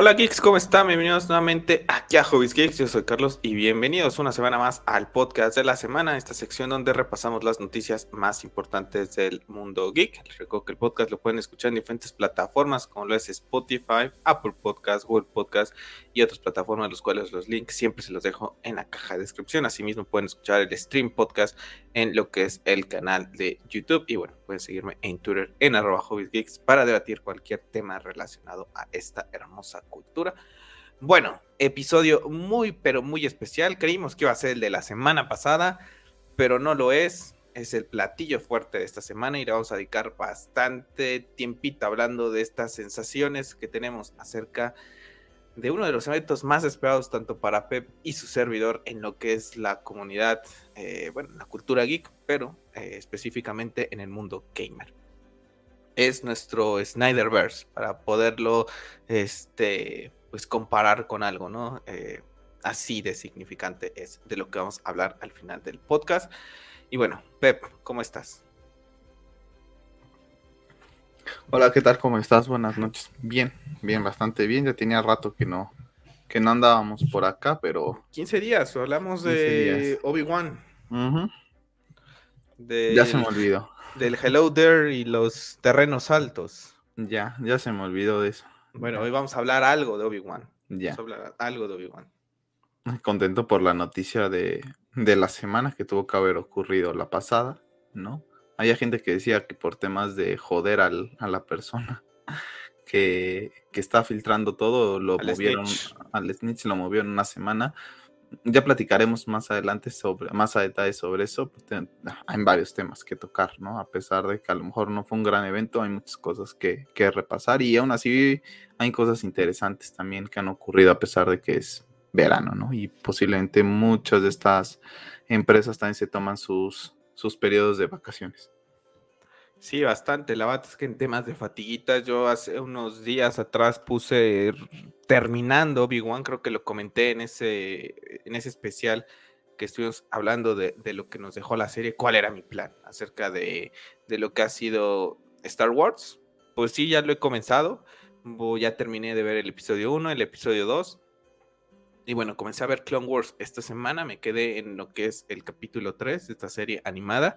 Hola geeks, ¿cómo están? Bienvenidos nuevamente aquí a Hobbies Geeks. Yo soy Carlos y bienvenidos una semana más al podcast de la semana, esta sección donde repasamos las noticias más importantes del mundo geek. Les recuerdo que el podcast lo pueden escuchar en diferentes plataformas como lo es Spotify, Apple Podcast, Google Podcast y otras plataformas, los cuales los links siempre se los dejo en la caja de descripción. Asimismo pueden escuchar el stream podcast en lo que es el canal de YouTube y bueno, pueden seguirme en Twitter en arroba Geeks para debatir cualquier tema relacionado a esta hermosa cultura. Bueno, episodio muy, pero muy especial. Creímos que iba a ser el de la semana pasada, pero no lo es. Es el platillo fuerte de esta semana y le vamos a dedicar bastante tiempito hablando de estas sensaciones que tenemos acerca de uno de los eventos más esperados tanto para Pep y su servidor en lo que es la comunidad, eh, bueno, la cultura geek, pero eh, específicamente en el mundo gamer es nuestro Snyderverse para poderlo este, pues comparar con algo, ¿no? Eh, así de significante es de lo que vamos a hablar al final del podcast. Y bueno, Pep, ¿cómo estás? Hola, ¿qué tal? ¿Cómo estás? Buenas noches. Bien, bien, bastante bien. Ya tenía rato que no, que no andábamos por acá, pero... 15 días, hablamos de Obi-Wan. Ya se me olvidó del Hello There y los terrenos altos. Ya, ya se me olvidó de eso. Bueno, hoy vamos a hablar algo de Obi-Wan. Ya. Vamos a hablar algo de Obi-Wan. Contento por la noticia de, de la semana que tuvo que haber ocurrido la pasada, ¿no? Había gente que decía que por temas de joder al, a la persona que, que está filtrando todo, lo movieron al Snitch, lo movieron una semana ya platicaremos más adelante sobre, más a detalle sobre eso. Pues, hay varios temas que tocar, ¿no? A pesar de que a lo mejor no fue un gran evento, hay muchas cosas que, que repasar y aún así hay cosas interesantes también que han ocurrido a pesar de que es verano, ¿no? Y posiblemente muchas de estas empresas también se toman sus, sus periodos de vacaciones. Sí, bastante. La verdad es que en temas de fatiguitas, yo hace unos días atrás puse terminando Obi-Wan, creo que lo comenté en ese, en ese especial que estuvimos hablando de, lo que nos dejó la serie, cuál era mi plan acerca de, de, lo que ha sido Star Wars. Pues sí, ya lo he comenzado. Ya terminé de ver el episodio 1, el episodio 2. Y bueno, comencé a ver Clone Wars esta semana. Me quedé en lo que es el capítulo 3 de esta serie animada.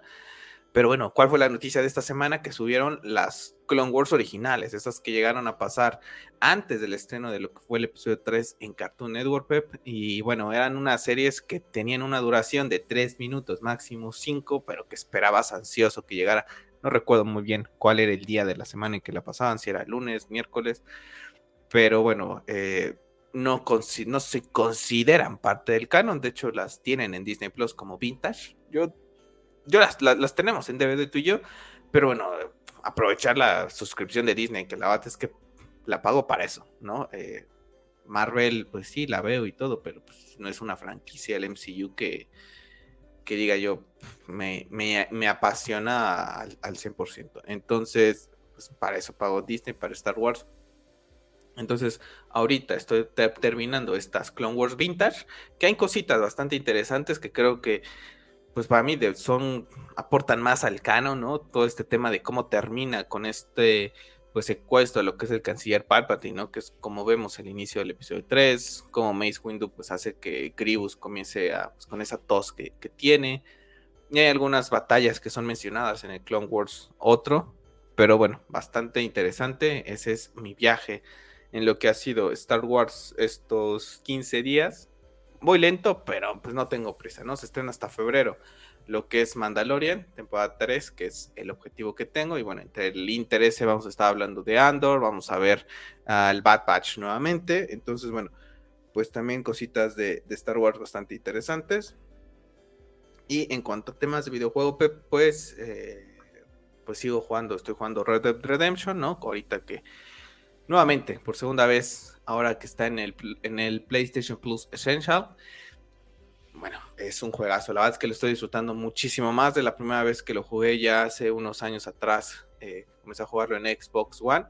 Pero bueno, ¿cuál fue la noticia de esta semana? Que subieron las Clone Wars originales, esas que llegaron a pasar antes del estreno de lo que fue el episodio 3 en Cartoon Network, Pep. Y bueno, eran unas series que tenían una duración de 3 minutos, máximo 5, pero que esperabas ansioso que llegara. No recuerdo muy bien cuál era el día de la semana en que la pasaban, si era lunes, miércoles. Pero bueno, eh, no, no se consideran parte del canon. De hecho, las tienen en Disney Plus como vintage. Yo yo las, tenemos en DVD tú y yo, pero bueno, aprovechar la suscripción de Disney, que la verdad es que la pago para eso, ¿no? Eh, Marvel, pues sí, la veo y todo, pero pues, no es una franquicia el MCU que, que diga yo, me, me, apasiona al, al, 100%. Entonces, pues para eso pago Disney, para Star Wars. Entonces, ahorita estoy terminando estas Clone Wars Vintage, que hay cositas bastante interesantes que creo que pues para mí son, aportan más al canon, ¿no? Todo este tema de cómo termina con este, pues, secuestro de lo que es el canciller Palpatine, ¿no? Que es como vemos el inicio del episodio 3, como Mace Windu, pues, hace que Grievous comience a, pues, con esa tos que, que, tiene. Y hay algunas batallas que son mencionadas en el Clone Wars otro, pero bueno, bastante interesante. Ese es mi viaje en lo que ha sido Star Wars estos 15 días voy lento, pero pues no tengo prisa, ¿no? Se estrena hasta febrero. Lo que es Mandalorian, temporada 3, que es el objetivo que tengo. Y bueno, entre el interés vamos a estar hablando de Andor, vamos a ver al Bad Batch nuevamente. Entonces, bueno, pues también cositas de, Star Wars bastante interesantes. Y en cuanto a temas de videojuego, pues, eh, pues sigo jugando, estoy jugando Red Dead Redemption, ¿no? Ahorita que nuevamente, por segunda vez, ahora que está en el, en el PlayStation Plus Essential. Bueno, es un juegazo. La verdad es que lo estoy disfrutando muchísimo más de la primera vez que lo jugué ya hace unos años atrás. Eh, comencé a jugarlo en Xbox One.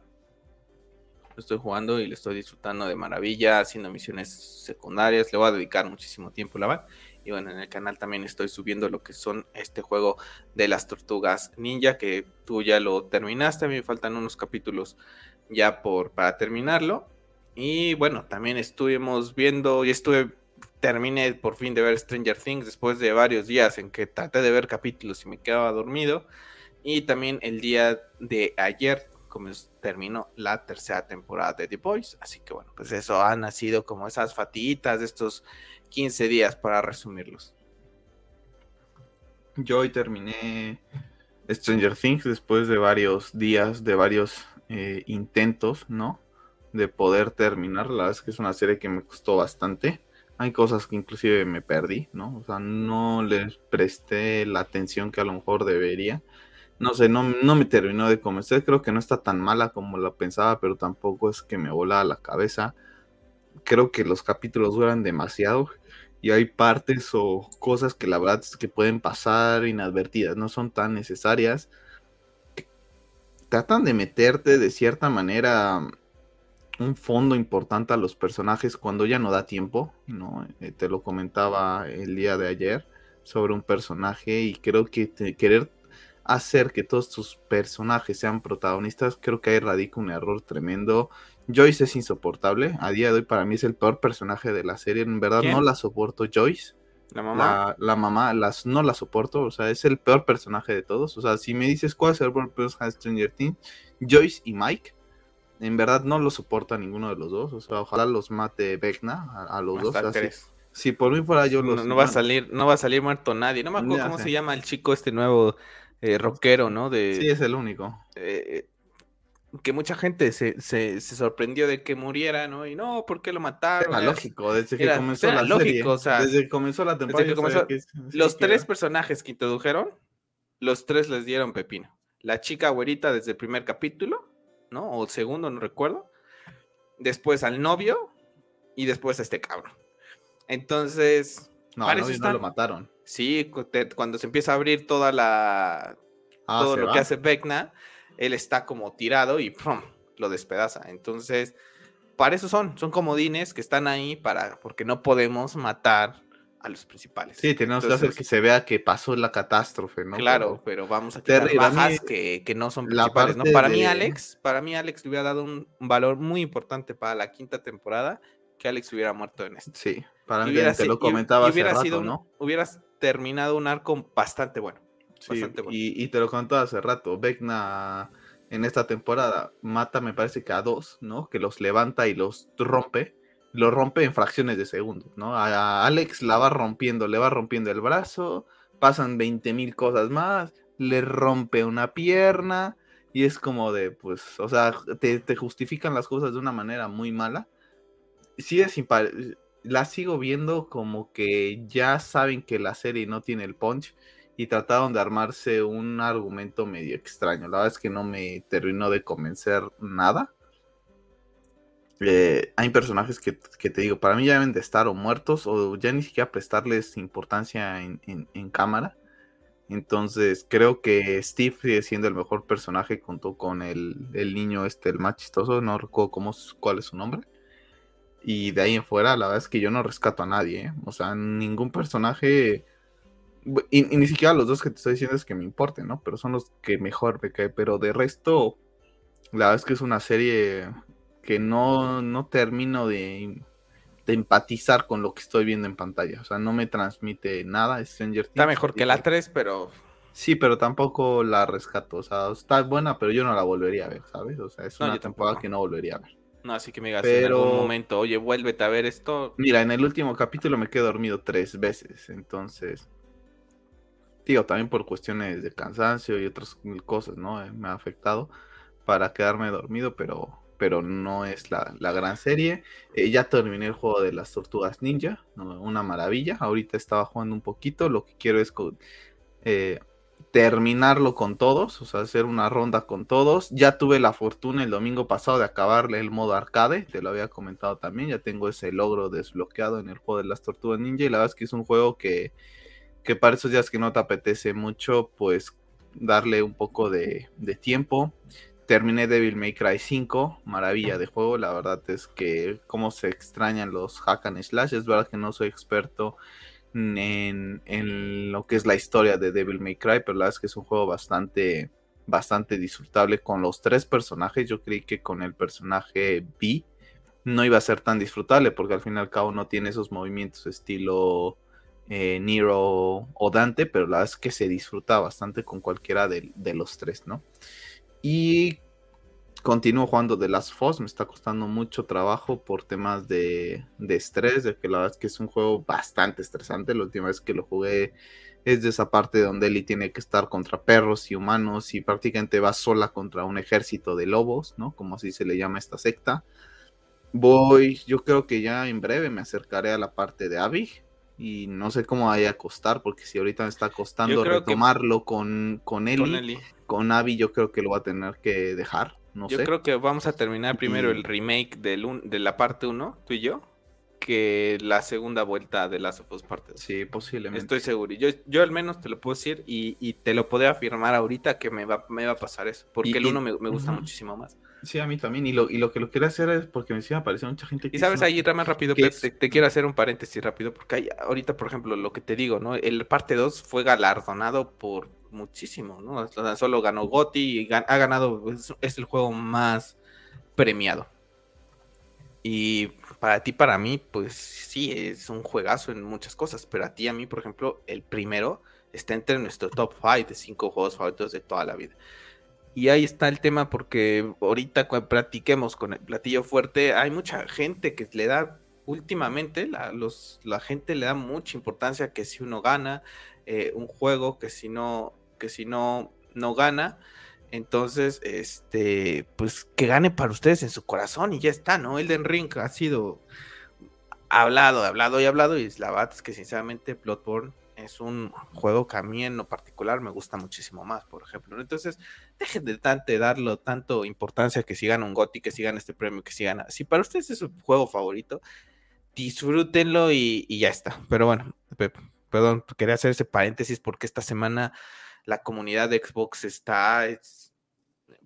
Lo estoy jugando y lo estoy disfrutando de maravilla, haciendo misiones secundarias. Le voy a dedicar muchísimo tiempo, la verdad. Y bueno, en el canal también estoy subiendo lo que son este juego de las tortugas ninja, que tú ya lo terminaste. A mí me faltan unos capítulos ya por, para terminarlo. Y bueno, también estuvimos viendo y estuve, terminé por fin de ver Stranger Things después de varios días en que traté de ver capítulos y me quedaba dormido. Y también el día de ayer como terminó la tercera temporada de The Boys. Así que bueno, pues eso han nacido como esas fatitas de estos 15 días para resumirlos. Yo hoy terminé Stranger Things después de varios días, de varios eh, intentos, ¿no? De poder terminar. La verdad es que es una serie que me costó bastante. Hay cosas que inclusive me perdí, ¿no? O sea, no les presté la atención que a lo mejor debería no sé, no, no me terminó de convencer. Creo que no está tan mala como la pensaba, pero tampoco es que me vola la cabeza. Creo que los capítulos duran demasiado y hay partes o cosas que la verdad es que pueden pasar inadvertidas, no son tan necesarias. Tratan de meterte de cierta manera un fondo importante a los personajes cuando ya no da tiempo, ¿no? Eh, te lo comentaba el día de ayer sobre un personaje y creo que querer hacer que todos tus personajes sean protagonistas, creo que ahí radica un error tremendo. Joyce es insoportable. A día de hoy para mí es el peor personaje de la serie. En verdad no la soporto. Joyce. La mamá. La, mamá las, no la soporto. O sea, es el peor personaje de todos. O sea, si me dices cuál es el peor personaje de Stranger Things, Joyce y Mike. En verdad no lo soporto a ninguno de los dos. O sea, ojalá los mate Vecna a, los dos. Si por mí fuera yo los. No, va a salir, no va a salir muerto nadie. No me acuerdo cómo se llama el chico este nuevo eh, rockero, ¿no? De, sí, es el único. Eh, que mucha gente se, se, sorprendió de que muriera, ¿no? Y no, ¿por qué lo mataron? Era lógico, desde que comenzó la lógico, serie. desde que comenzó la temporada. los tres personajes que introdujeron, los tres les dieron pepino. La chica güerita desde el primer capítulo, ¿no? O el segundo, no recuerdo. Después al novio y después a este cabrón. Entonces, no, al novio no lo mataron. Sí, cuando se empieza a abrir toda la. Ah, todo lo que hace Vecna, él está como tirado y ¡pum! lo despedaza. Entonces, para eso son, son comodines que están ahí para, porque no podemos matar a los principales. Sí, tenemos que hacer que se vea que pasó la catástrofe, ¿no? Claro, pero, vamos a tener bajas que, no son principales, ¿no? Para mí, Alex, para mí, Alex le hubiera dado un valor muy importante para la quinta temporada que Alex hubiera muerto en este. Sí, para mí te lo comentaba hubiera sido ¿no? Hubieras terminado un arco bastante bueno. Y, te lo contaba hace rato, Vecna en esta temporada mata, me parece que a dos, ¿no? Que los levanta y los rompe. Los rompe en fracciones de segundos, ¿no? A, Alex la va rompiendo, le va rompiendo el brazo, pasan 20 mil cosas más, le rompe una pierna y es como de, pues, o sea, te, te justifican las cosas de una manera muy mala. Sí es la sigo viendo como que ya saben que la serie no tiene el punch y trataron de armarse un argumento medio extraño. La verdad es que no me terminó de convencer nada. Eh, hay personajes que, te digo, para mí ya deben de estar o muertos o ya ni siquiera prestarles importancia en, cámara. Entonces creo que Steve sigue siendo el mejor personaje junto con el, niño este, el más chistoso, no recuerdo cómo, cuál es su nombre. Y de ahí en fuera, la verdad es que yo no rescato a nadie, ¿eh? O sea, ningún personaje. Y, ni siquiera los dos que te estoy diciendo es que me importen, ¿no? Pero son los que mejor me cae. Pero de resto, la verdad es que es una serie que no, no termino de, empatizar con lo que estoy viendo en pantalla. O sea, no me transmite nada. Stranger Está mejor que la 3, pero. Sí, pero tampoco la rescato. O sea, está buena, pero yo no la volvería a ver, ¿sabes? O sea, es una temporada que no volvería a ver. No, así que me digas en algún momento, oye, vuélvete a ver esto. Mira, en el último capítulo me quedé dormido tres veces, entonces. Digo, también por cuestiones de cansancio y otras cosas, ¿no? Eh, me ha afectado para quedarme dormido, pero, pero no es la, gran serie. Eh, ya terminé el juego de las tortugas ninja, una maravilla. Ahorita estaba jugando un poquito, lo que quiero es eh, terminarlo con todos, o sea, hacer una ronda con todos. Ya tuve la fortuna el domingo pasado de acabarle el modo arcade, te lo había comentado también, ya tengo ese logro desbloqueado en el juego de las tortugas ninja y la verdad es que es un juego que, que para esos días que no te apetece mucho, pues darle un poco de, tiempo. Terminé Devil May Cry 5, maravilla de juego, la verdad es que cómo se extrañan los hack and slash, es verdad que no soy experto en, lo que es la historia de Devil May Cry, pero la verdad es que es un juego bastante, bastante disfrutable con los tres personajes. Yo creí que con el personaje B no iba a ser tan disfrutable porque al fin y al cabo no tiene esos movimientos estilo eh, Nero o Dante, pero la verdad es que se disfruta bastante con cualquiera de, los tres, ¿no? Y continúo jugando The Last Us, me está costando mucho trabajo por temas de, estrés, de que la verdad es que es un juego bastante estresante, la última vez que lo jugué es de esa parte donde Ellie tiene que estar contra perros y humanos y prácticamente va sola contra un ejército de lobos, ¿no? Como así se le llama esta secta. Voy, yo creo que ya en breve me acercaré a la parte de Abby, y no sé cómo vaya a costar, porque si ahorita me está costando retomarlo con, con Eli, con, Abby, yo creo que lo va a tener que dejar. No yo creo que vamos a terminar primero el remake del de la parte 1, tú y yo, que la segunda vuelta de Last of Us Parte 2. Sí, posiblemente. Estoy seguro. Yo, yo al menos te lo puedo decir y, y te lo puedo afirmar ahorita que me va, me va a pasar eso, porque el 1 me, me, gusta muchísimo más. Sí, a mí también. Y lo, y lo que lo quiero hacer es porque me decía aparecer mucha gente que. Y sabes, ahí más rápido, te, quiero hacer un paréntesis rápido, porque hay, ahorita, por ejemplo, lo que te digo, ¿no? El parte 2 fue galardonado por muchísimo, ¿no? Solo ganó Gotti y ha ganado, es, el juego más premiado. Y para ti, para mí, pues sí, es un juegazo en muchas cosas, pero a ti, a mí, por ejemplo, el primero está entre nuestro top 5 de 5 juegos favoritos de toda la vida. Y ahí está el tema porque ahorita cuando practiquemos con el platillo fuerte, hay mucha gente que le da, últimamente, la, los, la gente le da mucha importancia que si uno gana eh, un juego, que si no, que si no, no gana. Entonces, este, pues que gane para ustedes en su corazón y ya está, ¿no? Elden Ring ha sido hablado, hablado y hablado y la verdad es que sinceramente Bloodborne es un juego que a mí en lo particular me gusta muchísimo más, por ejemplo. Entonces, dejen de tanto darlo tanto importancia que sigan un GOTY, que sigan este premio, que sigan. Si para ustedes es su juego favorito, disfrútenlo y, ya está. Pero bueno, perdón, quería hacer ese paréntesis porque esta semana la comunidad de Xbox está,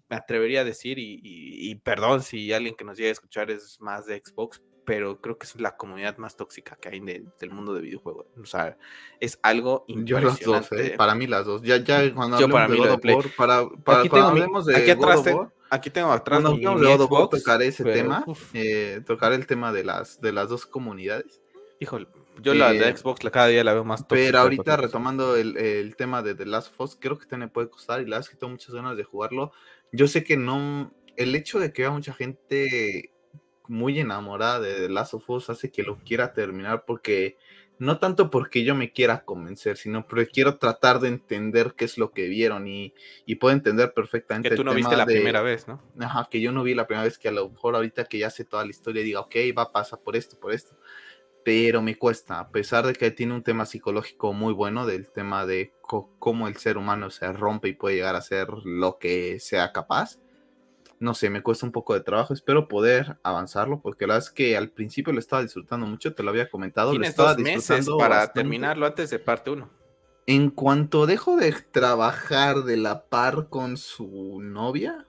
me atrevería a decir, y, y, perdón si alguien que nos llegue a escuchar es más de Xbox, pero creo que es la comunidad más tóxica que hay del mundo de videojuegos. O sea, es algo impresionante. Yo las dos, ¿eh? para mí las dos. Ya, ya cuando Yo para mí de God para, para aquí tengo de aquí atrás, aquí tengo atrás cuando de God of tocaré ese tema, eh, tocaré el tema de las de las dos comunidades. Híjole, yo la de eh, Xbox la, cada día la veo más tóxica. Pero ahorita retomando el, el, tema de The Last of Us, creo que te me puede costar y la verdad es que tengo muchas ganas de jugarlo. Yo sé que no, el hecho de que haya mucha gente muy enamorada de The Last of Us hace que lo quiera terminar porque no tanto porque yo me quiera convencer, sino porque quiero tratar de entender qué es lo que vieron y, y puedo entender perfectamente. Que tú no viste la primera vez, ¿no? Ajá, que yo no vi la primera vez, que a lo mejor ahorita que ya sé toda la historia diga, ok, va a pasar por esto, por esto. Pero me cuesta, a pesar de que tiene un tema psicológico muy bueno del tema de cómo el ser humano se rompe y puede llegar a ser lo que sea capaz no sé, me cuesta un poco de trabajo. Espero poder avanzarlo porque la verdad es que al principio lo estaba disfrutando mucho, te lo había comentado. Tienes estaba dos meses para terminarlo antes de parte 1. En cuanto dejo de trabajar de la par con su novia,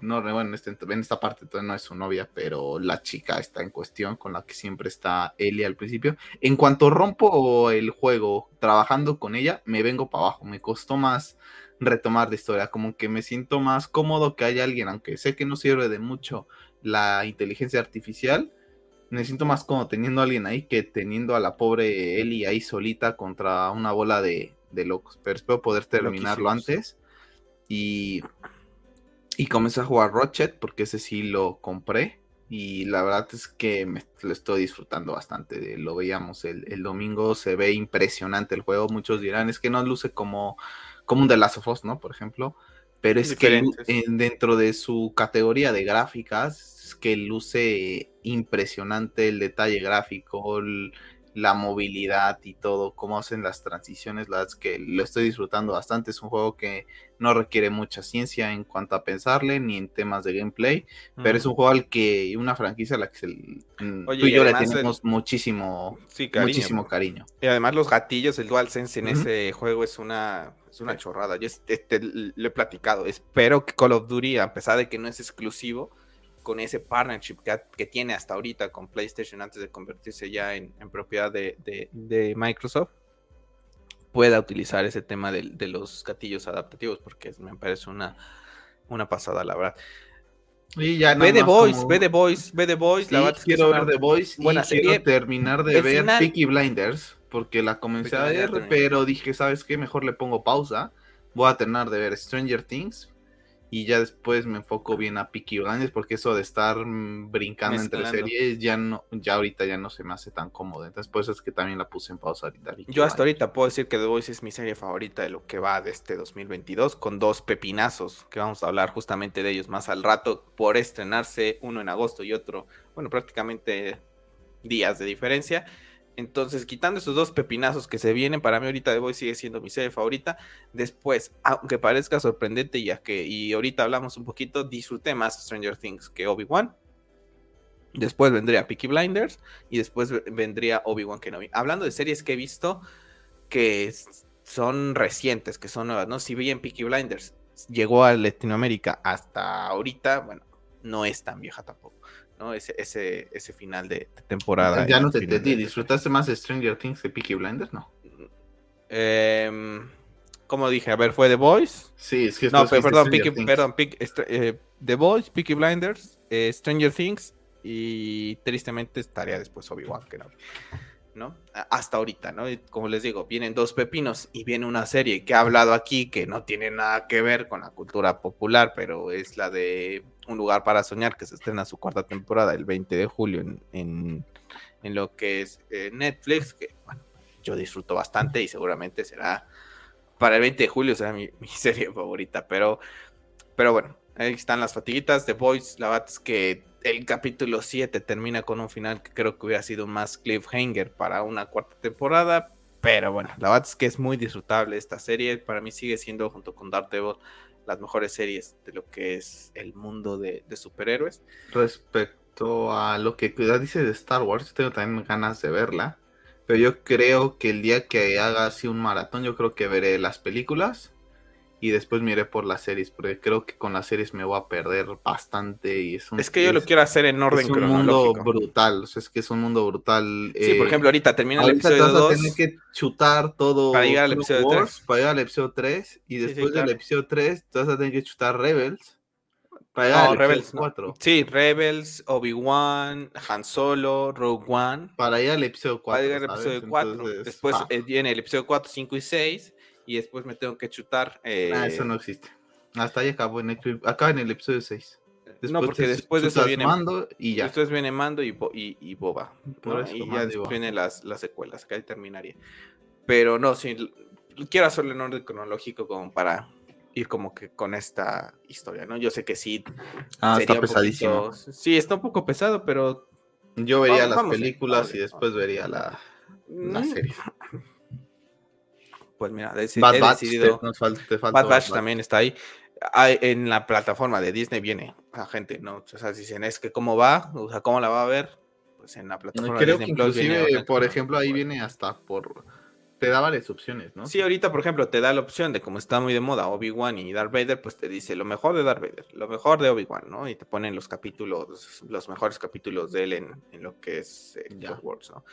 no, bueno, en, este, en esta parte todavía no es su novia, pero la chica está en cuestión con la que siempre está Ellie al principio. En cuanto rompo el juego trabajando con ella, me vengo para abajo. Me costó más retomar la historia, como que me siento más cómodo que haya alguien, aunque sé que no sirve de mucho la inteligencia artificial, me siento más cómodo teniendo a alguien ahí que teniendo a la pobre Ellie ahí solita contra una bola de, locos, pero espero poder terminarlo antes y, y comencé a jugar Rochet porque ese sí lo compré y la verdad es que me lo estoy disfrutando bastante. Lo veíamos el, el, domingo, se ve impresionante el juego. Muchos dirán, es que no luce como como un The Last of Us, ¿no? Por ejemplo. Pero es que dentro de su categoría de gráficas, es que luce impresionante el detalle gráfico, la movilidad y todo, cómo hacen las transiciones, la verdad es que lo estoy disfrutando bastante. Es un juego que no requiere mucha ciencia en cuanto a pensarle, ni en temas de gameplay, pero es un juego al que, una franquicia a la que mm, tú y yo le tenemos muchísimo, muchísimo cariño. Y además los gatillos, el DualSense en ese juego es una es una chorrada. Yo este, lo he platicado. Espero que Call of Duty, a pesar de que no es exclusivo, con ese partnership que, tiene hasta ahorita con PlayStation antes de convertirse ya en, propiedad de, Microsoft, pueda utilizar ese tema de, los gatillos adaptativos, porque me parece una, una pasada, la verdad. Y ya Ve The como- ve The Boys, ve The. Sí, la verdad es que quiero es ver una The y buena quiero serie. terminar de El ver final- Peaky Blinders porque la comencé Peaky a ver, pero dije, ¿sabes qué? Mejor le pongo pausa. Voy a terminar de ver Stranger Things y ya después me enfoco bien a Peaky Blinders porque eso de estar mm, brincando entre series ya no, ya ahorita ya no se me hace tan cómodo. Entonces por eso es que también la puse en pausa ahorita. Peaky Yo hasta Blinders. ahorita puedo decir que The Voice es mi serie favorita de lo que va de este 2022, con dos pepinazos, que vamos a hablar justamente de ellos más al rato, por estrenarse uno en agosto y otro, bueno, prácticamente días de diferencia. Entonces, quitando esos dos pepinazos que se vienen, para mí ahorita The Voice sigue siendo mi serie favorita. Después, aunque parezca sorprendente, ya que, y ahorita hablamos un poquito, disfruté más Stranger Things que Obi-Wan. Después vendría Peaky Blinders y después ve- vendría Obi-Wan Kenobi. Hablando de series que he visto que son recientes, que son nuevas, ¿no? Si bien Peaky Blinders llegó a Latinoamérica hasta ahorita, bueno, no es tan vieja tampoco, ¿no? Ese, ese, ese final de, de temporada. Ya no te entendí. ¿Disfrutaste más de Stranger Things que Peaky Blinders? No. Em, como dije, a ver, fue The Boys. Sí, es que No, pero, perdón, Peaky, perdón, Peaky- Str- eh, The Boys, Peaky Blinders, eh, Stranger Things y tristemente estaría después Obi-Wan Kenobi, ¿no? A- Hasta ahorita, ¿no? Y como les digo, vienen dos pepinos y viene una serie que he hablado aquí que no tiene nada que ver con la cultura popular, pero es la de Un lugar para soñar que se estrena su cuarta temporada el 20 de julio en, en- lo que es eh, Netflix, que bueno, yo disfruto bastante y seguramente será para el 20 de julio será mi, mi serie favorita, pero, pero bueno, ahí están las fatiguitas de Boys. La verdad es que el capítulo 7 termina con un final que creo que hubiera sido más cliffhanger para una cuarta temporada, pero bueno, la verdad es que es muy disfrutable esta serie. Para mí sigue siendo, junto con Daredevil, las mejores series de lo que es el mundo de, superhéroes. Respecto a lo que cuida dice de Star Wars, tengo también ganas de verla. Pero yo creo que el día que haga así un maratón, yo creo que veré las películas y después miré por las series, porque creo que con las series me voy a perder bastante y es un, Es que yo lo quiero hacer en orden es un mundo cronológico. brutal, o sea, es que es un mundo brutal. Sí, por eh, ejemplo, ahorita termina el Ahorita te episodio vas a 2. tener que chutar todo Para llegar al episodio Wars, 3. para llegar al episodio 3 y Sí, sí, después claro. del episodio 3 te vas a tener que chutar Rebels para llegar No, al Rebels, episodio no. 4. Sí, Rebels, Obi-Wan, Han Solo, Rogue One. Para llegar al episodio Va 4. a llegar ¿sabes? episodio 4. Entonces, después ah, eh, viene el episodio 4, 5 y 6. Y después me tengo que chutar. eh, ah, eso no existe. Hasta ahí acabó en el, acaba en el episodio 6. Después no, porque después de eso viene. Mando y ya. Después viene Mando y, Bo- y, y Boba. Por ¿no? eso, y ya después vienen las, las secuelas. Que ahí terminaría. Pero no, sí. Quiero hacerlo en orden cronológico como para ir como que con esta historia, ¿no? Yo sé que sí. Ah, sería está pesadísimo. poquito- sí, está un poco pesado, pero. Yo vería Vamos- las vamos películas y después vería la, la mm, serie. Pues mira, deci- Bad he Batch, decidido. te, nos fal- te falta Bad Batch Batch. también está ahí. Hay- en la plataforma de Disney viene la gente, ¿no? O sea, dicen, es que cómo va, o sea, cómo la va a ver, pues en la plataforma Creo de que Disney Plus viene inclusive, por ejemplo, ahí viene hasta por... Te da varias opciones, ¿no? Sí, ahorita, por ejemplo, te da la opción de como está muy de moda Obi-Wan y Darth Vader, pues te dice lo mejor de Darth Vader, lo mejor de Obi-Wan, ¿no? Y te ponen los capítulos, los mejores capítulos de él en, en lo que es eh. Clone Wars, ¿no?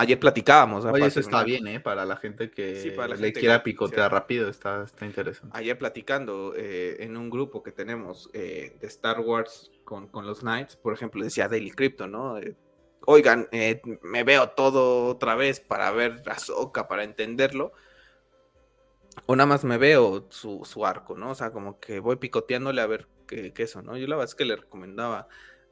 Ayer platicábamos. Oye, eso está bien, ¿eh? Para la gente que Sí, le quiera que picotear rápido, está, está interesante. ayer platicando eh, en un grupo que tenemos eh, de Star Wars con, con los Knights, por ejemplo, decía Daily Crypto, ¿no? Eh, Oigan, eh, me veo todo otra vez para ver a Ahsoka, para entenderlo. O nada más me veo su, su arco, ¿no? O sea, como que voy picoteándole a ver qué, qué eso, ¿no? Yo la verdad es que le recomendaba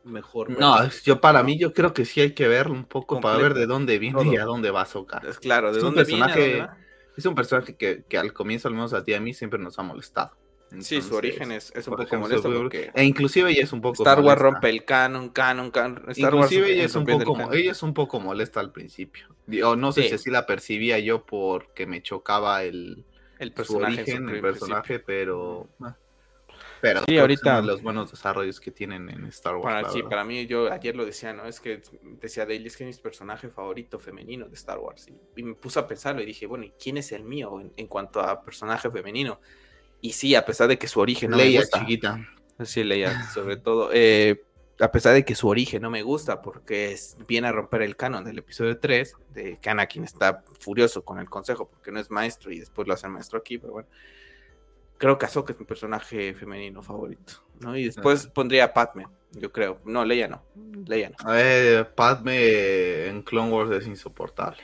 mejor. No, verlo, es- yo para ¿no? mí yo creo que sí hay que verlo un poco para ver de dónde viene y a dónde va a socar. Es claro, ¿de Es un personaje-? Es un personaje que, que al comienzo, al menos a ti y a mí, siempre nos ha molestado. Sí, su origen es, es un poco ejemplo, molesto su- porque E inclusive ella es un poco Star Wars molesta. rompe el canon, canon, canon. Star Wars Inclusive ella es un poco, ella es un poco molesta al principio. O no sé Sí. si así la percibía yo porque me chocaba el, el su personaje en origen, su el personaje, pero ah, pero Sí, ahorita- es uno de los buenos desarrollos que tienen en Star Wars. Para, sí, verdad. para mí, yo ayer lo decía, ¿no? Es que decía Daily, es que es mi personaje favorito femenino de Star Wars. Y, y me puse a pensarlo y dije, bueno, ¿y quién es el mío en, en cuanto a personaje femenino? Y sí, a pesar de que su origen no me Leia gusta. chiquita. Sí, Leia, sobre todo. eh, a pesar de que su origen no me gusta, porque es, viene a romper el canon del episodio 3, de que Anakin está furioso con el consejo porque no es maestro y después lo hace maestro aquí, pero bueno. Creo que Ahsoka es mi personaje femenino favorito, ¿no? Y después pondría a Padme, yo creo. No, Leia no. Leia no. A ver, Padme en Clone Wars es insoportable.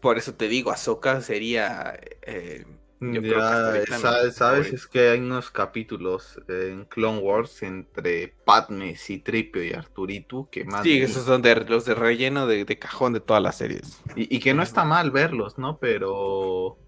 Por eso te digo, Ahsoka sería... Eh, yo creo que Ya, sabes, es que hay unos capítulos en Clone Wars entre Padme, Citripio y Arturitu que más Sí, esos son de, los de relleno de, de cajón de todas las series. y, y que no está mal verlos, ¿no? Pero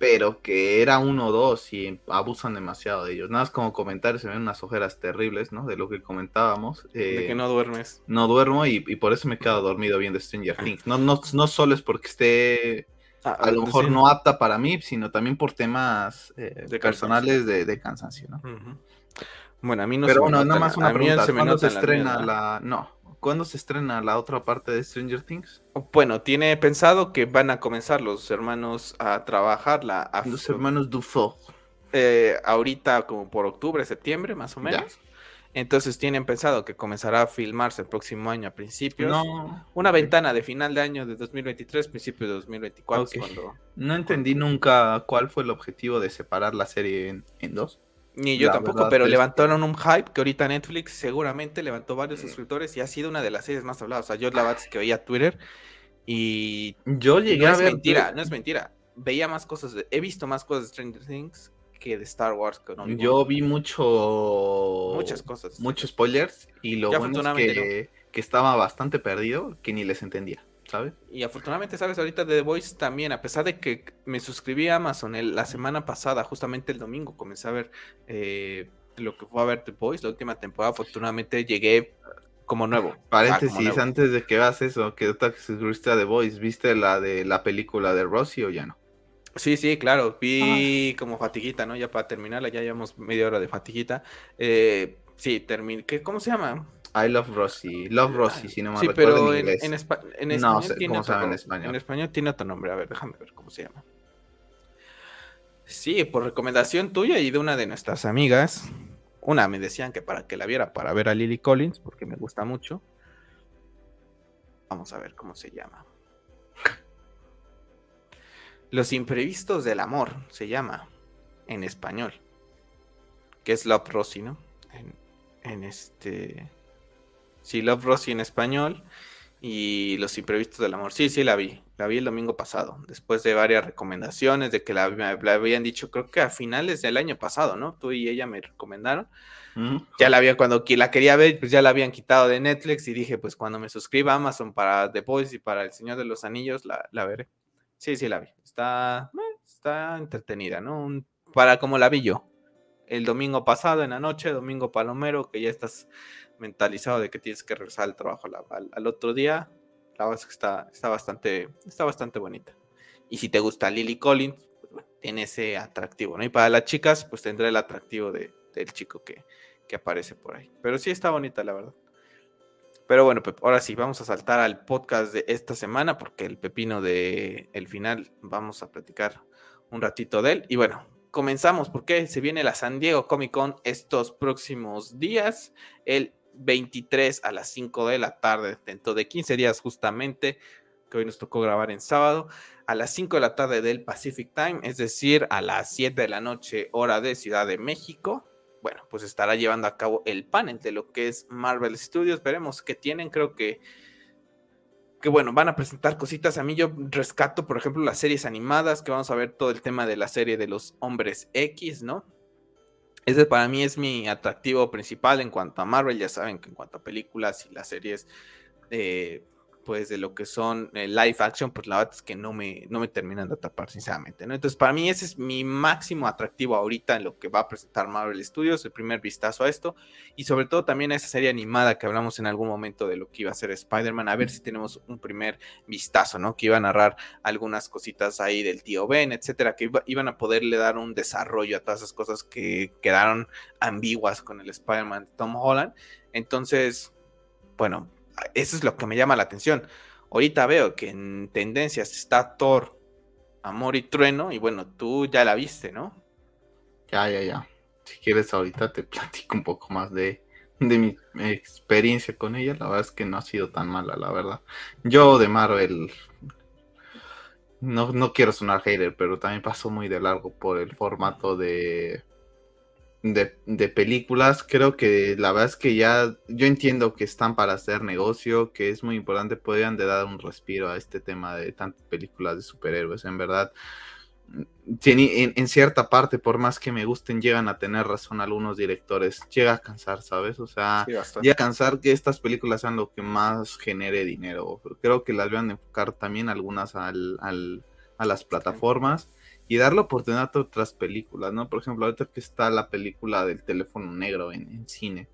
pero que era uno o dos y abusan demasiado de ellos. Nada más como comentario, se ven unas ojeras terribles, ¿no? De lo que comentábamos. De Eh, que no duermes. no duermo y, y por eso me he quedado dormido viendo Stranger Things. No, no, no solo es porque esté Ah, a lo pues mejor sí. no apta para mí, sino también por temas eh, De personales de, de cansancio, ¿no? Bueno, a mí no Pero se me bueno, nota nada la- más una a mí pregunta. se me ¿Cuándo se notan las estrena ¿no? la... No, ¿cuándo se estrena la otra parte de Stranger Things? Bueno, tiene pensado que van a comenzar los hermanos a trabajar la a- Los hermanos Dufo. eh, ahorita como por octubre, septiembre, más o Ya. menos. Entonces tienen pensado que comenzará a filmarse el próximo año a principios. No, Una ventana de final de año de 2023, principio de 2024, es Ok. cuando no entendí nunca cuál fue el objetivo de separar la serie en, en dos. Ni yo La tampoco, pero es levantaron un hype que ahorita Netflix seguramente levantó varios suscriptores y ha sido una de las series más habladas. O sea, yo la verdad es que veía Twitter y Yo llegué no a es ver... mentira, no es mentira. Veía más cosas, de- he visto más cosas de Stranger Things que de Star Wars. Que no Yo vi mucho... muchas cosas. Muchos spoilers y lo Ya bueno es afortunadamente que, que estaba bastante perdido que ni les entendía, ¿sabes? Y afortunadamente, sabes, ahorita de The Voice también, a pesar de que me suscribí a Amazon el- la semana pasada, justamente el domingo, comencé a ver eh, lo que fue a ver The Voice, la última temporada, afortunadamente llegué como nuevo. como Paréntesis, nuevo. antes de que hagas eso, que que suscribiste a The Voice, ¿viste la de la película de Rossi o ya no? Sí, sí, claro, Ah. vi como fatiguita, ¿no? Ya para terminarla, ya llevamos media hora de fatiguita. Eh, sí, terminé. ¿qué- ¿Cómo se llama? I Love Rossi, Love Rossi, si no me sí, recuerdo pero en inglés. en espa- en No español sé tiene cómo se llama en otro- español. En español tiene otro nombre, a ver, déjame ver cómo se llama. Sí, por recomendación tuya y de una de nuestras amigas. Una me decían que para que la viera, para ver a Lily Collins, porque me gusta mucho. Vamos a ver cómo se llama. Los imprevistos del amor se llama en español. Que es Love Rosie, ¿no? En, en este. Sí, Love Rosie en español. Y Los imprevistos del amor. Sí, sí, la vi. La vi el domingo pasado. Después de varias recomendaciones, de que la, la habían dicho, creo que a finales del año pasado, ¿no? Tú y ella me recomendaron. Ya la había, cuando la quería ver, pues ya la habían quitado de Netflix y dije, pues cuando me suscriba a Amazon para The Boys y para El Señor de los Anillos, la, la veré. Sí, sí, la vi. Está, eh, está entretenida, ¿no? Un- para como la vi yo. El domingo pasado en la noche, domingo palomero, que ya estás mentalizado de que tienes que regresar al trabajo al, otro día. La verdad es que está, está, bastante, está bastante bonita. Y si te gusta Lily Collins, pues tiene ese atractivo, ¿no? Y para las chicas, pues tendrá el atractivo de, del chico que, que aparece por ahí. Pero sí está bonita, la verdad. Pero bueno, ahora sí, vamos a saltar al podcast de esta semana, porque el pepino de el final vamos a platicar un ratito de él. Y bueno, comenzamos porque se viene la San Diego Comic Con estos próximos días, el 23 a las 5 de la tarde, dentro de 15 días justamente, que hoy nos tocó grabar en sábado, a las 5 de la tarde del Pacific Time, es decir, a las 7 de la noche hora de Ciudad de México. Bueno, pues estará llevando a cabo el panel de lo que es Marvel Studios. Veremos qué tienen. Creo que, que bueno, van a presentar cositas. A mí yo rescato, por ejemplo, las series animadas, que vamos a ver todo el tema de la serie de los hombres X, ¿no? Ese para mí es mi atractivo principal en cuanto a Marvel. Ya saben que en cuanto a películas y las series, eh, pues de lo que son eh, live action, pues la verdad es que no me, no me terminan de atrapar, sinceramente, ¿no? Entonces, para mí ese es mi máximo atractivo ahorita en lo que va a presentar Marvel Studios, el primer vistazo a esto, y sobre todo también a esa serie animada que hablamos en algún momento de lo que iba a ser Spider-Man, a ver si tenemos un primer vistazo, ¿no? Que iba a narrar algunas cositas ahí del tío Ben, etcétera, que iba, iban a poderle dar un desarrollo a todas esas cosas que quedaron ambiguas con el Spider-Man de Tom Holland. Entonces, bueno, eso es lo que me llama la atención. Ahorita veo que en tendencias está Thor, Amor y Trueno, y bueno, tú ya la viste, ¿no? Ya, ya, ya. Si quieres, ahorita te platico un poco más de, de mi experiencia con ella. La verdad es que no ha sido tan mala, la verdad. Yo de Marvel no, no quiero sonar hater, pero también pasó muy de largo por el formato de, de, películas. Creo que la verdad es que ya yo entiendo que están para hacer negocio, que es muy importante, podrían de dar un respiro a este tema de tantas películas de superhéroes. En verdad, en, en, cierta parte, por más que me gusten, llegan a tener razón algunos directores. Llega a cansar, ¿sabes? O sea, llega a cansar que estas películas sean lo que más genere dinero. Creo que las van a enfocar también algunas al, al, a las plataformas y dar la oportunidad a otras películas, ¿no? Por ejemplo, ahorita que está la película del teléfono negro en, cine.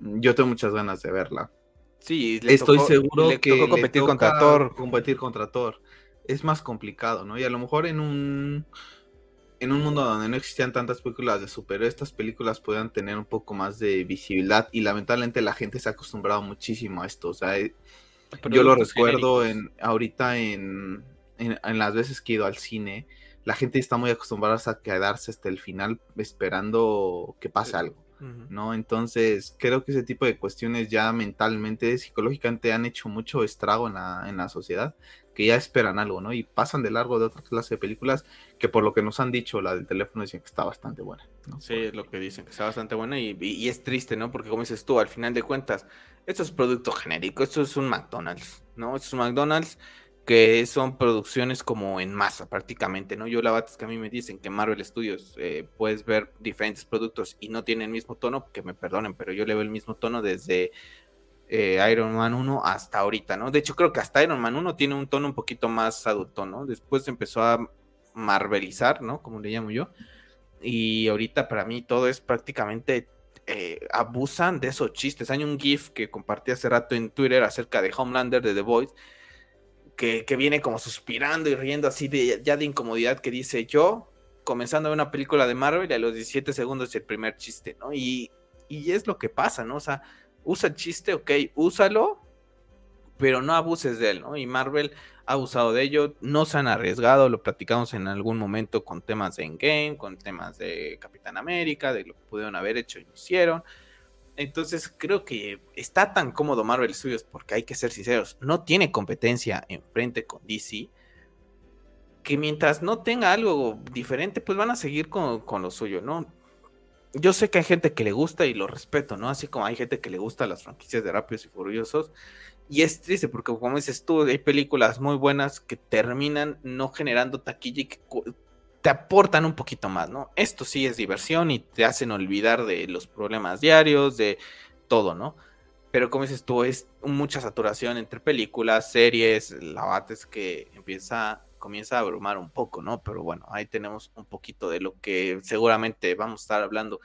Yo tengo muchas ganas de verla. Sí, estoy seguro que competir contra Thor. Competir contra Thor es más complicado, ¿no? Y a lo mejor en un en un mundo donde no existían tantas películas de superhéroes, estas películas puedan tener un poco más de visibilidad y lamentablemente la gente se ha acostumbrado muchísimo a esto, o sea, eh, yo lo recuerdo en ahorita en, en, las veces que he ido al cine, la gente está muy acostumbrada a quedarse hasta el final esperando que pase algo, ¿no? Entonces, creo que ese tipo de cuestiones ya mentalmente, psicológicamente han hecho mucho estrago en la, en la sociedad, que ya esperan algo, ¿no? Y pasan de largo de otra clase de películas que por lo que nos han dicho, la del teléfono dicen que está bastante buena. ¿no? Sí, es lo que dicen, que está bastante buena y, y, es triste, ¿no? Porque como dices tú, al final de cuentas, esto es producto genérico, esto es un McDonald's, ¿no? Esto es un McDonald's que son producciones como en masa prácticamente, ¿no? Yo la verdad es que a mí me dicen que Marvel Studios eh, puedes ver diferentes productos y no tienen el mismo tono, que me perdonen, pero yo le veo el mismo tono desde eh, Iron Man 1 hasta ahorita, ¿no? De hecho creo que hasta Iron Man 1 tiene un tono un poquito más adulto, ¿no? Después empezó a marvelizar, ¿no? Como le llamo yo. Y ahorita para mí todo es prácticamente eh, abusan de esos chistes. Hay un GIF que compartí hace rato en Twitter acerca de Homelander de The Voice que, viene como suspirando y riendo así de ya de incomodidad que dice yo, comenzando una película de Marvel a los 17 segundos el primer chiste, ¿no? Y, y es lo que pasa, ¿no? O sea, usa el chiste, ok, úsalo, pero no abuses de él, ¿no? Y Marvel ha abusado de ello, no se han arriesgado, lo platicamos en algún momento con temas de Endgame, con temas de Capitán América, de lo que pudieron haber hecho y no hicieron. Entonces creo que está tan cómodo Marvel Studios porque hay que ser sinceros, no tiene competencia enfrente con DC, que mientras no tenga algo diferente, pues van a seguir con, lo suyo, ¿no? Yo sé que hay gente que le gusta y lo respeto, ¿no? Así como hay gente que le gusta las franquicias de Rápidos y Furiosos. Y es triste porque, como dices tú, hay películas muy buenas que terminan no generando taquilla y que te aportan un poquito más, ¿no? Esto sí es diversión y te hacen olvidar de los problemas diarios, de todo, ¿no? Pero como dices tú, es mucha saturación entre películas, series, la es que empieza, comienza a abrumar un poco, ¿no? Pero bueno, ahí tenemos un poquito de lo que seguramente vamos a estar hablando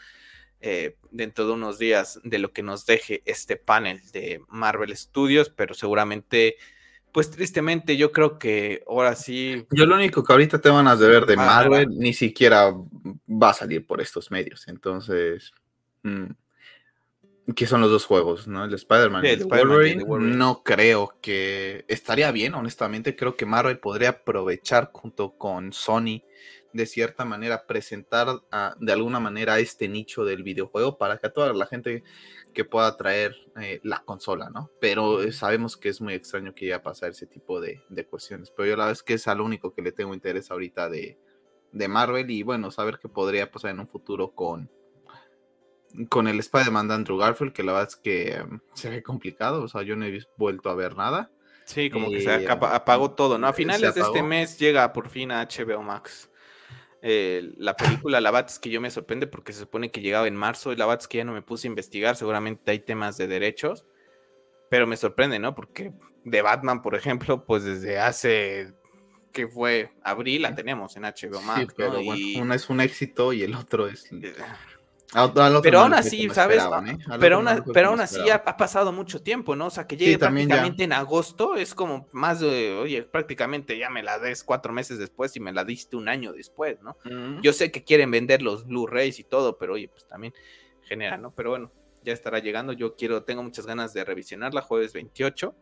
eh, dentro de unos días de lo que nos deje este panel de Marvel Studios, pero seguramente pues tristemente yo creo que ahora sí. Yo lo único que ahorita te van a ver de Marvel ni siquiera va a salir por estos medios. Entonces, mm, ¿qué son los dos juegos? ¿no? El Spider-Man y, el Wolverine. No creo que estaría bien, honestamente. Creo que Marvel podría aprovechar junto con Sony de cierta manera presentar de alguna manera este nicho del videojuego para que a toda la gente que pueda traer eh, la consola, ¿no? Pero eh, sabemos que es muy extraño que ya a pasar ese tipo de, cuestiones. Pero yo la verdad es que es al único que le tengo interés ahorita de, Marvel y bueno, saber qué podría pasar en un futuro con, con el Spider-Man de Andrew Garfield, que la verdad es que em, se ve complicado, o sea, yo no he vuelto a ver nada. Sí, como que se apagó todo, ¿no? A finales de este mes llega por fin a HBO Max. Eh, la película La Bats que yo me sorprende porque se supone que llegaba en marzo y La Bats que ya no me puse a investigar, seguramente hay temas de derechos, pero me sorprende, ¿no? Porque de Batman, por ejemplo, pues desde hace que fue abril la tenemos en HBO Max. pero una es un éxito y el otro es eh, pero aún así, ¿sabes? ¿eh? Pero, aún, pero aún así ha, pasado mucho tiempo, ¿no? O sea, que llegue prácticamente en agosto es como más de, oye, prácticamente ya me la des cuatro meses después y me la diste un año después, ¿no? Yo sé que quieren vender los Blu-rays y todo, pero oye, pues también genera, ¿no? Pero bueno, ya estará llegando. Yo quiero, tengo muchas ganas de revisionarla jueves 28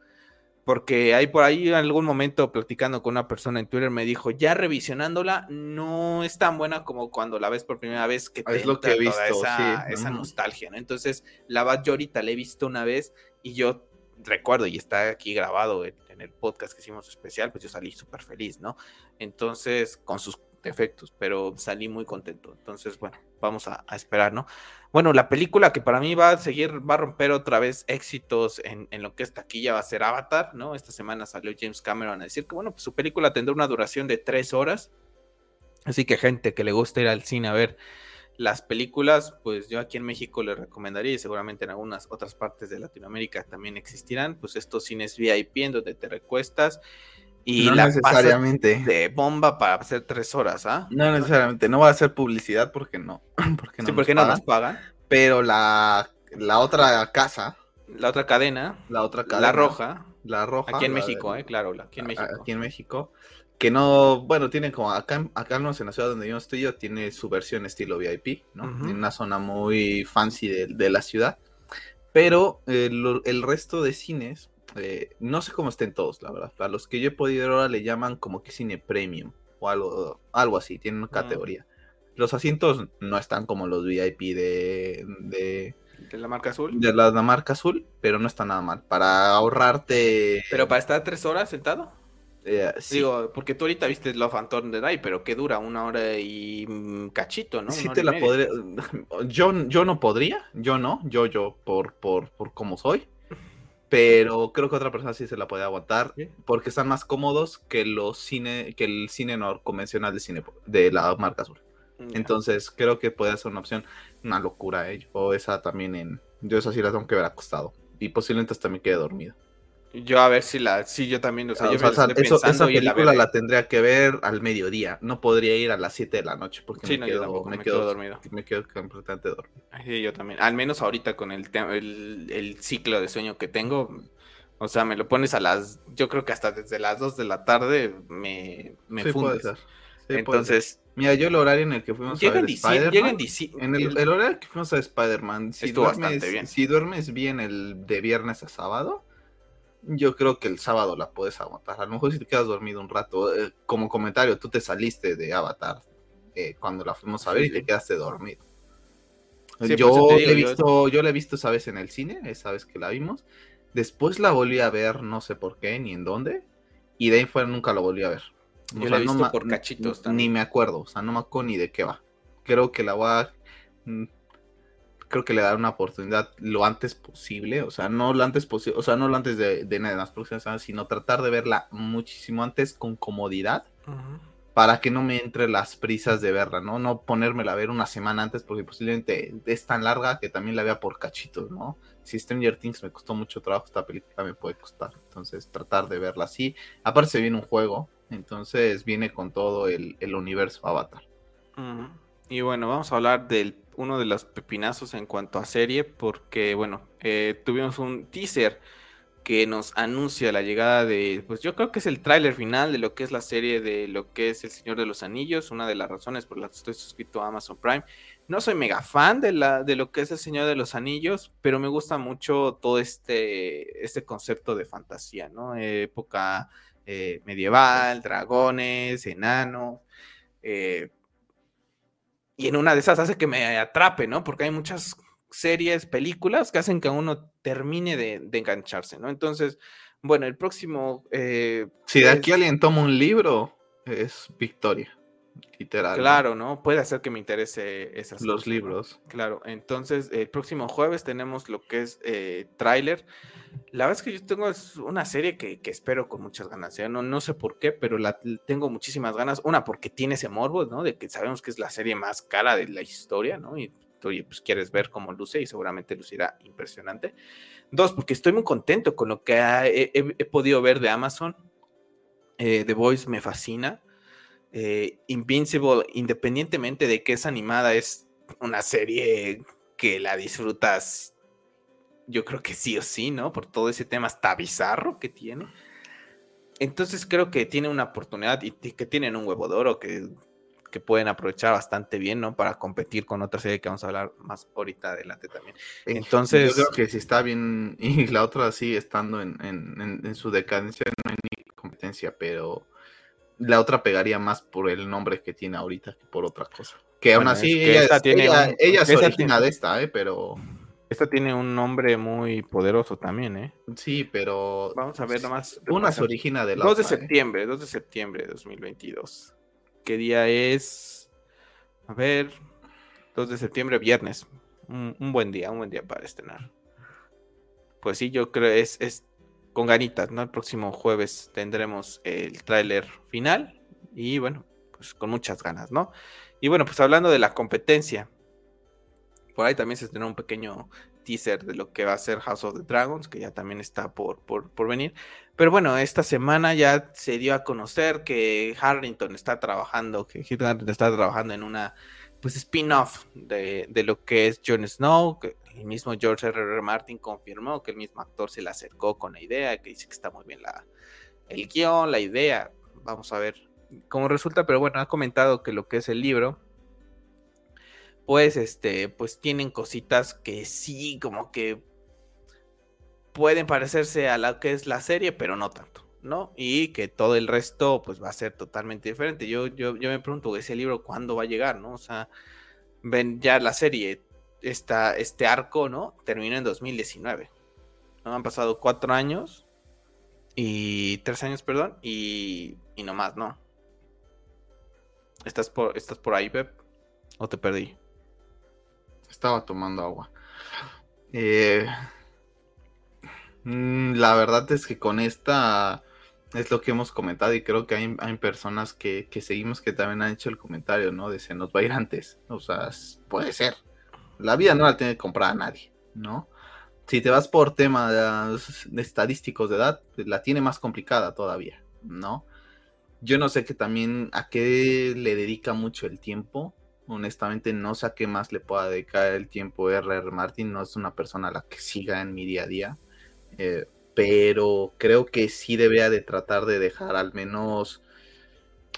porque hay por ahí en algún momento platicando con una persona en Twitter me dijo, ya revisionándola no es tan buena como cuando la ves por primera vez que te es lo que he visto, esa, esa nostalgia, ¿no? Entonces, la Bad yo ahorita la he visto una vez y yo recuerdo y está aquí grabado en, el podcast que hicimos especial, pues yo salí súper feliz, ¿no? Entonces, con sus defectos, pero salí muy contento. Entonces, bueno, vamos a, esperar, ¿no? Bueno, la película que para mí va a seguir, va a romper otra vez éxitos en, en, lo que es taquilla, va a ser Avatar, ¿no? Esta semana salió James Cameron a decir que, bueno, pues su película tendrá una duración de tres horas. Así que gente que le gusta ir al cine a ver las películas, pues yo aquí en México le recomendaría y seguramente en algunas otras partes de Latinoamérica también existirán, pues estos cines VIP en donde te recuestas y no necesariamente de bomba para hacer tres horas, ¿ah? No necesariamente, no va a ser publicidad porque no. Porque no sí, porque no nos pagan. Pero la, la otra casa. La otra cadena. La otra cadena. La roja. La roja. Aquí en México, eh, claro, aquí en México. Aquí en México que no, bueno, tiene como acá, acá en la ciudad donde yo estoy yo, tiene su versión estilo VIP, ¿no? En una zona muy fancy de, la ciudad. Pero el, resto de cines, eh, no sé cómo estén todos, la verdad. A los que yo he podido ver ahora le llaman como que cine premium o algo, algo así, tienen una ah. categoría. Los asientos no están como los VIP de, de ¿De la marca azul? De la, la, marca azul, pero no está nada mal. Para ahorrarte. ¿Pero para estar tres horas sentado? Eh, Digo, porque tú ahorita viste Love and Thunder pero que dura una hora y cachito, ¿no? Sí te la podría. Yo, yo no podría, yo no, yo, yo, por, por, por cómo soy. Pero creo que otra persona sí se la puede aguantar porque están más cómodos que los cine, que el cine no convencional de cine de la marca azul. Entonces creo que puede ser una opción, una locura, ¿eh? O esa también en. Yo esa sí la tengo que ver acostado. Y posiblemente también quede dormido. Yo a ver si la, sí, yo también, o sea, yo esa película la, tendría que ver al mediodía, no podría ir a las 7 de la noche porque me, quedo, me, quedo, dormido. Me quedo completamente dormido. Sí, yo también, al menos ahorita con el, el, ciclo de sueño que tengo, o sea, me lo pones a las, yo creo que hasta desde las 2 de la tarde me, me sí, Puede ser. Entonces... Mira, yo el horario en el que fuimos a ver Spider-Man. En el, el, horario el que fuimos a Spider-Man, si, duermes, si duermes bien el de viernes a sábado, yo creo que el sábado la puedes aguantar. A lo mejor si te quedas dormido un rato, eh, como comentario, tú te saliste de Avatar eh, cuando la fuimos a ver y te quedaste dormido. yo, he visto, yo... la he visto esa vez en el cine, esa vez que la vimos. Después la volví a ver, no sé por qué ni en dónde. Y de ahí fuera nunca la volví a ver. Yo la he visto por cachitos Ni me acuerdo, o sea, no me acuerdo ni de qué va. Creo que la voy a mm, creo que le daré una oportunidad lo antes posible, o sea, no lo antes posible, o sea, no lo antes de, de, las próximas semanas, sino tratar de verla muchísimo antes con comodidad para que no me entre las prisas de verla, ¿no? No ponérmela a ver una semana antes porque posiblemente es tan larga que también la vea por cachitos, ¿no? Si Stranger Things me costó mucho trabajo, esta película me puede costar, entonces tratar de verla así. Aparte se viene un juego, entonces viene con todo el, universo Avatar. Y bueno, vamos a hablar del uno de los pepinazos en cuanto a serie, porque bueno, eh, tuvimos un teaser que nos anuncia la llegada de, pues yo creo que es el tráiler final de lo que es la serie de lo que es El Señor de los Anillos, una de las razones por las que estoy suscrito a Amazon Prime. No soy mega fan de, la, de lo que es El Señor de los Anillos, pero me gusta mucho todo este, este concepto de fantasía, ¿no? época eh, medieval, dragones, enanos. Eh, y en una de esas hace que me atrape, ¿no? Porque hay muchas series, películas que hacen que uno termine de, engancharse, ¿no? Entonces, bueno, el próximo... Eh, si de aquí alguien toma un libro, es Victoria, literal. Claro, ¿no? Puede hacer que me interese esas Los libros. Claro, entonces el próximo jueves tenemos lo que es eh, tráiler. La verdad es que yo tengo una serie que, espero con muchas ganas. ¿eh? No, no sé por qué, pero la tengo muchísimas ganas. Una, porque tiene ese morbo, ¿no? De que sabemos que es la serie más cara de la historia, ¿no? Y tú pues quieres ver cómo luce y seguramente lucirá impresionante. Dos, porque estoy muy contento con lo que he, podido ver de Amazon. Eh, The Voice me fascina. Eh, Invincible, independientemente de que es animada, es una serie que la disfrutas yo creo que sí o sí, ¿no? Por todo ese tema hasta bizarro que tiene. Entonces creo que tiene una oportunidad y que tienen un huevo de oro que, que pueden aprovechar bastante bien, ¿no? Para competir con otra serie que vamos a hablar más ahorita adelante también. Entonces... Yo creo que si está bien y la otra sigue estando en, en, en, su decadencia, no hay ni competencia, pero la otra pegaría más por el nombre que tiene ahorita que por otra cosa. Que aún así ella, tiene ella, es de esta, ¿eh? Pero Esta tiene un nombre muy poderoso también, ¿eh? Sí, pero. Vamos a ver nomás. Una se origina de la 2 de otra, ¿eh? septiembre, 2 de septiembre de 2022. ¿Qué día es? A ver, 2 de septiembre, viernes. Un, un buen día, un buen día para estrenar. Pues sí, yo creo es, es con ganitas, ¿no? El próximo jueves tendremos el tráiler final y bueno, pues con muchas ganas, ¿no? Y bueno, pues hablando de la competencia, por ahí también se estrenó un pequeño teaser de lo que va a ser House of the Dragons, que ya también está por, por, por venir. Pero bueno, esta semana ya se dio a conocer que Harrington está trabajando, que Kit Harington está trabajando en una pues spin-off de, de, lo que es Jon Snow, que el mismo George R. R. Martin confirmó que el mismo actor se le acercó con la idea, que dice que está muy bien la, el guion, la idea, vamos a ver cómo resulta, pero bueno, ha comentado que lo que es el libro, pues este, pues tienen cositas que sí, como que pueden parecerse a lo que es la serie, pero no tanto. ¿no? Y que todo el resto pues va a ser totalmente diferente. Yo, yo, yo me pregunto, ese libro cuándo va a llegar, ¿no? O sea, ven ya la serie, esta, este arco, ¿no? Terminó en 2019. ¿no? Han pasado cuatro años y tres años, perdón, y, y no más, ¿no? ¿Estás por, ¿Estás por ahí, Pep? ¿O te perdí? Estaba tomando agua. Eh, mm, la verdad es que con esta es lo que hemos comentado y creo que hay, hay personas que, que, seguimos que también han hecho el comentario, ¿no? De se nos va a ir antes. O sea, puede ser. La vida no la tiene que comprar a nadie, ¿no? Si te vas por temas de estadísticos de edad, la tiene más complicada todavía, ¿no? Yo no sé que también a qué le dedica mucho el tiempo. Honestamente, no sé a qué más le pueda dedicar el tiempo R.R. Martin. No es una persona a la que siga en mi día a día. Eh, pero creo que sí debería de tratar de dejar al menos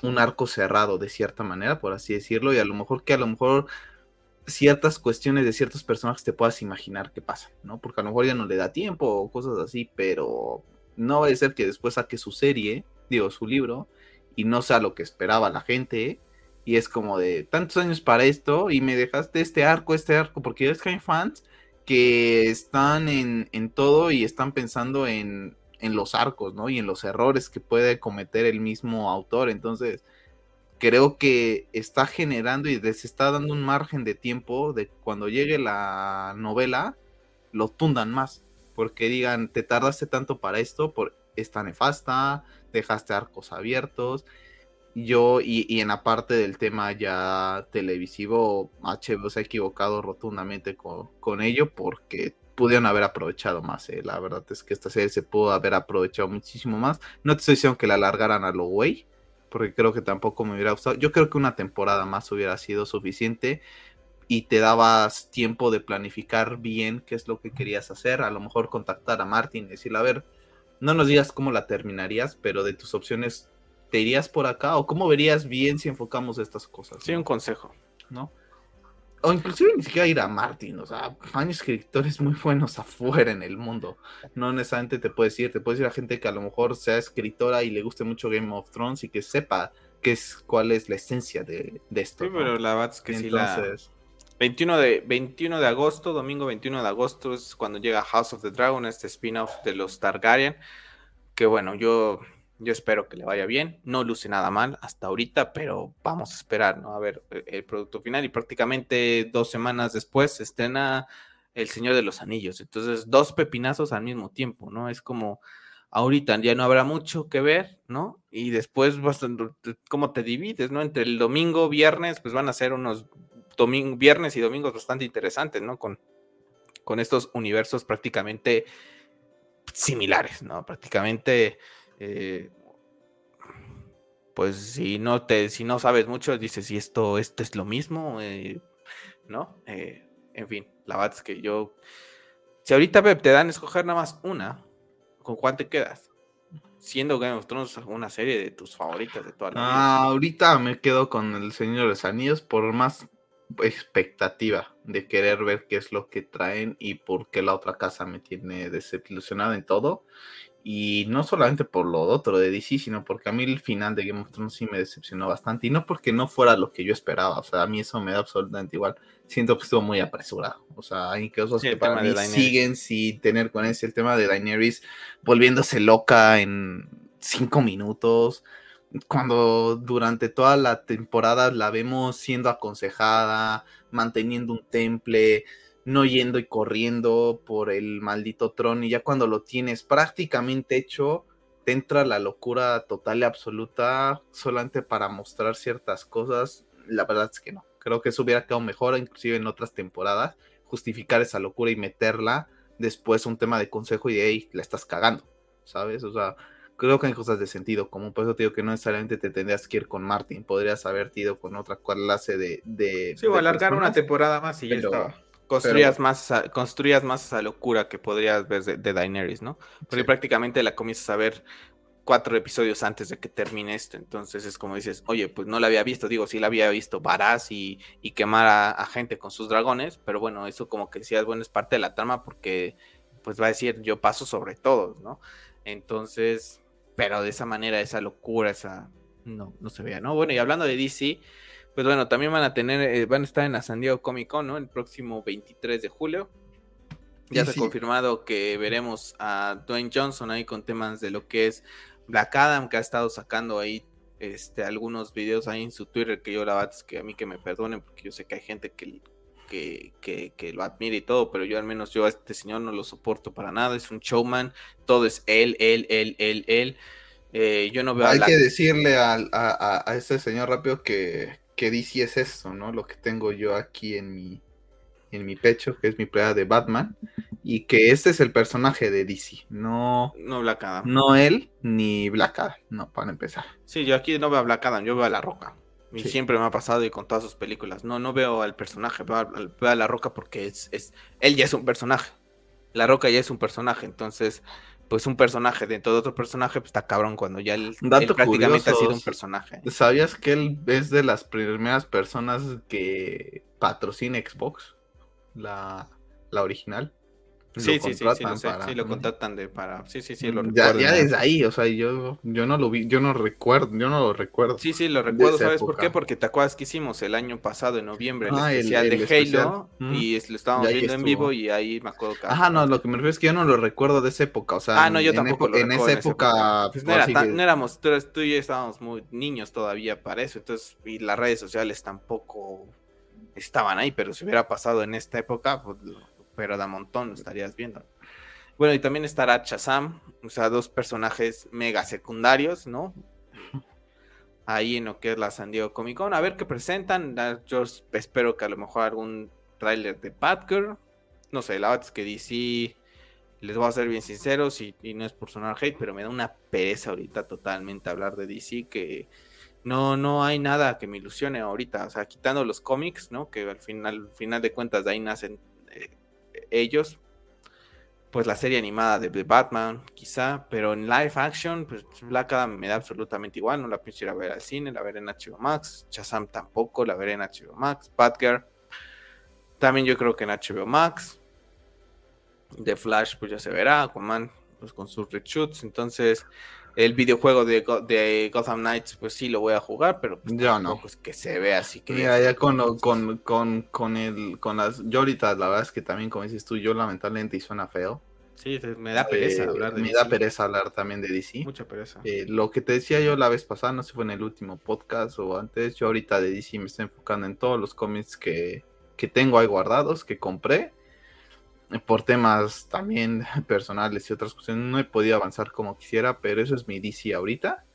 un arco cerrado de cierta manera, por así decirlo, y a lo mejor que a lo mejor ciertas cuestiones de ciertos personajes te puedas imaginar qué pasa, ¿no? Porque a lo mejor ya no le da tiempo o cosas así, pero no va a ser que después saque su serie, digo, su libro, y no sea lo que esperaba la gente, y es como de tantos años para esto, y me dejaste este arco, este arco, porque es que hay fans que están en, en todo y están pensando en, en, los arcos, ¿no? Y en los errores que puede cometer el mismo autor. Entonces, creo que está generando y les está dando un margen de tiempo de cuando llegue la novela, lo tundan más. Porque digan, te tardaste tanto para esto, por esta nefasta, dejaste arcos abiertos yo y, y, en la parte del tema ya televisivo, HBO se ha equivocado rotundamente con, con ello porque pudieron haber aprovechado más. Eh. La verdad es que esta serie se pudo haber aprovechado muchísimo más. No te estoy diciendo que la alargaran a lo güey, porque creo que tampoco me hubiera gustado. Yo creo que una temporada más hubiera sido suficiente y te dabas tiempo de planificar bien qué es lo que querías hacer. A lo mejor contactar a Martin y decirle, a ver, no nos digas cómo la terminarías, pero de tus opciones ¿te irías por acá? ¿O cómo verías bien si enfocamos estas cosas? Sí, ¿no? un consejo. ¿No? O inclusive ni siquiera ir a Martin, o sea, hay escritores muy buenos afuera en el mundo. No necesariamente te puedes ir, te puedes ir a gente que a lo mejor sea escritora y le guste mucho Game of Thrones y que sepa qué es, cuál es la esencia de, de esto. Sí, ¿no? pero la verdad es que Entonces, sí la... 21 de, 21 de agosto, domingo 21 de agosto es cuando llega House of the Dragon, este spin-off de los Targaryen. Que bueno, yo yo espero que le vaya bien. No luce nada mal hasta ahorita, pero vamos a esperar, ¿no? A ver eh, el producto final. Y prácticamente dos semanas después se estrena El Señor de los Anillos. Entonces, dos pepinazos al mismo tiempo, ¿no? Es como ahorita ya no habrá mucho que ver, ¿no? Y después, ¿cómo te divides, ¿no? Entre el domingo, viernes, pues van a ser unos viernes y domingos bastante interesantes, ¿no? Con, con estos universos prácticamente similares, ¿no? Prácticamente eh, pues si no te, si no sabes mucho, dices, si esto, esto es lo mismo, eh, ¿no? Eh, en fin, la verdad es que yo, si ahorita te dan escoger nada más una, ¿con cuál te quedas? Siendo Game of una serie de tus favoritas de toda la vida. Ah, ahorita me quedo con El Señor de los Anillos por más expectativa de querer ver qué es lo que traen y por qué la otra casa me tiene desilusionada en todo Y no solamente por lo otro de DC, sino porque a mí el final de Game of Thrones sí me decepcionó bastante. Y no porque no fuera lo que yo esperaba. O sea, a mí eso me da absolutamente igual. Siento que estuvo muy apresurado. O sea, hay cosas que para mí siguen sin tener con ese el tema de Daenerys volviéndose loca en cinco minutos. Cuando durante toda la temporada la vemos siendo aconsejada, manteniendo un temple, no yendo y corriendo por el maldito trono y ya cuando lo tienes prácticamente hecho, te entra la locura total y absoluta solamente para mostrar ciertas cosas. La verdad es que no. Creo que eso hubiera quedado mejor, inclusive en otras temporadas, justificar esa locura y meterla después un tema de consejo y de, hey, la estás cagando, ¿sabes? O sea, creo que hay cosas de sentido como por eso te digo que no necesariamente te tendrías que ir con Martin, podrías haberte ido con otra clase de... de sí, o alargar una temporada más y ya estaba construías, más esa, construías más esa locura que podrías ver de, Daenerys, ¿no? Porque prácticamente la comienzas a ver cuatro episodios antes de que termine esto. Entonces es como dices, oye, pues no la había visto. Digo, sí la había visto Varaz y, y quemar a, gente con sus dragones, pero bueno, eso como que decías, bueno, es parte de la trama porque pues va a decir, yo paso sobre todos, ¿no? Entonces, pero de esa manera, esa locura, esa... No, no se veía, ¿no? Bueno, y hablando de DC, pues bueno, también van a tener, eh, van a estar en la San Diego Comic Con, ¿no? El próximo 23 de julio. Ya se ha confirmado que veremos a Dwayne Johnson ahí con temas de lo que es Black Adam, que ha estado sacando ahí este, algunos videos ahí en su Twitter, que yo la verdad es que a mí que me perdonen, porque yo sé que hay gente que, que, que, lo admira y todo, pero yo al menos yo a este señor no lo soporto para nada, es un showman, todo es él, él, él, él, él. Eh, yo no veo Hay que decirle a, a, a, ese señor rápido que, que DC es esto, ¿no? Lo que tengo yo aquí en mi, en mi pecho, que es mi prueba de Batman, y que este es el personaje de DC, no, no Black Adam. No él ni Black Adam, no, para empezar. Sí, yo aquí no veo a Black Adam, yo veo a La Roca. Y siempre me ha pasado y con todas sus películas. No, no veo al personaje, veo a, La Roca porque es, es, él ya es un personaje. La Roca ya es un personaje, entonces pues un personaje dentro de otro personaje, pues está cabrón cuando ya él, prácticamente ha sido un personaje. ¿Sabías que él es de las primeras personas que patrocina Xbox? La, la original. Sí, sí, sí, sí, lo sé, sí, lo contactan de para, sí, sí, sí, lo recuerdo. Ya, desde ahí, o sea, yo, yo no lo vi, yo no recuerdo, yo no lo recuerdo. Sí, sí, lo recuerdo, ¿sabes por qué? Porque te acuerdas que hicimos el año pasado, en noviembre, el ah, especial de Halo, y lo estábamos viendo en vivo, y ahí me acuerdo que... Ajá, no, lo que me refiero es que yo no lo recuerdo de esa época, o sea... Ah, no, yo tampoco lo en esa época... Pues no, no, éramos, tú, tú y yo estábamos muy niños todavía para eso, entonces, y las redes sociales tampoco estaban ahí, pero si hubiera pasado en esta época, pues, pero de montón lo estarías viendo. Bueno, y también estará Chazam, o sea, dos personajes mega secundarios, ¿no? Ahí en lo que es la San Diego Comic Con. A ver qué presentan. Yo espero que a lo mejor algún tráiler de Batgirl. No sé, la verdad es que DC, les voy a ser bien sinceros y, y, no es por sonar hate, pero me da una pereza ahorita totalmente hablar de DC que no, no hay nada que me ilusione ahorita. O sea, quitando los cómics, ¿no? Que al final, al final de cuentas de ahí nacen ellos pues la serie animada de, Batman, quizá, pero en live action, pues Black Adam me da absolutamente igual, no la pienso ir a ver al cine, la veré en HBO Max, Shazam tampoco, la veré en HBO Max, Batgirl, también yo creo que en HBO Max, The Flash pues ya se verá, Aquaman pues con sus reshoots, entonces el videojuego de, de, Gotham Knights, pues sí lo voy a jugar, pero pues yo no. Pues que se ve así que. Mira, ya con, con, con, con, el, con las. Yo ahorita, la verdad es que también, como dices tú, yo lamentablemente y suena feo. Sí, me da pereza eh, hablar de Me da pereza hablar también de DC. Mucha pereza. Eh, lo que te decía yo la vez pasada, no sé si fue en el último podcast o antes, yo ahorita de DC me estoy enfocando en todos los cómics que, que tengo ahí guardados, que compré por temas también personales y otras cuestiones, no he podido avanzar como quisiera, pero eso es mi DC ahorita.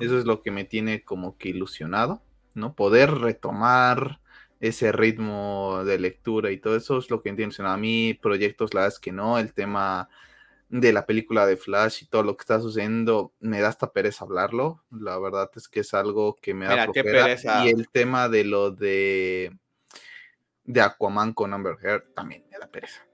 Eso es lo que me tiene como que ilusionado, ¿no? Poder retomar ese ritmo de lectura y todo eso es lo que entiendo. A mí, proyectos, la verdad es que no, el tema de la película de Flash y todo lo que está sucediendo, me da hasta pereza hablarlo. La verdad es que es algo que me da pereza. Y el tema de lo de, de Aquaman con Amber Heard también me da pereza.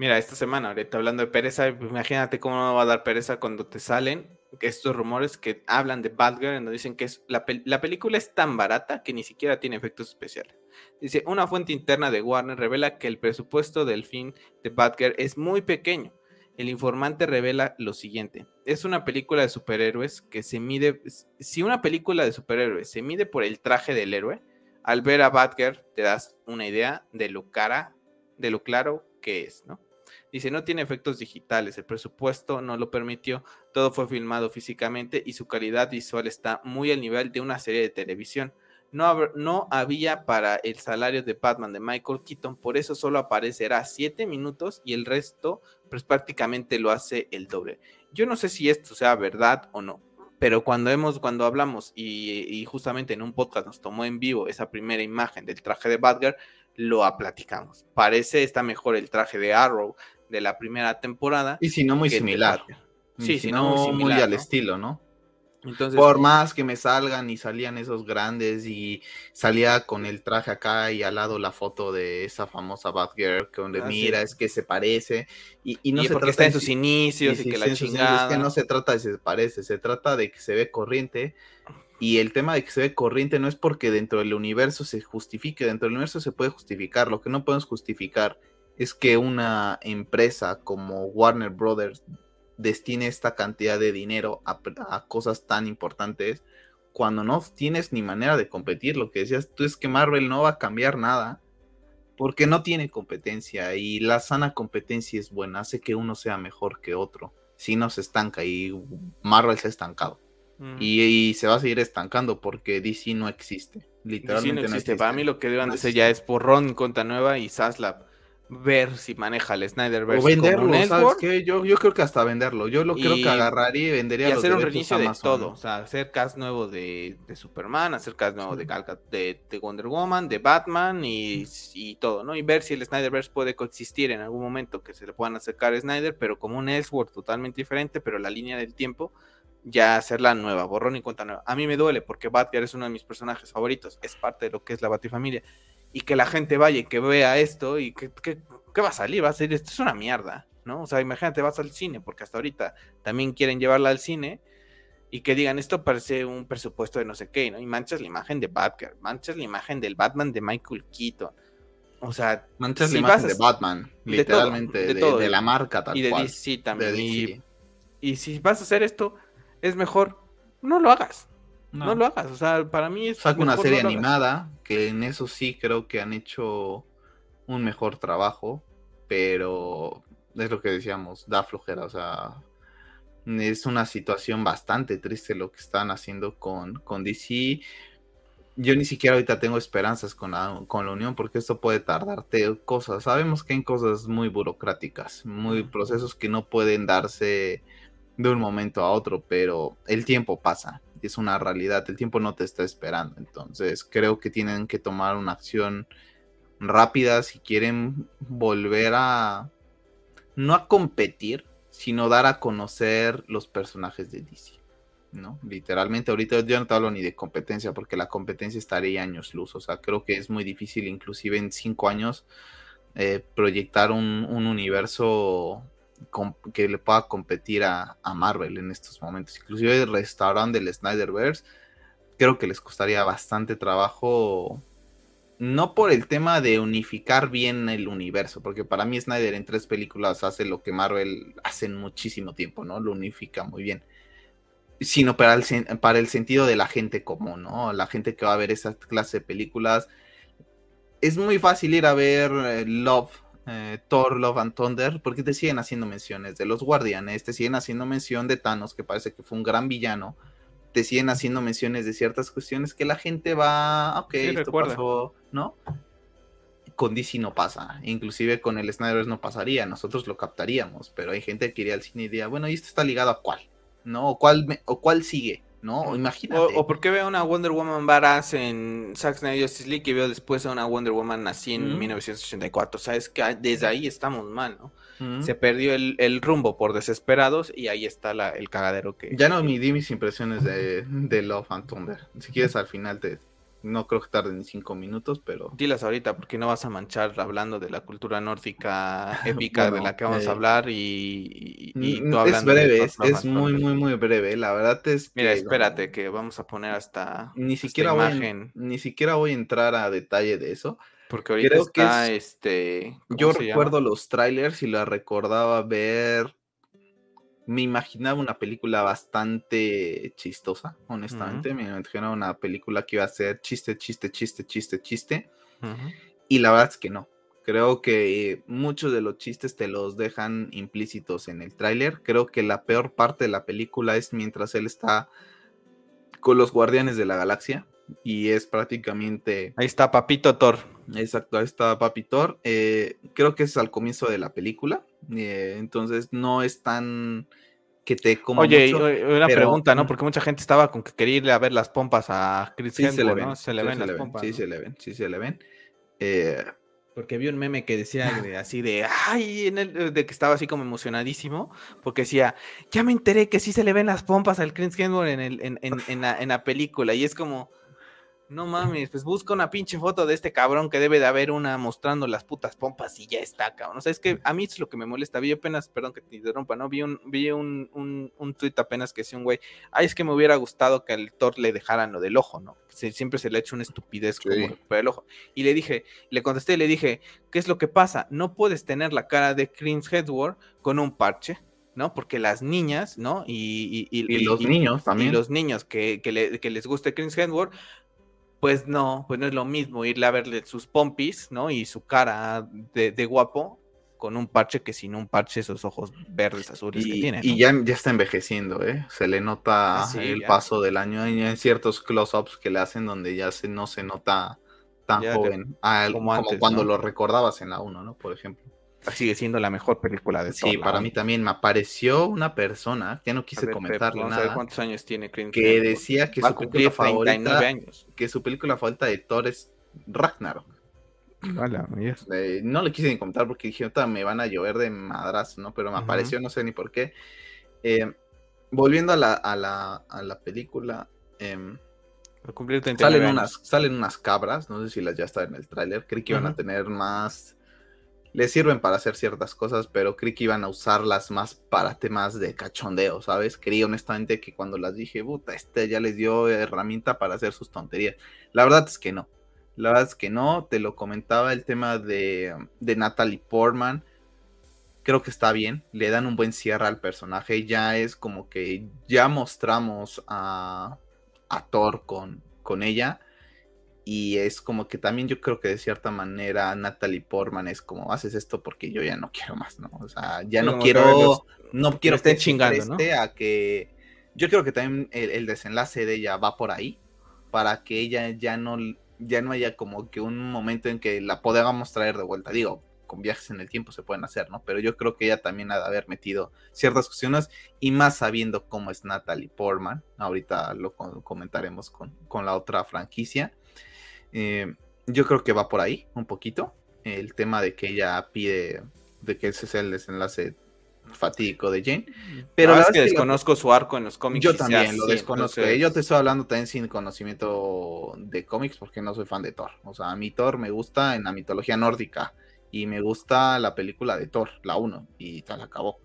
Mira, esta semana, ahorita hablando de pereza, imagínate cómo no va a dar pereza cuando te salen estos rumores que hablan de Batgirl, donde dicen que es la, película es tan barata que ni siquiera tiene efectos especiales. Dice, una fuente interna de Warner revela que el presupuesto del film de Batgirl es muy pequeño. el informante revela lo siguiente. Es una película de superhéroes que se mide... Si una película de superhéroes se mide por el traje del héroe, al ver a Batgirl te das una idea de lo cara, de lo claro que es, ¿no? Dice, no tiene efectos digitales, el presupuesto no lo permitió, todo fue filmado físicamente y su calidad visual está muy al nivel de una serie de televisión. No, no había para el salario de Batman de Michael Keaton, por eso solo aparecerá 7 minutos y el resto pues prácticamente lo hace el doble. Yo no sé si esto sea verdad o no, pero cuando hemos, cuando hablamos y, justamente en un podcast nos tomó en vivo esa primera imagen del traje de Batgirl, lo platicamos. Parece está mejor el traje de Arrow de la primera temporada. Y si no, muy similar. Sí, si, no, muy, similar, muy al estilo, ¿no? Entonces, por más que me salgan y salían esos grandes y salía con el traje acá y al lado la foto de esa famosa Batgirl que donde mira es que se parece y, y no se porque está en sus inicios y, que la chingada. Es que no se trata de se parece, se trata de que se ve corriente y el tema de que se ve corriente no es porque dentro del universo se justifique, dentro del universo se puede justificar, lo que no podemos justificar es que una empresa como Warner Brothers destine esta cantidad de dinero a, cosas tan importantes cuando no tienes ni manera de competir. Lo que decías tú es que Marvel no va a cambiar nada porque no tiene competencia y la sana competencia es buena, hace que uno sea mejor que otro. Si no se estanca y Marvel se ha estancado. Mm. Y, se va a seguir estancando porque DC no existe. Literalmente no existe. Para mí lo que deben hacer ya es porrón contra nueva y Saslab ver si maneja el Snyderverse. O venderlo, ¿sabes qué? Yo, yo creo que hasta venderlo. Yo lo creo que agarraría y vendería y hacer un reinicio de todo. O sea, hacer cast nuevo de, Superman, hacer cast nuevo de, de, Wonder Woman, de Batman y, y, todo, ¿no? Y ver si el Snyderverse puede coexistir en algún momento que se le puedan acercar a Snyder, pero como un Elseworld totalmente diferente, pero la línea del tiempo ya hacerla nueva, borrón y cuenta nueva. A mí me duele porque Batgirl es uno de mis personajes favoritos, es parte de lo que es la Batifamilia y que la gente vaya y que vea esto y que, va a salir, va a salir, esto es una mierda, ¿no? O sea, imagínate, vas al cine, porque hasta ahorita también quieren llevarla al cine y que digan esto parece un presupuesto de no sé qué, ¿no? Y manchas la imagen de Batgirl, manchas la imagen del Batman de Michael Keaton. O sea, manchas la imagen de Batman, literalmente, de, la marca tal y de cual. DC también. Y, y si vas a hacer esto, es mejor no lo hagas. No. lo hagas, o sea, para mí es. Saca una serie animada, que en eso sí creo que han hecho un mejor trabajo, pero es lo que decíamos, da flojera, o sea, es una situación bastante triste lo que están haciendo con, con DC. Yo ni siquiera ahorita tengo esperanzas con la, con la unión porque esto puede tardarte cosas. Sabemos que hay cosas muy burocráticas, muy procesos que no pueden darse de un momento a otro, pero el tiempo pasa es una realidad, el tiempo no te está esperando. Entonces creo que tienen que tomar una acción rápida si quieren volver a, no a competir, sino dar a conocer los personajes de DC. ¿no? Literalmente, ahorita yo no te hablo ni de competencia, porque la competencia estaría años luz. O sea, creo que es muy difícil, inclusive en cinco años, eh, proyectar un, un, universo que le pueda competir a, Marvel en estos momentos. Inclusive el restaurante del Snyderverse, creo que les costaría bastante trabajo. No por el tema de unificar bien el universo, porque para mí Snyder en tres películas hace lo que Marvel hace en muchísimo tiempo, ¿no? Lo unifica muy bien. Sino para el, para el sentido de la gente común, ¿no? La gente que va a ver esa clase de películas. Es muy fácil ir a ver eh, Love, eh, Thor, Love and Thunder, porque te siguen haciendo menciones de los guardianes, te siguen haciendo mención de Thanos, que parece que fue un gran villano, te siguen haciendo menciones de ciertas cuestiones que la gente va, ok, esto pasó, ¿no? Con DC no pasa, inclusive con el Snyder no pasaría, nosotros lo captaríamos, pero hay gente que iría al cine y diría, bueno, ¿y esto está ligado a cuál? ¿No? ¿O cuál, o cuál sigue? ¿No? Imagínate. O, porque veo una Wonder Woman Baras en Zack Snyder Justice League y veo después a una Wonder Woman así en 1984. O sea, es que desde ahí estamos mal, ¿no? Se perdió el, rumbo por desesperados y ahí está la, el cagadero que... Ya no di mis impresiones de, de Love and Thunder. Si quieres al final te, no creo que tarde ni cinco minutos, pero. Dilas ahorita, porque no vas a manchar hablando de la cultura nórdica épica de la que vamos a eh, hablar y, y, Es breve, es, muy, muy, muy breve. La verdad es Mira, espérate, que vamos a poner hasta. Ni siquiera, voy, ni siquiera voy a entrar a detalle de eso. Porque ahorita está este. Yo recuerdo los trailers y la recordaba ver me imaginaba una película bastante chistosa, honestamente. Me imaginaba una película que iba a ser chiste, chiste, chiste, chiste, chiste. Y la verdad es que no. Creo que muchos de los chistes te los dejan implícitos en el tráiler. Creo que la peor parte de la película es mientras él está con los Guardianes de la Galaxia. Y es prácticamente... Ahí está Papito Thor. Exacto, ahí está Papi Thor. Eh, creo que es al comienzo de la película. Eh, entonces no es tan que te como Oye, una pregunta, ¿no? Porque mucha gente estaba con que quería irle a ver las pompas a Chris sí, se le ven, ¿no? Se le ven las pompas. Sí, se le ven, sí se le ven. Eh, porque vi un meme que decía así de, ay, en el, de que estaba así como emocionadísimo, porque decía, ya me enteré que sí se le ven las pompas al Chris Hemsworth en, el, en, en, en, la, en la película, y es como, no mames, pues busca una pinche foto de este cabrón que debe de haber una mostrando las putas pompas y ya está, cabrón. O sea, es que a mí es lo que me molesta. Vi apenas, perdón que te interrumpa, ¿no? Vi un, vi un, un, un tweet apenas que decía un güey, ay, es que me hubiera gustado que al Thor le dejaran lo del ojo, ¿no? siempre se le ha hecho una estupidez como el ojo. Y le dije, le contesté y le dije, ¿qué es lo que pasa? No puedes tener la cara de Chris Hedward con un parche. ¿no? Porque las niñas, ¿no? Y, y, los niños también. Y los niños que, que, le, que les guste Chris Hedward, pues no, pues no es lo mismo irle a verle sus pompis, ¿no? Y su cara de, guapo con un parche que sin un parche esos ojos verdes azules y, que tiene. Y ya, ya está envejeciendo, ¿eh? Se le nota ah, el paso del año en ciertos close-ups que le hacen donde ya se, no se nota tan joven como, cuando lo recordabas en la 1, ¿no? Por ejemplo sigue siendo la mejor película de Sí, para mí también me apareció una persona, ya no quise comentarle nada. cuántos años tiene Que decía que su película favorita que su película favorita de Thor es Ragnarok. Eh, no le quise ni comentar porque dije, me van a llover de madras, ¿no? Pero me apareció, no sé ni por qué. Eh, volviendo a la, a la, a la película, em, salen, unas, salen unas cabras, no sé si las ya están en el tráiler, creí que iban a tener más le sirven para hacer ciertas cosas, pero creí que iban a usarlas más para temas de cachondeo, ¿sabes? Creí honestamente que cuando las dije, puta, este ya les dio herramienta para hacer sus tonterías. La verdad es que no. La verdad es que no. Te lo comentaba el tema de, de Natalie Portman. Creo que está bien. Le dan un buen cierre al personaje. Ya es como que ya mostramos a, a Thor con, con ella y es como que también yo creo que de cierta manera Natalie Portman es como haces esto porque yo ya no quiero más, ¿no? O sea, ya no quiero, no quiero que chingando, ¿no? a que yo creo que también el, desenlace de ella va por ahí para que ella ya no ya no haya como que un momento en que la podamos traer de vuelta. Digo, con viajes en el tiempo se pueden hacer, ¿no? Pero yo creo que ella también ha de haber metido ciertas cuestiones y más sabiendo cómo es Natalie Portman. Ahorita lo comentaremos con, con la otra franquicia. Eh, yo creo que va por ahí un poquito. El tema de que ella pide de que ese es el desenlace fatídico de Jane. Pero es que desconozco su arco en los cómics. Yo también lo desconozco. Yo te estoy hablando también sin conocimiento de cómics porque no soy fan de Thor. O sea, a mí Thor me gusta en la mitología nórdica y me gusta la película de Thor, la 1, y tal, acabó.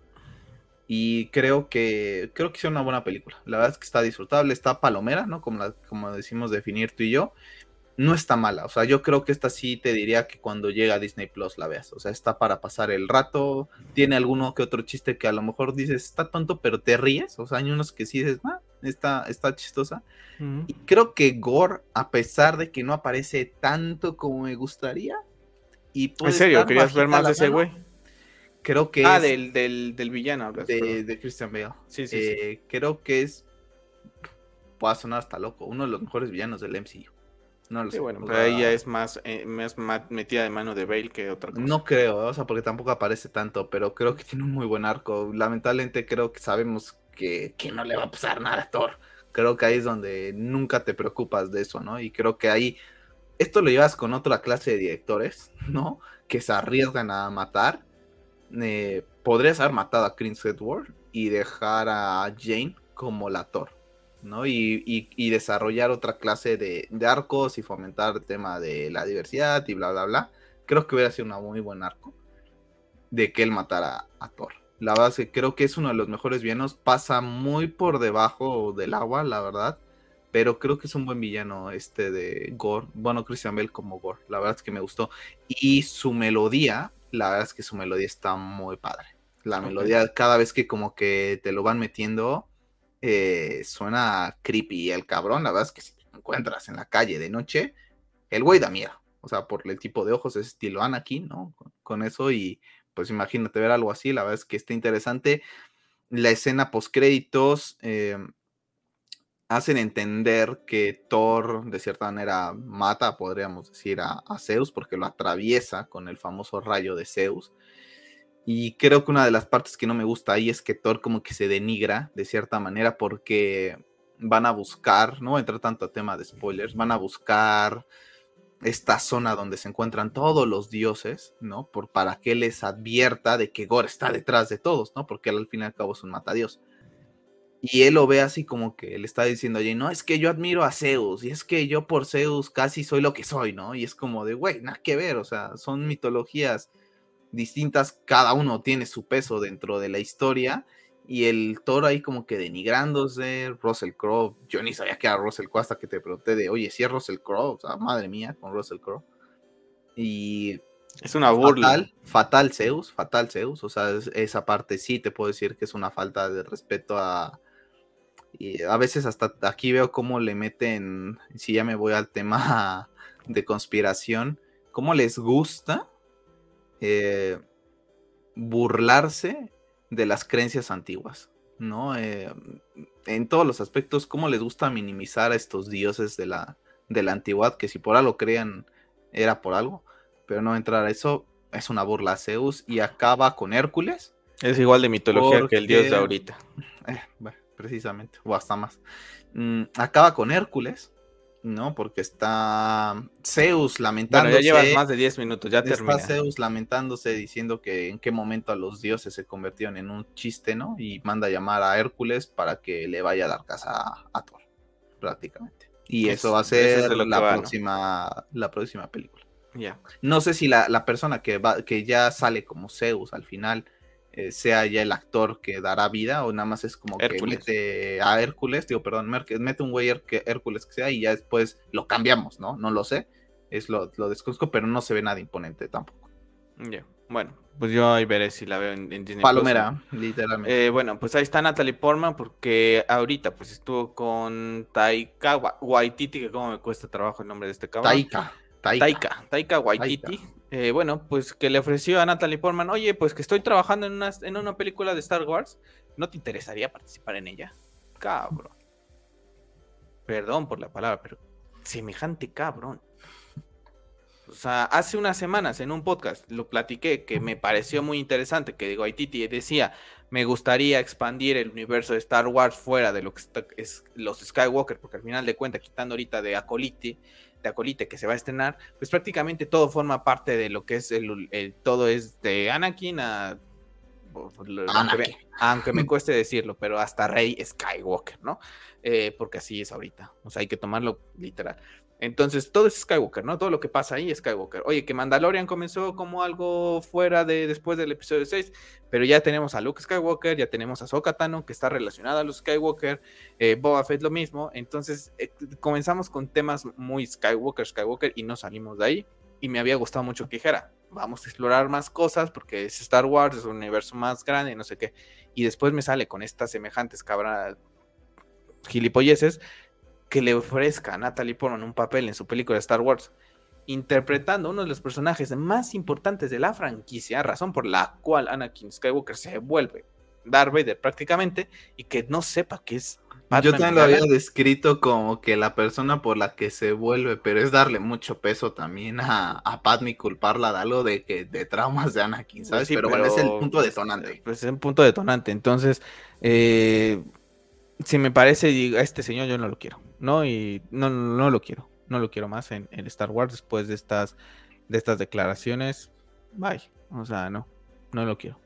Y creo que creo que es una buena película. La verdad es que está disfrutable, está palomera, ¿no? Como, como decimos definir tú y yo no está mala. O sea, yo creo que esta sí te diría que cuando llega a Disney Plus la veas. O sea, está para pasar el rato. Tiene alguno que otro chiste que a lo mejor dices, está tonto, pero te ríes. O sea, hay unos que sí dices, ah, está, está chistosa. Y creo que Gore, a pesar de que no aparece tanto como me gustaría. Y ¿En serio? ¿Querías ver más de ese güey? Creo que ah, del, del, del, villano. de, Christian Bale. Sí, sí, eh, Creo que es. Puede sonar hasta loco. Uno de los mejores villanos del MCU. No lo sé. Bueno, pero ella es más, eh, más metida de mano de Bale que otra cosa. No creo, o sea, porque tampoco aparece tanto, pero creo que tiene un muy buen arco. Lamentablemente creo que sabemos que, que no le va a pasar nada a Thor. Creo que ahí es donde nunca te preocupas de eso, ¿no? Y creo que ahí, esto lo llevas con otra clase de directores, ¿no? Que se arriesgan a matar. Eh, podrías haber matado a Chris Edward y dejar a Jane como la Thor ¿no? Y, desarrollar otra clase de, arcos y fomentar el tema de la diversidad y bla, bla, bla. Creo que hubiera sido un muy buen arco de que él matara a Thor. La verdad es que creo que es uno de los mejores villanos. Pasa muy por debajo del agua, la verdad. Pero creo que es un buen villano este de Gore. Bueno, Christian Bell como Gore. La verdad es que me gustó. Y su melodía, la verdad es que su melodía está muy padre. La melodía, cada vez que como que te lo van metiendo, eh, suena creepy. El cabrón, la verdad es que si te encuentras en la calle de noche, el güey da miedo. O sea, por el tipo de ojos es estilo Anakin, ¿no? Con, eso y pues imagínate ver algo así, la verdad es que está interesante. La escena post créditos eh, hacen entender que Thor de cierta manera mata, podríamos decir, a, Zeus porque lo atraviesa con el famoso rayo de Zeus. Y creo que una de las partes que no me gusta ahí es que Thor como que se denigra de cierta manera porque van a buscar, no voy a entrar tanto a tema de spoilers, van a buscar esta zona donde se encuentran todos los dioses, ¿no? Por, para que les advierta de que Gore está detrás de todos, ¿no? Porque él al fin y al cabo es un matadios. Y él lo ve así como que le está diciendo, oye, no, es que yo admiro a Zeus, y es que yo por Zeus casi soy lo que soy, ¿no? Y es como de, güey, nada que ver, o sea, son mitologías distintas, cada uno tiene su peso dentro de la historia, y el toro ahí como que denigrándose, Russell Crowe, yo ni sabía que era Russell Crowe hasta que te pregunté de, oye, si es Russell Crowe, o sea, madre mía, con Russell Crowe. Y es una burla. Fatal, fatal Zeus, fatal Zeus. O sea, esa parte sí te puedo decir que es una falta de respeto a, y a veces hasta aquí veo cómo le meten, si ya me voy al tema de conspiración, cómo les gusta eh, burlarse de las creencias antiguas, ¿no? Eh, en todos los aspectos, cómo les gusta minimizar a estos dioses de la, de la antigüedad, que si por algo crean era por algo, pero no entrar a eso es una burla a Zeus y acaba con Hércules. Es igual de mitología que el dios de ahorita. Eh, precisamente, o hasta más. Mm, acaba con Hércules, ¿no? Porque está Zeus lamentándose. Bueno, ya llevas más de 10 minutos, ya termina. Está Zeus lamentándose, diciendo que en qué momento a los dioses se convirtieron en un chiste, ¿no? Y manda a llamar a Hércules para que le vaya a dar casa a, Thor, prácticamente. Y eso va a ser la, próxima, la próxima película. Ya. No sé si la, la persona que, va, que ya sale como Zeus al final eh, sea ya el actor que dará vida o nada más es como que mete a Hércules, digo, perdón, mete un güey que Hércules que sea y ya después lo cambiamos, ¿no? No lo sé, es lo, lo desconozco, pero no se ve nada imponente tampoco. Ya, bueno, pues yo ahí veré si la veo en, Disney. Palomera, literalmente. Eh, bueno, pues ahí está Natalie Portman porque ahorita pues estuvo con Taika Waititi, que como me cuesta trabajo el nombre de este cabrón. Taika. Taika, Taika, Waititi. Eh, bueno, pues que le ofreció a Natalie Portman, oye, pues que estoy trabajando en una, en una película de Star Wars, ¿no te interesaría participar en ella? Cabrón. Perdón por la palabra, pero semejante cabrón. O sea, hace unas semanas en un podcast lo platiqué que me pareció muy interesante, que digo, Waititi decía, me gustaría expandir el universo de Star Wars fuera de lo que es los Skywalker, porque al final de cuentas, quitando ahorita de Acolite, de Acolite que se va a estrenar, pues prácticamente todo forma parte de lo que es el, todo es de Anakin a Aunque, me, cueste decirlo, pero hasta Rey Skywalker, ¿no? Eh, porque así es ahorita, o sea, hay que tomarlo literal. Entonces, todo es Skywalker, ¿no? Todo lo que pasa ahí es Skywalker. Oye, que Mandalorian comenzó como algo fuera de después del episodio 6, pero ya tenemos a Luke Skywalker, ya tenemos a Sokatano, que está relacionada a los Skywalker, eh, Boba Fett lo mismo. Entonces, eh, comenzamos con temas muy Skywalker, Skywalker, y no salimos de ahí. Y me había gustado mucho que dijera, vamos a explorar más cosas, porque es Star Wars, es un universo más grande, no sé qué. Y después me sale con estas semejantes cabras gilipolleces que le ofrezca a Natalie Portman un papel en su película de Star Wars, interpretando uno de los personajes más importantes de la franquicia, razón por la cual Anakin Skywalker se vuelve Darth Vader prácticamente, y que no sepa que es Yo también lo había descrito como que la persona por la que se vuelve, pero es darle mucho peso también a, a Padme y culparla de algo de que de traumas de Anakin, pues ¿sabes? pero, bueno, es el punto detonante. Pues es un punto detonante. Entonces, eh, si me parece, a este señor yo no lo quiero, ¿no? Y no, no lo quiero, no lo quiero más en, Star Wars después de estas, de estas declaraciones. Bye, o sea, no, no lo quiero.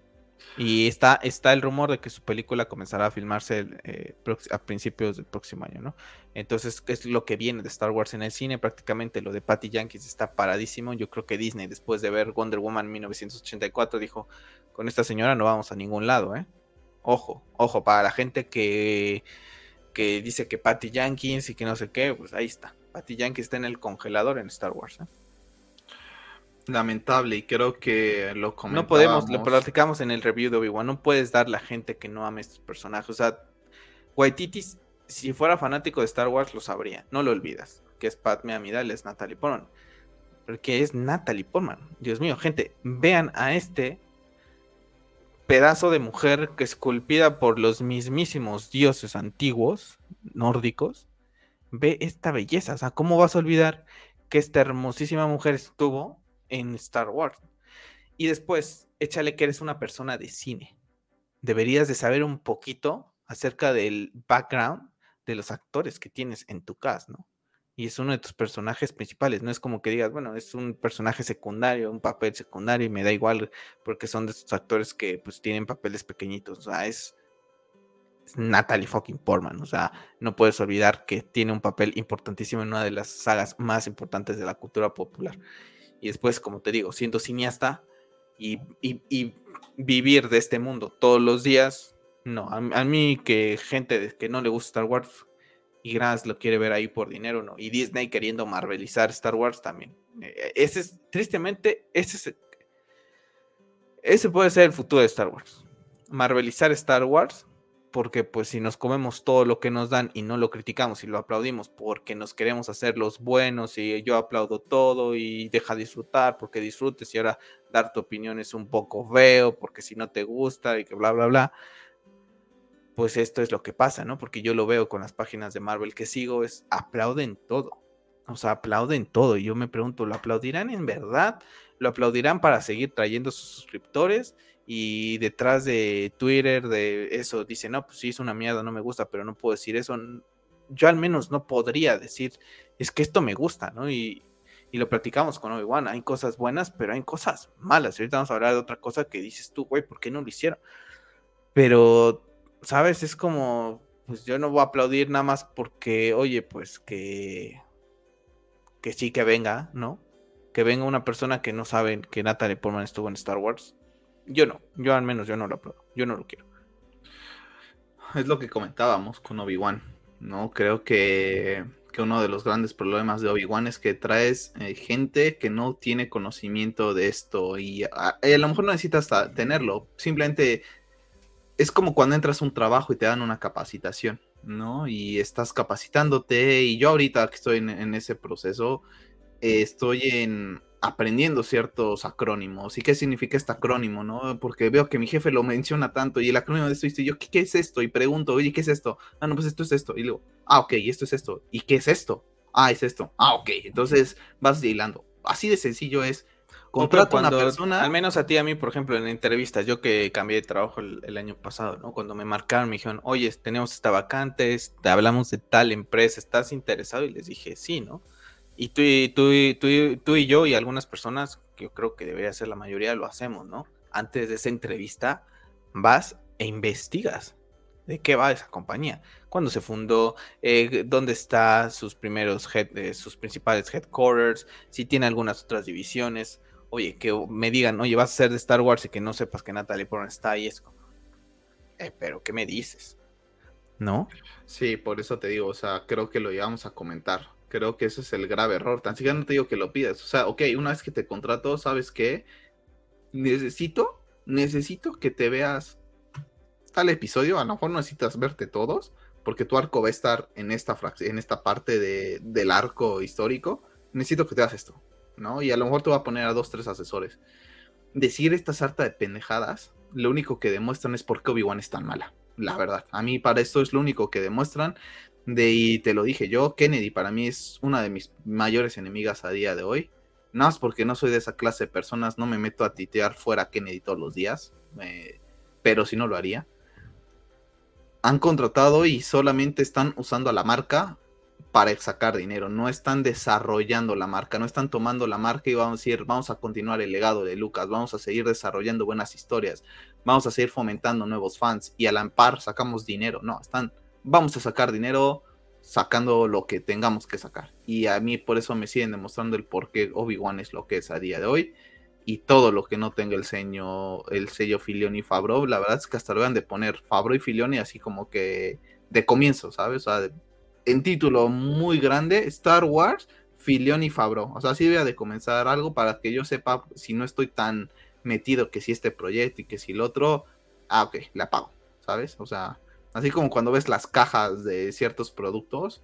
Y está, está el rumor de que su película comenzará a filmarse eh, a principios del próximo año, ¿no? Entonces, es lo que viene de Star Wars en el cine. Prácticamente lo de Patty Yankees está paradísimo. Yo creo que Disney, después de ver Wonder Woman 1984, dijo: Con esta señora no vamos a ningún lado, ¿eh? Ojo, ojo, para la gente que, que dice que Patty Jenkins y que no sé qué, pues ahí está. Patty Jenkins está en el congelador en Star Wars. ¿eh? Lamentable, y creo que lo comentamos. No podemos, lo platicamos en el review de Obi-Wan, no puedes dar la gente que no ame estos personajes. O sea, Waititi, si fuera fanático de Star Wars, lo sabría, no lo olvidas. Que es Padme Amidal, es Natalie Portman. Porque es Natalie Portman. Dios mío, gente, vean a este pedazo de mujer que esculpida por los mismísimos dioses antiguos, nórdicos. Ve esta belleza, o sea, ¿cómo vas a olvidar que esta hermosísima mujer estuvo en Star Wars. Y después, échale que eres una persona de cine. Deberías de saber un poquito acerca del background de los actores que tienes en tu cast, ¿no? Y es uno de tus personajes principales. No es como que digas, bueno, es un personaje secundario, un papel secundario y me da igual porque son de estos actores que pues tienen papeles pequeñitos. O sea, es, Natalie fucking Portman. O sea, no puedes olvidar que tiene un papel importantísimo en una de las sagas más importantes de la cultura popular y después, como te digo, siendo cineasta y, vivir de este mundo todos los días, no, a, mí que gente que no le gusta Star Wars y Grants lo quiere ver ahí por dinero, no, y Disney queriendo marvelizar Star Wars también. E, ese es, tristemente, ese es, ese puede ser el futuro de Star Wars. Marvelizar Star Wars porque pues si nos comemos todo lo que nos dan y no lo criticamos y lo aplaudimos porque nos queremos hacer los buenos y yo aplaudo todo y deja disfrutar porque disfrutes y ahora dar tu opinión es un poco feo porque si no te gusta y que bla bla bla pues esto es lo que pasa, ¿no? Porque yo lo veo con las páginas de Marvel que sigo es aplauden todo. O sea, aplauden todo y yo me pregunto, ¿lo aplaudirán en verdad? ¿Lo aplaudirán para seguir trayendo sus suscriptores? y detrás de Twitter de eso dice, no, pues sí, es una mierda, no me gusta, pero no puedo decir eso. Yo al menos no podría decir, es que esto me gusta, ¿no? Y, lo platicamos con Obi-Wan, hay cosas buenas, pero hay cosas malas. ahorita vamos a hablar de otra cosa que dices tú, güey, ¿por qué no lo hicieron? Pero, ¿sabes? Es como, pues yo no voy a aplaudir nada más porque, oye, pues que, que sí que venga, ¿no? Que venga una persona que no sabe que Natalie Portman estuvo en Star Wars yo no, yo al menos yo no lo apruebo, yo no lo quiero. Es lo que comentábamos con Obi-Wan, ¿no? Creo que, uno de los grandes problemas de Obi-Wan es que traes eh, gente que no tiene conocimiento de esto y a, lo mejor no necesitas tenerlo, simplemente es como cuando entras a un trabajo y te dan una capacitación, ¿no? Y estás capacitándote y yo ahorita que estoy en, ese proceso, eh, estoy en aprendiendo ciertos acrónimos. ¿Y qué significa este acrónimo, no? Porque veo que mi jefe lo menciona tanto y el acrónimo de esto y yo, ¿qué, es esto? Y pregunto, oye, ¿qué es esto? Ah, no, pues esto es esto. Y luego, ah, ok, esto es esto. ¿Y qué es esto? Ah, es esto. Ah, ok. Entonces vas hilando. Así de sencillo es. Contrata a una persona. Al menos a ti, a mí, por ejemplo, en entrevistas, yo que cambié de trabajo el, año pasado, ¿no? Cuando me marcaron, me dijeron, oye, tenemos esta vacante, te hablamos de tal empresa, ¿estás interesado? Y les dije, sí, ¿no? Y tú y, tú, tú, tú y yo y algunas personas, que yo creo que debería ser la mayoría, lo hacemos, ¿no? Antes de esa entrevista, vas e investigas de qué va esa compañía, cuándo se fundó, eh, dónde está sus primeros, eh, sus principales headquarters, si tiene algunas otras divisiones. Oye, que me digan, oye, vas a ser de Star Wars y que no sepas que Natalie Portman está ahí, es como, eh, pero ¿qué me dices? ¿No? Sí, por eso te digo, o sea, creo que lo íbamos a comentar Creo que ese es el grave error. Tan siquiera no te digo que lo pidas. O sea, ok, una vez que te contrato, ¿sabes qué? Necesito, necesito que te veas tal episodio. A lo mejor no necesitas verte todos, porque tu arco va a estar en esta, en esta parte de, del arco histórico. Necesito que te hagas esto, ¿no? Y a lo mejor te voy a poner a dos, tres asesores. Decir esta sarta de pendejadas, lo único que demuestran es por qué Obi-Wan es tan mala la verdad. A mí para esto es lo único que demuestran de, y te lo dije yo, Kennedy para mí es una de mis mayores enemigas a día de hoy. Nada más porque no soy de esa clase de personas, no me meto a titear fuera Kennedy todos los días, pero si no lo haría. Han contratado y solamente están usando a la marca para sacar dinero, no están desarrollando la marca, no están tomando la marca y vamos a decir, vamos a continuar el legado de Lucas, vamos a seguir desarrollando buenas historias, vamos a seguir fomentando nuevos fans y a la par sacamos dinero, no, están vamos a sacar dinero sacando lo que tengamos que sacar. Y a mí por eso me siguen demostrando el por qué Obi-Wan es lo que es a día de hoy. Y todo lo que no tenga el sello, el sello Filioni y Fabro, la verdad es que hasta lo van de poner Fabro y Filioni así como que de comienzo, ¿sabes? O sea, en título muy grande, Star Wars, Filión y Fabro. O sea, sí debe de comenzar algo para que yo sepa si no estoy tan metido que si este proyecto y que si el otro, ah, ok, le apago, ¿sabes? O sea, así como cuando ves las cajas de ciertos productos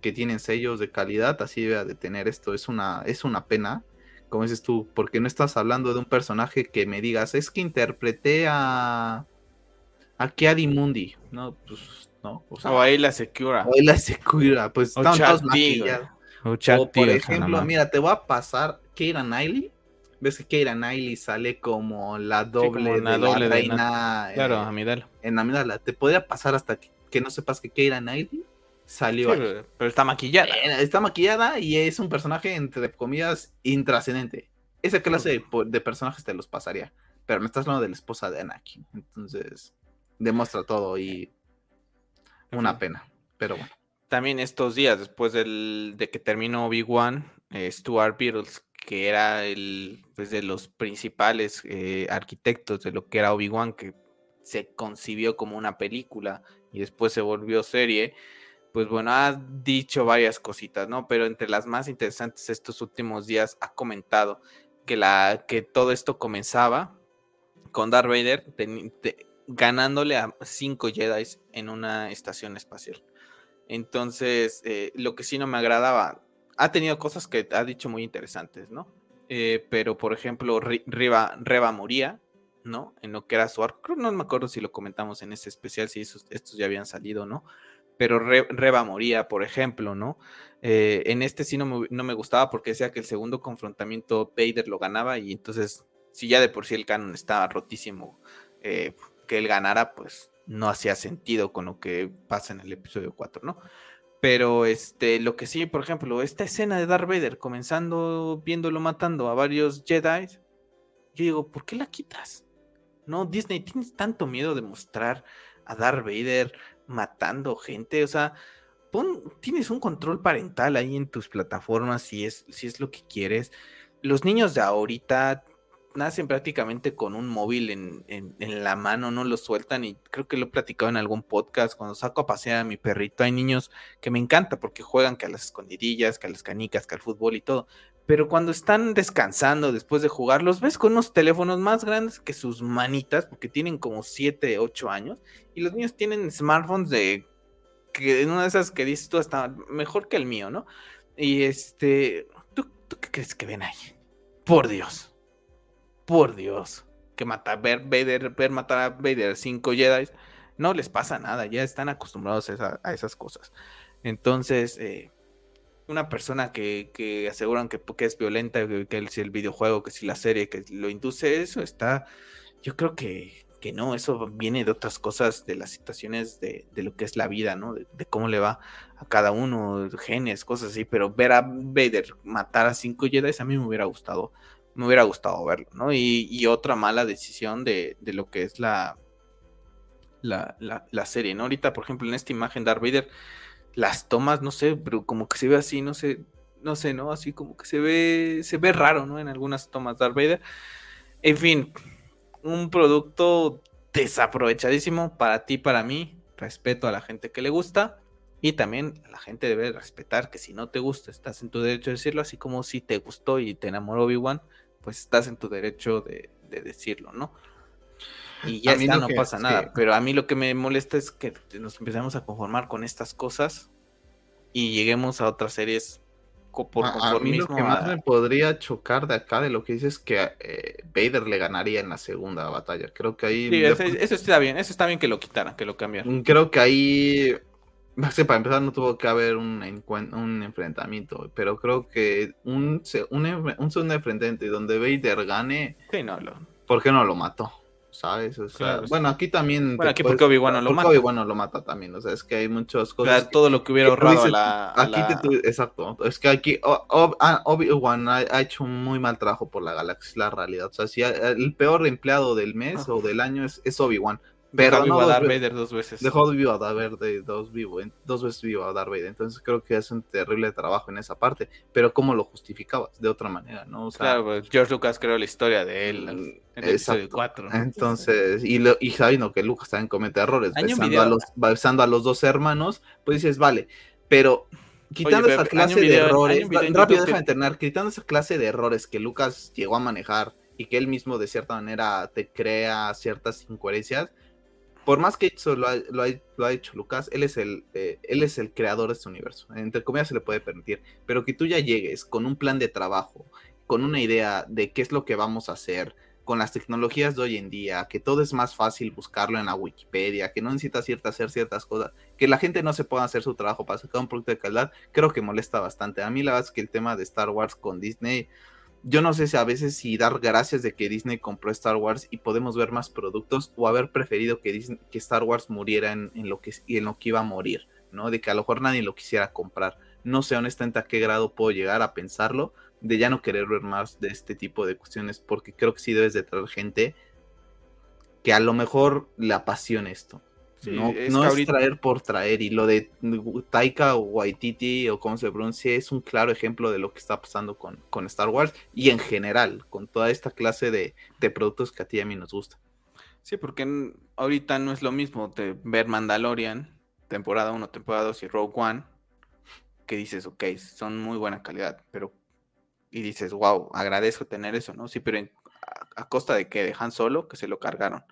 que tienen sellos de calidad, así debe de tener esto. Es una, es una pena, como dices tú, porque no estás hablando de un personaje que me digas, es que interpreté a, a Mundi, ¿no? Pues, no. O, sea, o ahí la Secura. O ahí la Secura, pues están todos maquillados. O, por ejemplo, mira, te voy a pasar Keira Knightley ves que Keira Knightley sale como la doble de la reina. claro, eh, Amidala. En Amidala. Te podría pasar hasta que, no sepas que Keira Knightley salió. pero está maquillada. Eh, está maquillada y es un personaje, entre comillas, intrascendente. Esa clase de, personajes te los pasaría. Pero me estás hablando de la esposa de Anakin. Entonces, demuestra todo y una pena. Pero bueno. También estos días, después del, de que terminó Obi-Wan, eh, Stuart Beatles que era el pues, de los principales eh, arquitectos de lo que era Obi-Wan, que se concibió como una película y después se volvió serie, pues bueno, ha dicho varias cositas, ¿no? Pero entre las más interesantes estos últimos días ha comentado que, la, que todo esto comenzaba con Darth Vader ganándole a cinco Jedi en una estación espacial. Entonces, eh, lo que sí no me agradaba, ha tenido cosas que ha dicho muy interesantes, ¿no? Eh, pero, por ejemplo, Reba, moría, ¿no? En lo que era su arco. no me acuerdo si lo comentamos en ese especial, si estos ya habían salido, ¿no? Pero Reba moría, por ejemplo, ¿no? Eh, en este sí no me, gustaba porque decía que el segundo confrontamiento Vader lo ganaba y entonces, si ya de por sí el canon estaba rotísimo, que él ganara, pues no hacía sentido con lo que pasa en el episodio 4, ¿no? Pero este, lo que sí, por ejemplo, esta escena de Darth Vader comenzando viéndolo matando a varios Jedi, yo digo, ¿por qué la quitas? No, Disney, tienes tanto miedo de mostrar a Darth Vader matando gente, o sea, tienes un control parental ahí en tus plataformas si es, si es lo que quieres. Los niños de ahorita nacen prácticamente con un móvil en, la mano, no lo sueltan y creo que lo he platicado en algún podcast, cuando saco a pasear a mi perrito hay niños que me encanta porque juegan que a las escondidillas, que a las canicas, que al fútbol y todo, pero cuando están descansando después de jugar, los ves con unos teléfonos más grandes que sus manitas, porque tienen como 7, 8 años, y los niños tienen smartphones de que en una de esas que dices tú hasta mejor que el mío, ¿no? Y este, ¿tú, tú qué crees que ven ahí? Por Dios por Dios, que mata, ver, Vader, ver matar a Vader cinco Jedi, no les pasa nada, ya están acostumbrados a, esas cosas. Entonces, eh, una persona que, aseguran que, es violenta, que, si el videojuego, que si la serie, que lo induce, eso está, yo creo que, que no, eso viene de otras cosas, de las situaciones de, lo que es la vida, ¿no? De, de, cómo le va a cada uno, genes, cosas así, pero ver a Vader matar a cinco Jedi a mí me hubiera gustado me hubiera gustado verlo, ¿no? Y, otra mala decisión de, lo que es la, la, serie, ¿no? Ahorita, por ejemplo, en esta imagen de Darth Vader, las tomas, no sé, pero como que se ve así, no sé, no sé, ¿no? Así como que se ve, se ve raro, ¿no? En algunas tomas Darth Vader. En fin, un producto desaprovechadísimo para ti, para mí. Respeto a la gente que le gusta. Y también la gente debe respetar que si no te gusta, estás en tu derecho de decirlo, así como si te gustó y te enamoró Obi-Wan, pues estás en tu derecho de, decirlo, ¿no? Y ya está, no pasa nada. Pero a mí lo que me molesta es que nos empecemos a conformar con estas cosas y lleguemos a otras series por conformismo. A mí lo que más me podría chocar de acá de lo que dices es que eh, Vader le ganaría en la segunda batalla. Creo que ahí. Sí, eso, está bien, eso está bien que lo quitaran, que lo cambiaran. Creo que ahí para empezar no tuvo que haber un, un enfrentamiento, pero creo que un, un, un segundo enfrentamiento donde Vader gane, sí, no, ¿por qué no lo mató? ¿Sabes? bueno, aquí también. Bueno, aquí porque Obi-Wan no lo mata. Obi-Wan no lo mata también. O sea, es que hay muchas cosas. todo lo que hubiera ahorrado la, Aquí exacto. Es que aquí ah, Obi-Wan ha, hecho un muy mal trabajo por la galaxia, la realidad. O sea, si el peor empleado del mes o del año es, es Obi-Wan. Pero dejó no, a Darth Vader dos veces. Dejó vivo a Darth Vader dos, vivo, dos veces vivo a Darth Vader. Entonces creo que es un terrible trabajo en esa parte. Pero ¿cómo lo justificabas? De otra manera, ¿no? claro, pues, George Lucas creó la historia de él en el episodio 4. Entonces, y, lo, y sabiendo que Lucas también comete errores, besando a, los, besando a los dos hermanos, pues dices, vale, pero quitando esa clase de errores, rápido deja de quitando esa clase de errores que Lucas llegó a manejar y que él mismo de cierta manera te crea ciertas incoherencias, por más que eso lo ha, hecho Lucas, él es, el, eh, él es el creador de este universo. Entre comillas se le puede permitir. Pero que tú ya llegues con un plan de trabajo, con una idea de qué es lo que vamos a hacer, con las tecnologías de hoy en día, que todo es más fácil buscarlo en la Wikipedia, que no necesita cierta, hacer ciertas cosas, que la gente no se pueda hacer su trabajo para sacar un producto de calidad, creo que molesta bastante. A mí la verdad es que el tema de Star Wars con Disney, yo no sé si a veces si dar gracias de que Disney compró Star Wars y podemos ver más productos o haber preferido que, Disney, que Star Wars muriera en, lo que, en lo que iba a morir, ¿no? De que a lo mejor nadie lo quisiera comprar. No sé honestamente a qué grado puedo llegar a pensarlo, de ya no querer ver más de este tipo de cuestiones, porque creo que sí debes de traer gente que a lo mejor le apasione esto. No es, traer por traer. Y lo de Taika o Waititi o como se pronuncia es un claro ejemplo de lo que está pasando con, con Star Wars y en general con toda esta clase de, productos que a ti y a mí nos gusta. Sí, porque ahorita no es lo mismo de ver Mandalorian, temporada 1, temporada 2 y Rogue One, que dices, ok, son muy buena calidad, pero y dices, wow, agradezco tener eso, ¿no? Sí, pero a, costa de que dejan Solo, que se lo cargaron.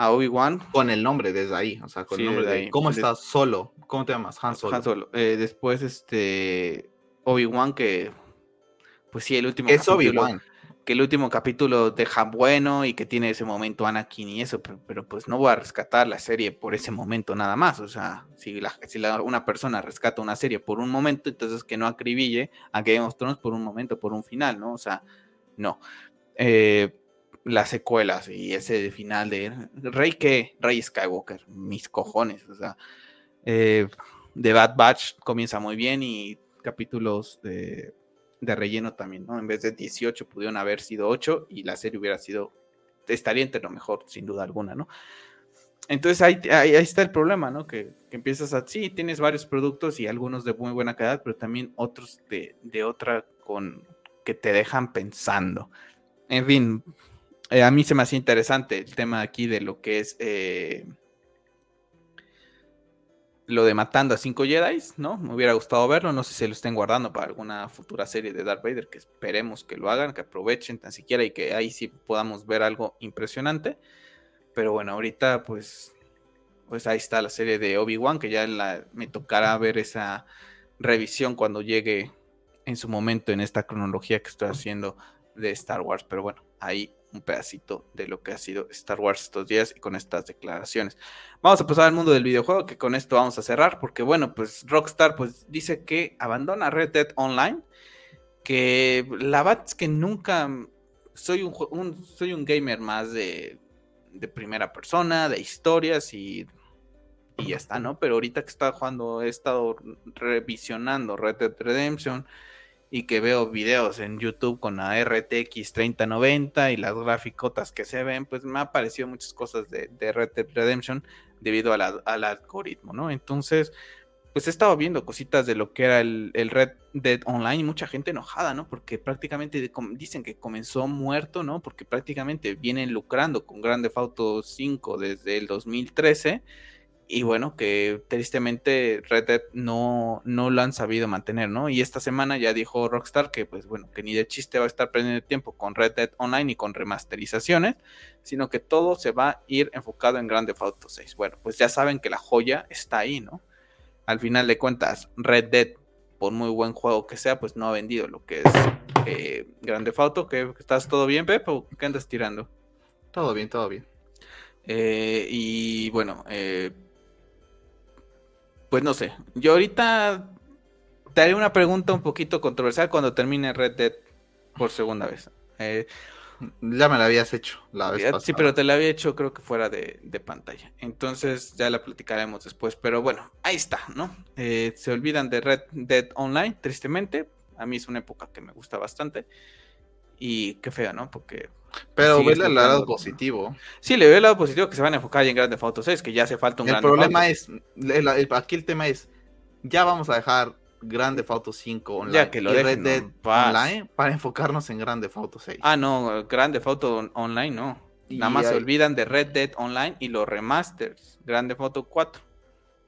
A Obi-Wan. Con el nombre desde ahí, o sea, con el nombre de ahí. ¿Cómo estás solo? ¿Cómo te llamas? Han Solo. Han Solo. Eh, después, este. Obi-Wan, que. Pues sí, el último. Es Obi-Wan que el último capítulo deja bueno y que tiene ese momento Anakin y eso, pero, pues no voy a rescatar la serie por ese momento nada más. O sea, si, la, si una persona rescata una serie por un momento, entonces que no acribille a Game of Thrones por un momento, por un final, ¿no? O sea, no. Eh, las secuelas y ese final de Rey que Rey Skywalker, mis cojones, o sea, eh, The Bad Batch comienza muy bien y capítulos de de relleno también, ¿no? En vez de 18 pudieron haber sido 8 y la serie hubiera sido, estaría entre lo mejor, sin duda alguna, ¿no? Entonces ahí, ahí, está el problema, ¿no? Que, empiezas a, sí, tienes varios productos y algunos de muy buena calidad, pero también otros de, de otra con que te dejan pensando. En fin, eh, a mí se me hacía interesante el tema aquí de lo que es eh, lo de matando a cinco Jedi, ¿no? Me hubiera gustado verlo, no sé si lo estén guardando para alguna futura serie de Darth Vader, que esperemos que lo hagan, que aprovechen tan siquiera y que ahí sí podamos ver algo impresionante. Pero bueno, ahorita pues, pues ahí está la serie de Obi-Wan, que ya me tocará ver esa revisión cuando llegue en su momento en esta cronología que estoy haciendo de Star Wars. Pero bueno, ahí un pedacito de lo que ha sido Star Wars estos días y con estas declaraciones. Vamos a pasar al mundo del videojuego, que con esto vamos a cerrar, porque bueno, pues Rockstar pues dice que abandona Red Dead Online, que la verdad es que nunca soy un, soy un gamer más de, de, primera persona, de historias y, y ya está, ¿no? Pero ahorita que está jugando, he estado revisionando Red Dead Redemption, y que veo videos en YouTube con la RTX 3090 y las graficotas que se ven, pues me ha parecido muchas cosas de, Red Dead Redemption debido al algoritmo, ¿no? Entonces, pues he estado viendo cositas de lo que era el, el, Red Dead Online y mucha gente enojada, ¿no? Porque prácticamente dicen que comenzó muerto, ¿no? Porque prácticamente vienen lucrando con Grand Theft Auto 5 desde el 2013 y bueno, que tristemente Red Dead no, no lo han sabido mantener, ¿no? Y esta semana ya dijo Rockstar que, pues bueno, que ni de chiste va a estar perdiendo tiempo con Red Dead Online y con remasterizaciones, sino que todo se va a ir enfocado en Grand Theft Auto 6. Bueno, pues ya saben que la joya está ahí, ¿no? Al final de cuentas, Red Dead, por muy buen juego que sea, pues no ha vendido lo que es eh, Grand Theft Auto. ¿Que, ¿Estás todo bien, Pep? ¿O qué andas tirando? Todo bien, todo bien. Eh, y bueno, eh, pues no sé. Yo ahorita te haré una pregunta un poquito controversial cuando termine Red Dead por segunda vez. Eh, ya me la habías hecho la vez Sí, pero te la había hecho creo que fuera de, pantalla. Entonces ya la platicaremos después. Pero bueno, ahí está, ¿no? Eh, se olvidan de Red Dead Online, tristemente. A mí es una época que me gusta bastante. Y qué feo, ¿no? Porque pero vele el lado positivo. Sí, le veo el lado positivo que se van a enfocar en grandes fotos 6, que ya hace falta un el problema es, aquí el tema es, ya vamos a dejar Grande Auto 5 online ya que lo y Red Dead online para enfocarnos en Grande Auto 6. Ah, no, Grande Auto online no. Nada más se olvidan de Red Dead Online y los remasters, Grande Auto 4.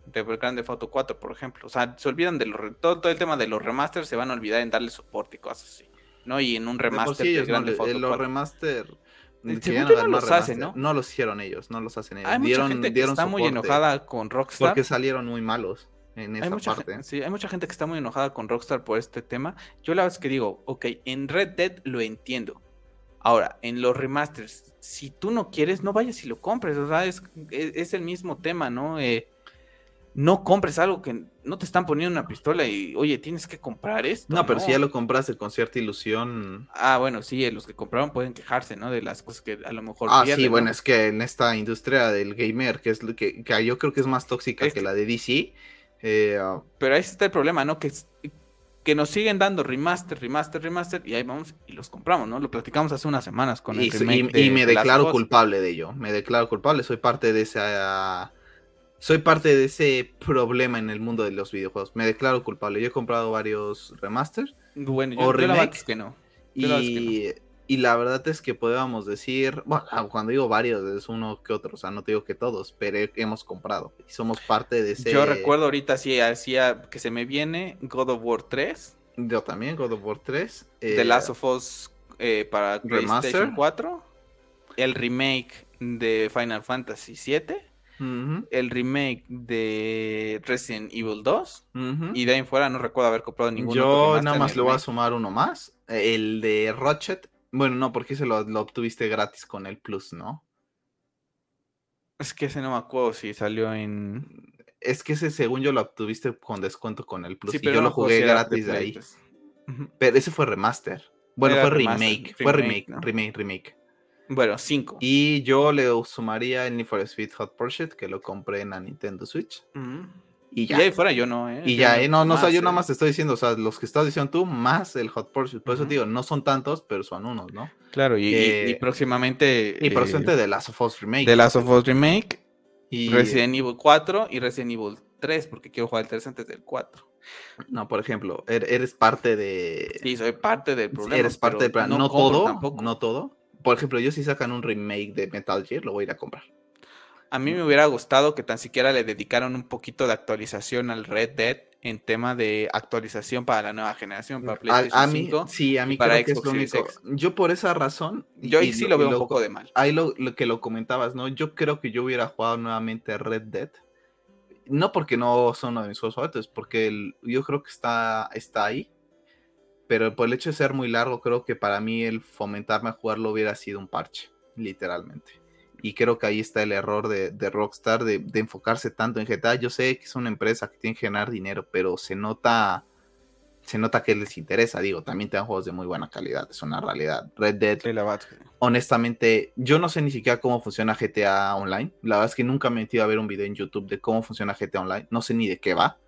de Grand Theft Auto 4, por ejemplo. O sea, se olvidan de los todo, todo el tema de los remasters, se van a olvidar en darle soporte y cosas así. ¿No? Y en un remaster de, no, Auto los 4. remaster Eh, que ya no los hacen, remaster. ¿no? los hicieron ellos, no los hacen ellos. Hay mucha gente que dieron está muy enojada con Rockstar. Porque salieron muy malos en esa hay mucha, parte. gente, sí, hay mucha gente que está muy enojada con Rockstar por este tema. Yo la es que digo, ok, en Red Dead lo entiendo. Ahora, en los remasters, si tú no quieres, no vayas y lo compres. O sea, es, es, es el mismo tema, ¿no? Eh, no compres algo que no te están poniendo una pistola y, oye, tienes que comprar esto. No, pero si ya lo compraste con cierta ilusión. Ah, bueno, sí, los que compraron pueden quejarse, ¿no? De las cosas que a lo mejor. Ah, pierden, sí, bueno, ¿no? es que en esta industria del gamer, que es lo que, que yo creo que es más tóxica Es que la de DC, eh, ah, Pero ahí está el problema, ¿no? Que, que nos siguen dando remaster, remaster, remaster, y ahí vamos y los compramos, ¿no? Lo platicamos hace unas semanas con el y, remake y- y de me declaro culpable de ello. Me declaro culpable, soy parte de esa. Soy parte de ese problema en el mundo de los videojuegos. Me declaro culpable. Yo he comprado varios remasters Bueno, o yo, yo la verdad remake, es que no. Yo la verdad es que y, y la verdad es que podríamos decir, bueno, cuando digo varios es uno que otro, o sea, no te digo que todos, pero he- hemos comprado y somos parte de ese. Yo recuerdo ahorita sí hacía que se me viene God of War 3, Yo también, God of War 3. The eh, Last of Us eh, para Remaster. PlayStation 4, el remake de Final Fantasy 7, el remake de Resident Evil 2, ujú. y de ahí en fuera no recuerdo haber comprado ningún otro Yo nada más le voy a sumar uno más. El de Ratchet. Bueno, no, porque ese lo, lo obtuviste gratis con el Plus, ¿no? Es que ese no me acuerdo si salió en... Es que ese, según yo, lo obtuviste con descuento con el Plus. Sí, y pero yo no lo jugué gratis de ahí. Pero ese fue remaster. Bueno, Era fue remaster, remake. Fue remake, remake, ¿no? remake, remake. Bueno, 5. Y yo le sumaría el Need for Speed Hot Pursuit, que lo compré en la Nintendo Switch. Y Y ya. ahí fuera yo no, ¿eh? Y ya, eh, no, no, o sea, yo más, nada eh. más te estoy diciendo, o sea, los que estás diciendo tú, más el Hot Pursuit. Por eso digo, no son tantos, pero son unos, ¿no? Claro, y, y- Eh, y próximamente... Y eh, suerte de Last of Us Remake. The Last of Us Remake, Y, Resident Evil 4 y Resident Evil 3, porque quiero jugar el 3 antes del 4. No, por ejemplo, er- eres parte de... Sí, soy parte del problema. eres parte del plan. No, todo, tampoco. no todo. Por ejemplo, yo si sacan un remake de Metal Gear, lo voy a ir a comprar. A mí me hubiera gustado que tan siquiera le dedicaran un poquito de actualización al Red Dead en tema de actualización para la nueva generación, para A, PlayStation a mí, 5. sí, a mí para creo que es Xbox lo único. X. Yo por esa razón... Yo ahí sí lo veo y un poco de mal. Ahí lo, lo que lo comentabas, ¿no? Yo creo que yo hubiera jugado nuevamente Red Dead. No porque no son uno de mis juegos favoritos, porque el- yo creo que está, está ahí. Pero por el hecho de ser muy largo, creo que para mí el fomentarme a jugarlo hubiera sido un parche, literalmente. Y creo que ahí está el error de, de Rockstar de, de enfocarse tanto en GTA. Yo sé que es una empresa que tiene que ganar dinero, pero se nota, se nota que les interesa. Digo, también te dan juegos de muy buena calidad, es una realidad. Red Dead Sí, la honestamente, yo no sé ni siquiera cómo funciona GTA Online. La verdad es que nunca me he metido a ver un video en YouTube de cómo funciona GTA Online. No sé ni de qué va.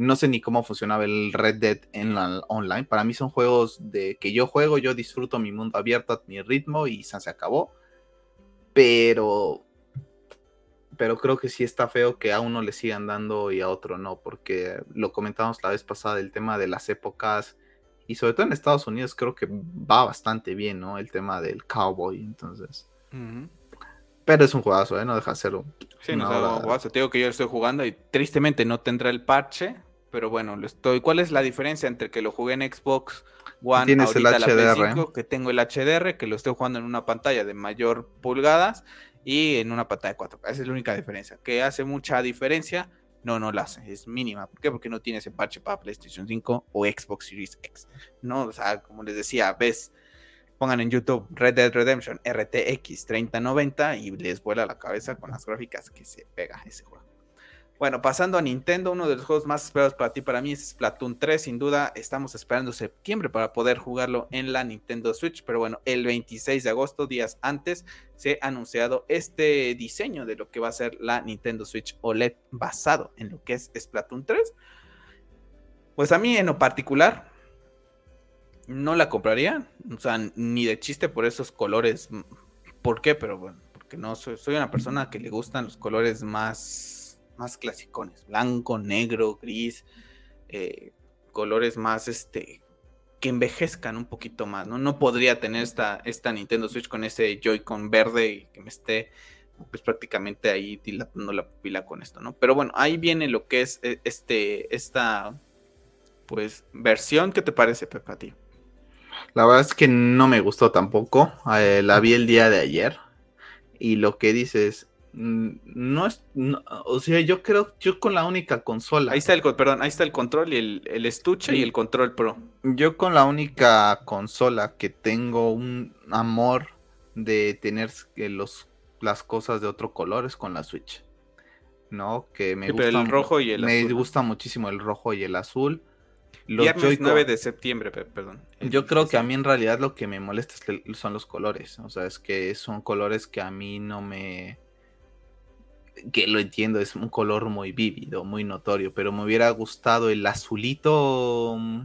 No sé ni cómo funcionaba el Red Dead en la online. Para mí son juegos de que yo juego, yo disfruto mi mundo abierto a mi ritmo y se, se acabó. Pero pero creo que sí está feo que a uno le sigan dando y a otro no, porque lo comentamos la vez pasada, el tema de las épocas, y sobre todo en Estados Unidos creo que va bastante bien, ¿no? El tema del cowboy, entonces. Pero es un juegazo, ¿eh? No deja de ser un... Sí, no, o sea, te digo que yo lo estoy jugando y tristemente no tendrá el parche, pero bueno, lo estoy. ¿Cuál es la diferencia entre que lo jugué en Xbox One Tienes el ahorita la Play HDR. 5, que tengo el HDR, que lo estoy jugando en una pantalla de mayor pulgadas y en una pantalla de 4K? Esa es la única diferencia. ¿Que hace mucha diferencia? No, no la hace, es mínima. ¿Por qué? Porque no tiene ese parche para PlayStation 5 o Xbox Series X. No, o sea, como les decía, ves, pongan en YouTube Red Dead Redemption RTX 3090 y les vuela la cabeza con las gráficas que se pega ese juego. Bueno, pasando a Nintendo, uno de los juegos más esperados para ti, para mí es Splatoon 3, sin duda. Estamos esperando septiembre para poder jugarlo en la Nintendo Switch, pero bueno, el 26 de agosto, días antes, se ha anunciado este diseño de lo que va a ser la Nintendo Switch OLED basado en lo que es Splatoon 3. Pues a mí en lo particular no la compraría, o sea, ni de chiste por esos colores. ¿Por qué? Pero bueno, porque no soy, soy una persona que le gustan los colores más, más clasicones, blanco, negro, gris, eh, colores más este que envejezcan un poquito más, ¿no? No podría tener esta, esta Nintendo Switch con ese Joy-Con verde y que me esté pues prácticamente ahí dilatando la pupila con esto, ¿no? Pero bueno, ahí viene lo que es eh, este, esta, pues, versión. ¿Qué te parece, Pepe, a ti? La verdad es que no me gustó tampoco. Eh, la vi el día de ayer. Y lo que dices, no es, o sea, yo creo, yo con la única consola. Ahí está el, perdón, ahí está el control y el, estuche y el control pro. Yo con la única consola que tengo un amor de tener los, las cosas de otro color es con la Switch. ¿No? Que me gusta. el rojo y el Me gusta muchísimo el rojo y el azul. Los Viernes 9 de septiembre, perdón. Yo creo que a mí en realidad lo que me molesta son los colores. O sea, es que son colores que a mí no me... Que lo entiendo, es un color muy vívido, muy notorio, pero me hubiera gustado el azulito... Mm,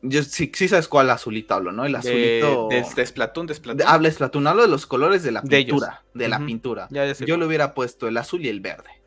yo sí, sí sabes cuál azulito hablo, ¿no? El azulito. De, de, Splatoon, de Splatoon. Habla Splatoon, hablo de los colores de la pintura. De, la pintura. yo le hubiera puesto el azul y el verde.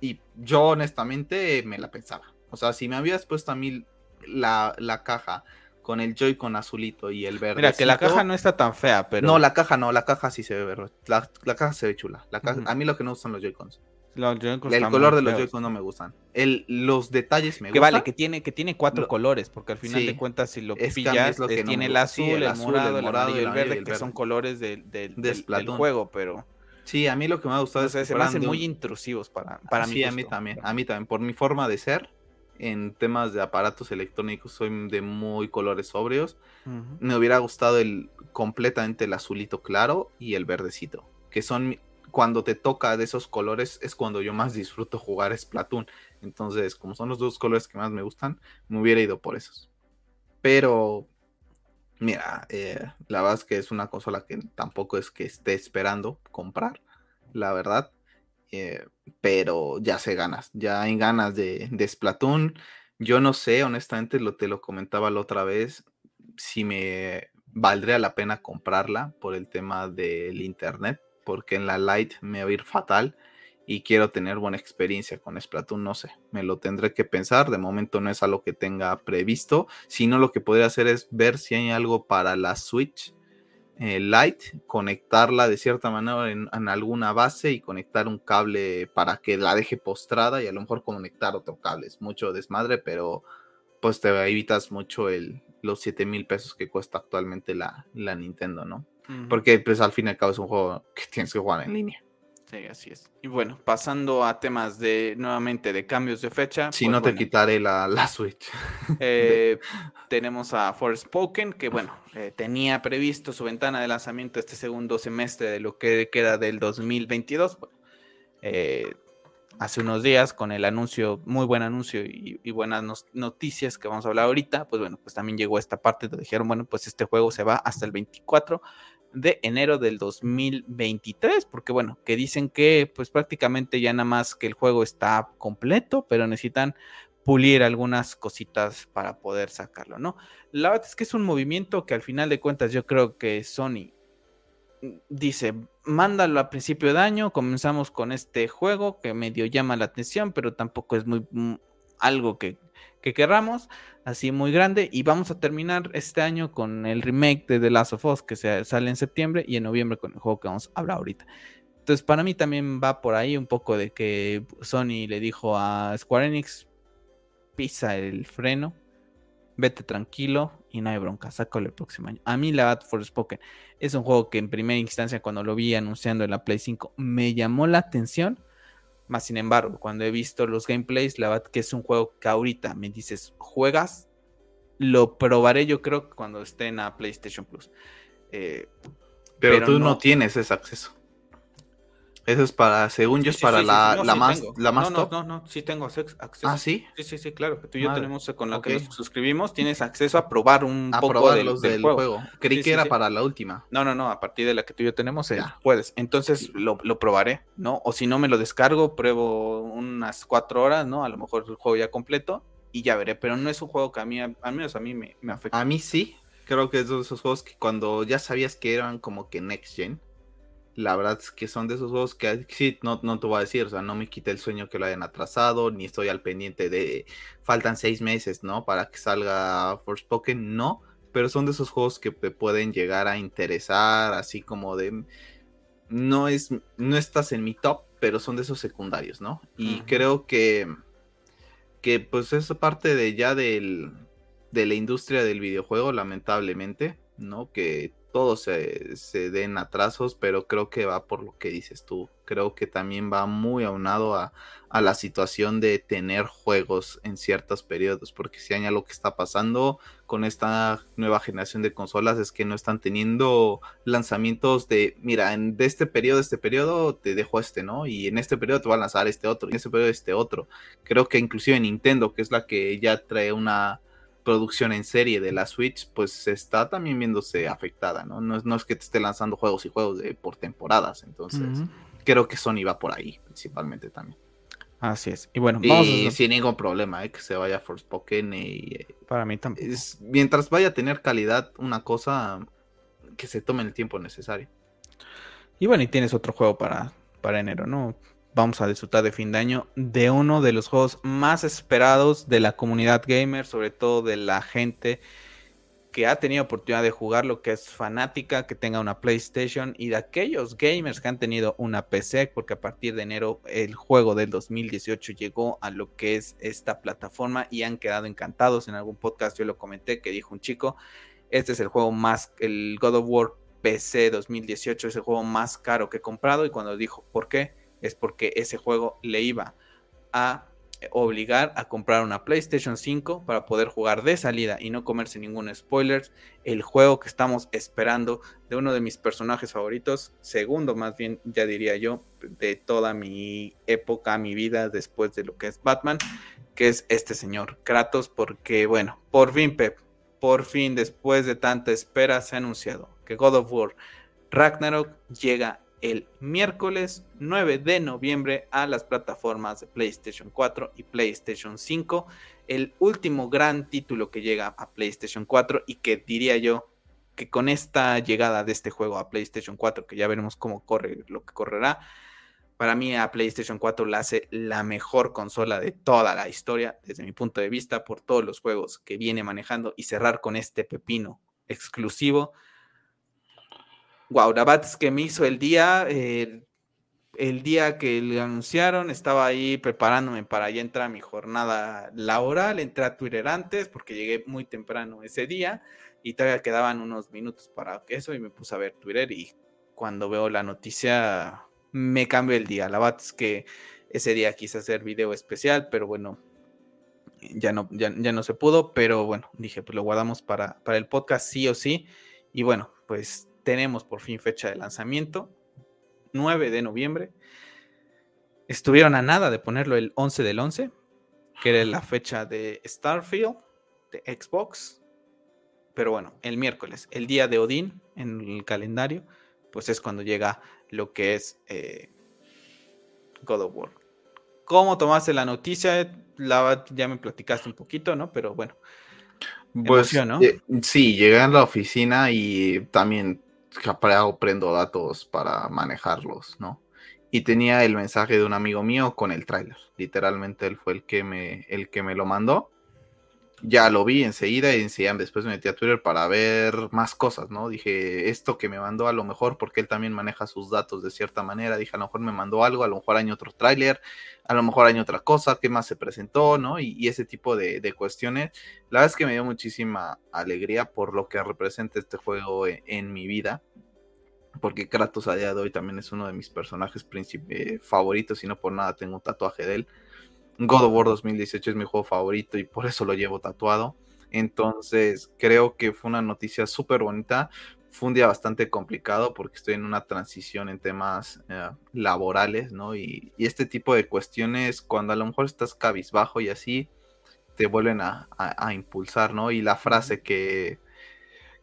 Y yo honestamente me la pensaba. O sea, si me habías puesto a mí la, caja con el Joy-Con azulito y el verde. Mira, que la caja no está tan fea, pero. No, la caja no, la caja sí se ve verde. La, caja se ve chula. A mí lo que no gustan los Joy-Cons. el color de los Joy-Con no me gustan. El, los detalles me gustan. Que vale, que tiene, que tiene cuatro colores, porque al final de cuentas, si lo pillas, lo que tiene el, azul, el, morado, el, morado, y el, verde, que son colores del, del, juego, pero. Sí, a mí lo que me ha gustado es que se me hacen muy intrusivos para, para mí. Sí, a mí también. A mí también. Por mi forma de ser, en temas de aparatos electrónicos soy de muy colores sobrios. Me hubiera gustado el completamente el azulito claro y el verdecito, que son cuando te toca de esos colores es cuando yo más disfruto jugar Splatoon. Entonces, como son los dos colores que más me gustan, me hubiera ido por esos. Pero mira, eh, la verdad es que es una consola que tampoco es que esté esperando comprar, la verdad. Eh, pero ya sé ganas, ya hay ganas de, Splatoon. Yo no sé, honestamente, lo, te lo comentaba la otra vez, si me valdría la pena comprarla por el tema del internet, porque en la Lite me va a ir fatal y quiero tener buena experiencia con Splatoon, no sé, me lo tendré que pensar, de momento no es algo que tenga previsto, sino lo que podría hacer es ver si hay algo para la Switch eh, light, conectarla de cierta manera en, alguna base y conectar un cable para que la deje postrada y a lo mejor conectar otro cable. Es mucho desmadre, pero pues te evitas mucho el, los 7 mil pesos que cuesta actualmente la, la Nintendo, ¿no? Porque pues al fin y al cabo es un juego que tienes que jugar en línea. Sí, así es. Y bueno, pasando a temas de nuevamente de cambios de fecha. Si pues no te quitaré la, la Switch. Eh, tenemos a Forspoken, que bueno, eh, tenía previsto su ventana de lanzamiento este segundo semestre de lo que queda del 2022. Eh, hace unos días con el anuncio, muy buen anuncio y, y, buenas noticias que vamos a hablar ahorita, pues bueno, pues también llegó esta parte donde dijeron, bueno, pues este juego se va hasta el 24 de enero del 2023, porque bueno, que dicen que pues prácticamente ya nada más que el juego está completo, pero necesitan pulir algunas cositas para poder sacarlo, ¿no? La verdad es que es un movimiento que al final de cuentas yo creo que Sony dice, mándalo a principio de año, comenzamos con este juego que medio llama la atención, pero tampoco es muy mm, algo que, que querramos así muy grande. Y vamos a terminar este año con el remake de The Last of Us que se, sale en septiembre y en noviembre con el juego que vamos a hablar ahorita. Entonces, para mí también va por ahí un poco de que Sony le dijo a Square Enix: pisa el freno, vete tranquilo y no hay bronca, sácalo el próximo año. A mí, la Bad for Spoken es un juego que en primera instancia, cuando lo vi anunciando en la Play 5, me llamó la atención más sin embargo, cuando he visto los gameplays, la verdad que es un juego que ahorita me dices, ¿juegas? Lo probaré yo creo que cuando esté en la PlayStation Plus. Eh, pero, tú no tienes ese acceso. Eso es para, según yo, es para la, la, más, la más no, No, no, sí tengo acceso. ¿Ah, sí? Sí, sí, sí, claro. Tú y yo tenemos, con la que nos suscribimos, tienes acceso a probar un poco del, juego. Creí que era para la última. No, no, no, a partir de la que tú y yo tenemos, eh, puedes. Entonces lo, lo, probaré, ¿no? O si no me lo descargo, pruebo unas cuatro horas, ¿no? A lo mejor el juego ya completo y ya veré. Pero no es un juego que a mí, al menos a mí me, me afecta. A mí sí. Creo que es de esos juegos que cuando ya sabías que eran como que next gen la verdad es que son de esos juegos que sí, no, no te voy a decir, o sea, no me quita el sueño que lo hayan atrasado, ni estoy al pendiente de faltan seis meses, ¿no? Para que salga Forspoken, no, pero son de esos juegos que te pueden llegar a interesar, así como de no es, no estás en mi top, pero son de esos secundarios, ¿no? Y creo que, que pues es parte de ya del, de la industria del videojuego, lamentablemente, ¿no? Que todos se, den atrasos, pero creo que va por lo que dices tú. Creo que también va muy aunado a, a la situación de tener juegos en ciertos periodos, porque si hay algo que está pasando con esta nueva generación de consolas es que no están teniendo lanzamientos de, mira, en de este periodo, este periodo te dejo este, ¿no? Y en este periodo te va a lanzar este otro, y en este periodo este otro. Creo que inclusive Nintendo, que es la que ya trae una producción en serie de la Switch, pues está también viéndose afectada, ¿no? No es, no es que te esté lanzando juegos y juegos de, por temporadas, entonces creo que Sony va por ahí principalmente también. Así es. Y bueno, vamos y sin ningún problema, ¿eh? que se vaya Forspoken y... Eh, Para mí también. mientras vaya a tener calidad una cosa, que se tome el tiempo necesario. Y bueno, y tienes otro juego para, para enero, ¿no? Vamos a disfrutar de fin de año de uno de los juegos más esperados de la comunidad gamer, sobre todo de la gente que ha tenido oportunidad de jugar, lo que es fanática, que tenga una PlayStation y de aquellos gamers que han tenido una PC, porque a partir de enero el juego del 2018 llegó a lo que es esta plataforma y han quedado encantados. En algún podcast yo lo comenté que dijo un chico, este es el juego más, el God of War PC 2018 es el juego más caro que he comprado y cuando dijo, ¿por qué? Es porque ese juego le iba a obligar a comprar una PlayStation 5 para poder jugar de salida y no comerse ningún spoiler. El juego que estamos esperando de uno de mis personajes favoritos, segundo más bien, ya diría yo, de toda mi época, mi vida después de lo que es Batman, que es este señor Kratos, porque bueno, por fin Pep, por fin después de tanta espera se ha anunciado que God of War Ragnarok llega el miércoles 9 de noviembre a las plataformas de PlayStation 4 y PlayStation 5. El último gran título que llega a PlayStation 4 y que diría yo que con esta llegada de este juego a PlayStation 4, que ya veremos cómo corre lo que correrá, para mí a PlayStation 4 la hace la mejor consola de toda la historia, desde mi punto de vista, por todos los juegos que viene manejando y cerrar con este pepino exclusivo Wow, la que me hizo el día, el día que le anunciaron, estaba ahí preparándome para ya entrar a mi jornada laboral, entré a Twitter antes porque llegué muy temprano ese día y todavía quedaban unos minutos para eso y me puse a ver Twitter y cuando veo la noticia me cambió el día. La verdad que ese día quise hacer video especial, pero bueno, ya no, ya, no se pudo, pero bueno, dije, pues lo guardamos para, para el podcast sí o sí. Y bueno, pues tenemos por fin fecha de lanzamiento, 9 de noviembre. Estuvieron a nada de ponerlo el 11 del 11, que era la fecha de Starfield, de Xbox. Pero bueno, el miércoles, el día de Odín en el calendario, pues es cuando llega lo que es eh, God of War. ¿Cómo tomaste la noticia? La, ya me platicaste un poquito, ¿no? Pero bueno. Pues ¿no? Eh, sí, llegué a la oficina y también o prendo datos para manejarlos, ¿no? Y tenía el mensaje de un amigo mío con el tráiler. Literalmente él fue el que me, el que me lo mandó. Ya lo vi enseguida y enseguida después me metí a Twitter para ver más cosas, ¿no? Dije, esto que me mandó a lo mejor, porque él también maneja sus datos de cierta manera, dije, a lo mejor me mandó algo, a lo mejor hay otro tráiler, a lo mejor hay otra cosa, qué más se presentó, ¿no? Y, ese tipo de, cuestiones. La verdad es que me dio muchísima alegría por lo que representa este juego en, en mi vida porque Kratos a día de hoy también es uno de mis personajes eh, favoritos y no por nada tengo un tatuaje de él. God of War 2018 es mi juego favorito y por eso lo llevo tatuado. Entonces creo que fue una noticia súper bonita. Fue un día bastante complicado porque estoy en una transición en temas eh, laborales, ¿no? Y, este tipo de cuestiones, cuando a lo mejor estás cabizbajo y así, te vuelven a impulsar, ¿no? Y la frase que,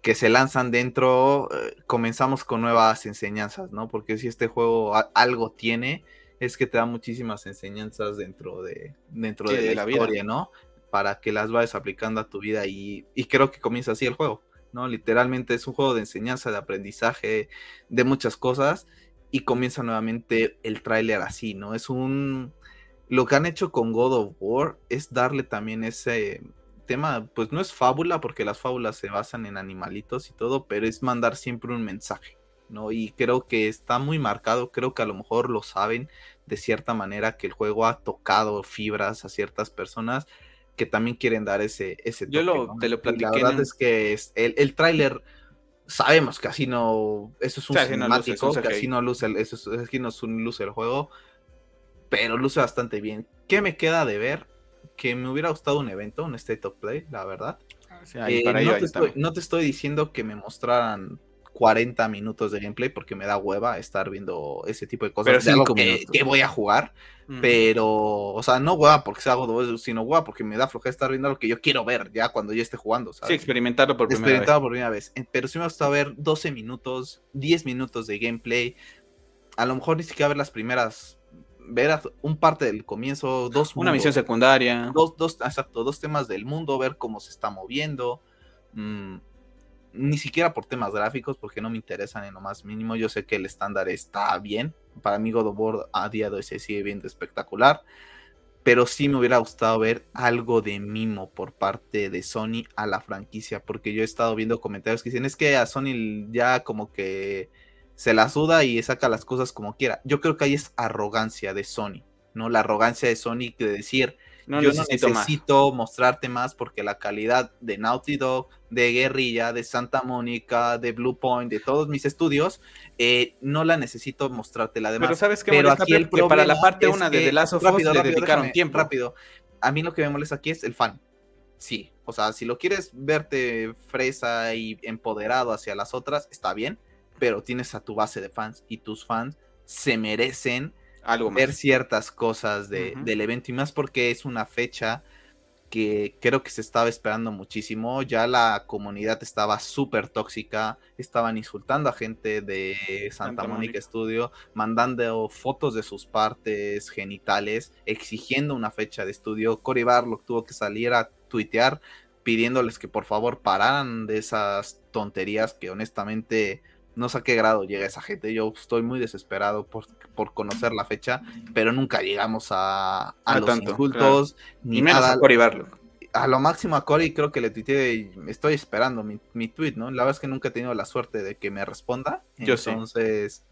que se lanzan dentro, eh, comenzamos con nuevas enseñanzas, ¿no? Porque si este juego algo tiene, es que te da muchísimas enseñanzas dentro de, dentro de, la, historia, ¿no? Para que las vayas aplicando a tu vida y, y, creo que comienza así el juego, ¿no? Literalmente es un juego de enseñanza, de aprendizaje, de muchas cosas y comienza nuevamente el tráiler así, ¿no? Es un... Lo que han hecho con God of War es darle también ese, tema, pues no es fábula, porque las fábulas se basan en animalitos y todo, pero es mandar siempre un mensaje, ¿no? Y creo que está muy marcado, creo que a lo mejor lo saben de cierta manera que el juego ha tocado fibras a ciertas personas que también quieren dar ese, ese toque, Yo lo, te lo platiqué. la verdad es que es, el, el tráiler sabemos que así no, eso es un cinemático, que así no luce, eso es, así no luce el juego, pero luce bastante bien. ¿Qué me queda de ver? Que me hubiera gustado un evento, un State of Play, la verdad. Eh, no, te estoy, no, te estoy, diciendo que me mostraran 40 minutos de gameplay porque me da hueva estar viendo ese tipo de cosas. Que, voy a jugar. Pero, o sea, no hueva porque se hago dos, sino hueva porque me da flojera estar viendo lo que yo quiero ver ya cuando yo esté jugando. Sí, experimentarlo por primera vez. por primera vez. Pero sí me gusta ver 12 minutos, 10 minutos de gameplay. A lo mejor ni siquiera ver las primeras ver un parte del comienzo, dos Una misión secundaria. Dos, dos, exacto, dos temas del mundo, ver cómo se está moviendo. Mm, ni siquiera por temas gráficos, porque no me interesan en lo más mínimo. Yo sé que el estándar está bien. Para mí God of War a día de hoy se sigue viendo espectacular. Pero sí me hubiera gustado ver algo de mimo por parte de Sony a la franquicia. Porque yo he estado viendo comentarios que dicen es que a Sony ya como que se la suda y saca las cosas como quiera. Yo creo que ahí es arrogancia de Sony, ¿no? La arrogancia de Sony de decir, yo no necesito mostrarte más porque la calidad de Naughty Dog, de Guerrilla, de Santa Mónica, de Blue Point, de todos mis estudios, eh, no la necesito mostrarte la demás. Pero sabes que aquí el que para la parte una de The Last of Us le dedicaron tiempo. Rápido. A mí lo que me molesta aquí es el fan. Sí, o sea, si lo quieres verte fresa y empoderado hacia las otras, está bien pero tienes a tu base de fans y tus fans se merecen Algo ver ciertas cosas del evento y más porque es una fecha que creo que se estaba esperando muchísimo. Ya la comunidad estaba súper tóxica, estaban insultando a gente de Santa, Mónica Studio, mandando fotos de sus partes genitales, exigiendo una fecha de estudio. Cory Barlock tuvo que salir a tuitear pidiéndoles que por favor pararan de esas tonterías que honestamente no sé a qué grado llega esa gente. Yo estoy muy desesperado por, por conocer la fecha, pero nunca llegamos a, a los insultos ni, nada. A, lo máximo a Cory creo que le tuiteé estoy esperando mi, mi, tweet, ¿no? La verdad es que nunca he tenido la suerte de que me responda. Yo Entonces,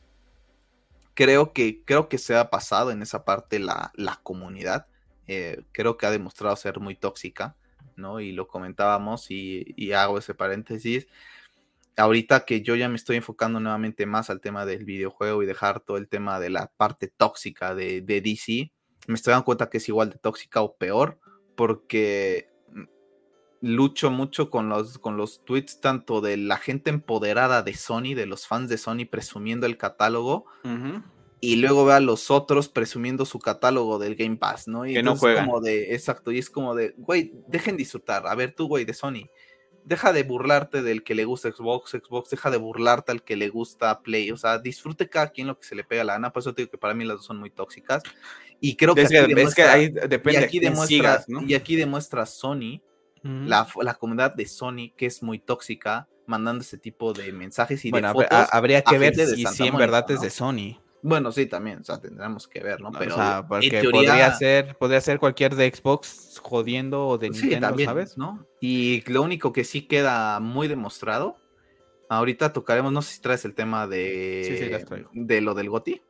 creo que creo que se ha pasado en esa parte la, la comunidad. Eh, creo que ha demostrado ser muy tóxica, ¿no? Y lo comentábamos y, y hago ese paréntesis ahorita que yo ya me estoy enfocando nuevamente más al tema del videojuego y dejar todo el tema de la parte tóxica de, DC, me estoy dando cuenta que es igual de tóxica o peor, porque mm, lucho mucho con los, con los tweets tanto de la gente empoderada de Sony, de los fans de Sony presumiendo el catálogo, y luego veo a los otros presumiendo su catálogo del Game Pass, ¿no? Y que no juegan. como de, exacto, y es como de, güey, dejen disfrutar, a ver tú, güey, de Sony deja de burlarte del que le gusta Xbox, Xbox, deja de burlarte al que le gusta Play, o sea, disfrute cada quien lo que se le pega a la gana, por eso te digo que para mí las dos son muy tóxicas. Y creo que, aquí demuestra, ahí depende y aquí demuestra, y aquí demuestra Sony, la, comunidad de Sony, que es muy tóxica, mandando ese tipo de mensajes y de fotos. Habría que ver si, si en verdad es de Sony. Bueno, sí, también, o sea, tendremos que ver, ¿no? Pero o sea, porque podría ser, podría ser cualquier de Xbox jodiendo o de Nintendo, ¿sabes? ¿no? Y lo único que sí queda muy demostrado, ahorita tocaremos, no sé si traes el tema de, de lo del GOTI,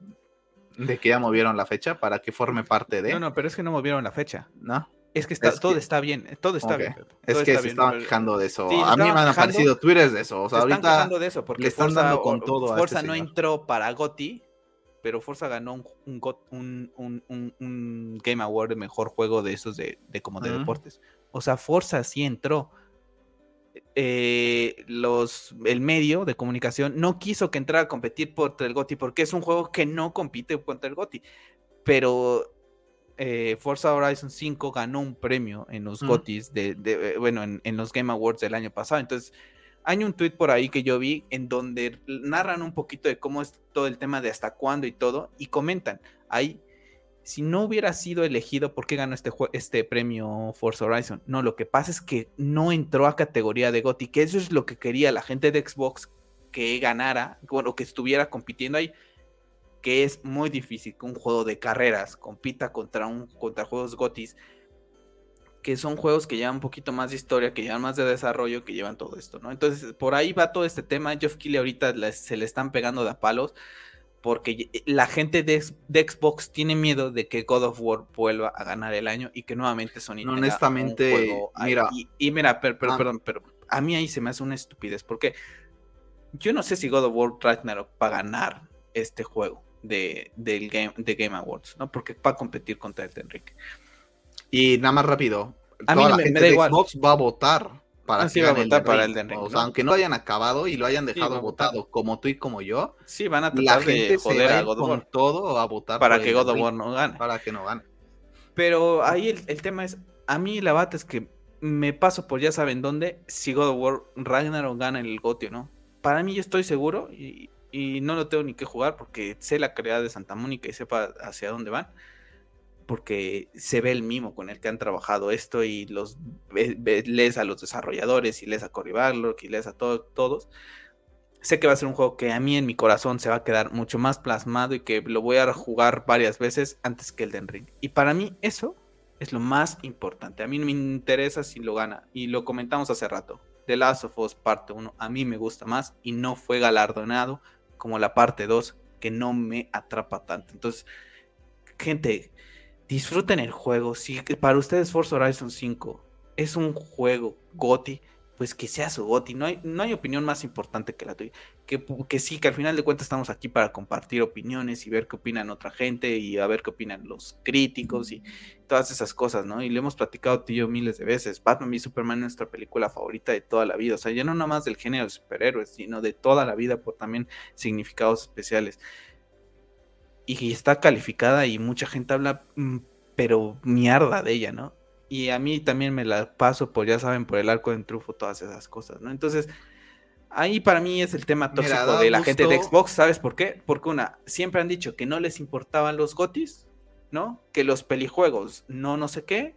de que ya movieron la fecha para que forme parte de. No, no, pero es que no movieron la fecha. ¿No? Es que está, todo está bien, todo está bien. es que se estaban quejando de eso. a mí me han aparecido twitters de eso. O sea, ahorita están quejando de eso porque le están dando con todo. Forza este no entró para GOTI pero Forza ganó un, un, Game Award de mejor juego de esos de, como de deportes. O sea, Forza sí entró. Eh, los, el medio de comunicación no quiso que entrara a competir contra el GOTI porque es un juego que no compite contra el GOTI. Pero eh, Forza Horizon 5 ganó un premio en los GOTIs, de, de, bueno, en, en, los Game Awards del año pasado. Entonces, hay un tweet por ahí que yo vi en donde narran un poquito de cómo es todo el tema de hasta cuándo y todo, y comentan, ahí, si no hubiera sido elegido, ¿por qué ganó este, este premio Forza Horizon? No, lo que pasa es que no entró a categoría de GOTY, que eso es lo que quería la gente de Xbox que ganara, bueno, que estuviera compitiendo ahí, que es muy difícil que un juego de carreras compita contra, un, contra juegos GOTIs que son juegos que llevan un poquito más de historia, que llevan más de desarrollo, que llevan todo esto, ¿no? Entonces, por ahí va todo este tema. Geoff Keighley ahorita se le están pegando de a palos porque la gente de, Xbox tiene miedo de que God of War vuelva a ganar el año y que nuevamente Sony no, honestamente mira y, mira pero, ah. perdón pero a mí ahí se me hace una estupidez porque yo no sé si God of War Ragnarok va a ganar este juego de, del game, de Game Awards no porque va a competir contra el Enrique y nada más rápido a mí me, da igual. Xbox va a votar para, ah, votar para el de O sea, aunque no hayan acabado y lo hayan dejado votado como tú y como yo. Sí, van a tratar de joder a God of War. todo a votar para que God of War no gane. Para que no gane. Pero ahí el, tema es, a mí la bata es que me paso por ya saben dónde si God of War Ragnarok gana el Gotio, ¿no? Para mí yo estoy seguro y, y no lo tengo ni que jugar porque sé la calidad de Santa Mónica y sepa hacia dónde van porque se ve el mimo con el que han trabajado esto y los lees a los desarrolladores y lees a Cory Barlock y lees a todos. Sé que va a ser un juego que a mí en mi corazón se va a quedar mucho más plasmado y que lo voy a jugar varias veces antes que el Den Ring. Y para mí eso es lo más importante. A mí me interesa si lo gana. Y lo comentamos hace rato. The Last of Us parte 1 a mí me gusta más y no fue galardonado como la parte 2 que no me atrapa tanto. Entonces, gente, disfruten el juego. Si para ustedes Forza Horizon 5 es un juego GOTI, pues que sea su GOTI. No hay, no hay opinión más importante que la tuya. Que, que sí, que al final de cuentas estamos aquí para compartir opiniones y ver qué opinan otra gente y a ver qué opinan los críticos y todas esas cosas, ¿no? Y lo hemos platicado tú y yo miles de veces. Batman y Superman es nuestra película favorita de toda la vida. O sea, ya no nada más del género de superhéroes, sino de toda la vida por también significados especiales y está calificada y mucha gente habla, mm, pero mierda de ella, ¿no? Y a mí también me la paso por, ya saben, por el arco de trufo, todas esas cosas, ¿no? Entonces, ahí para mí es el tema tóxico de la gente de Xbox, ¿sabes por qué? Porque una, siempre han dicho que no les importaban los gotis, ¿no? Que los pelijuegos, no no sé qué.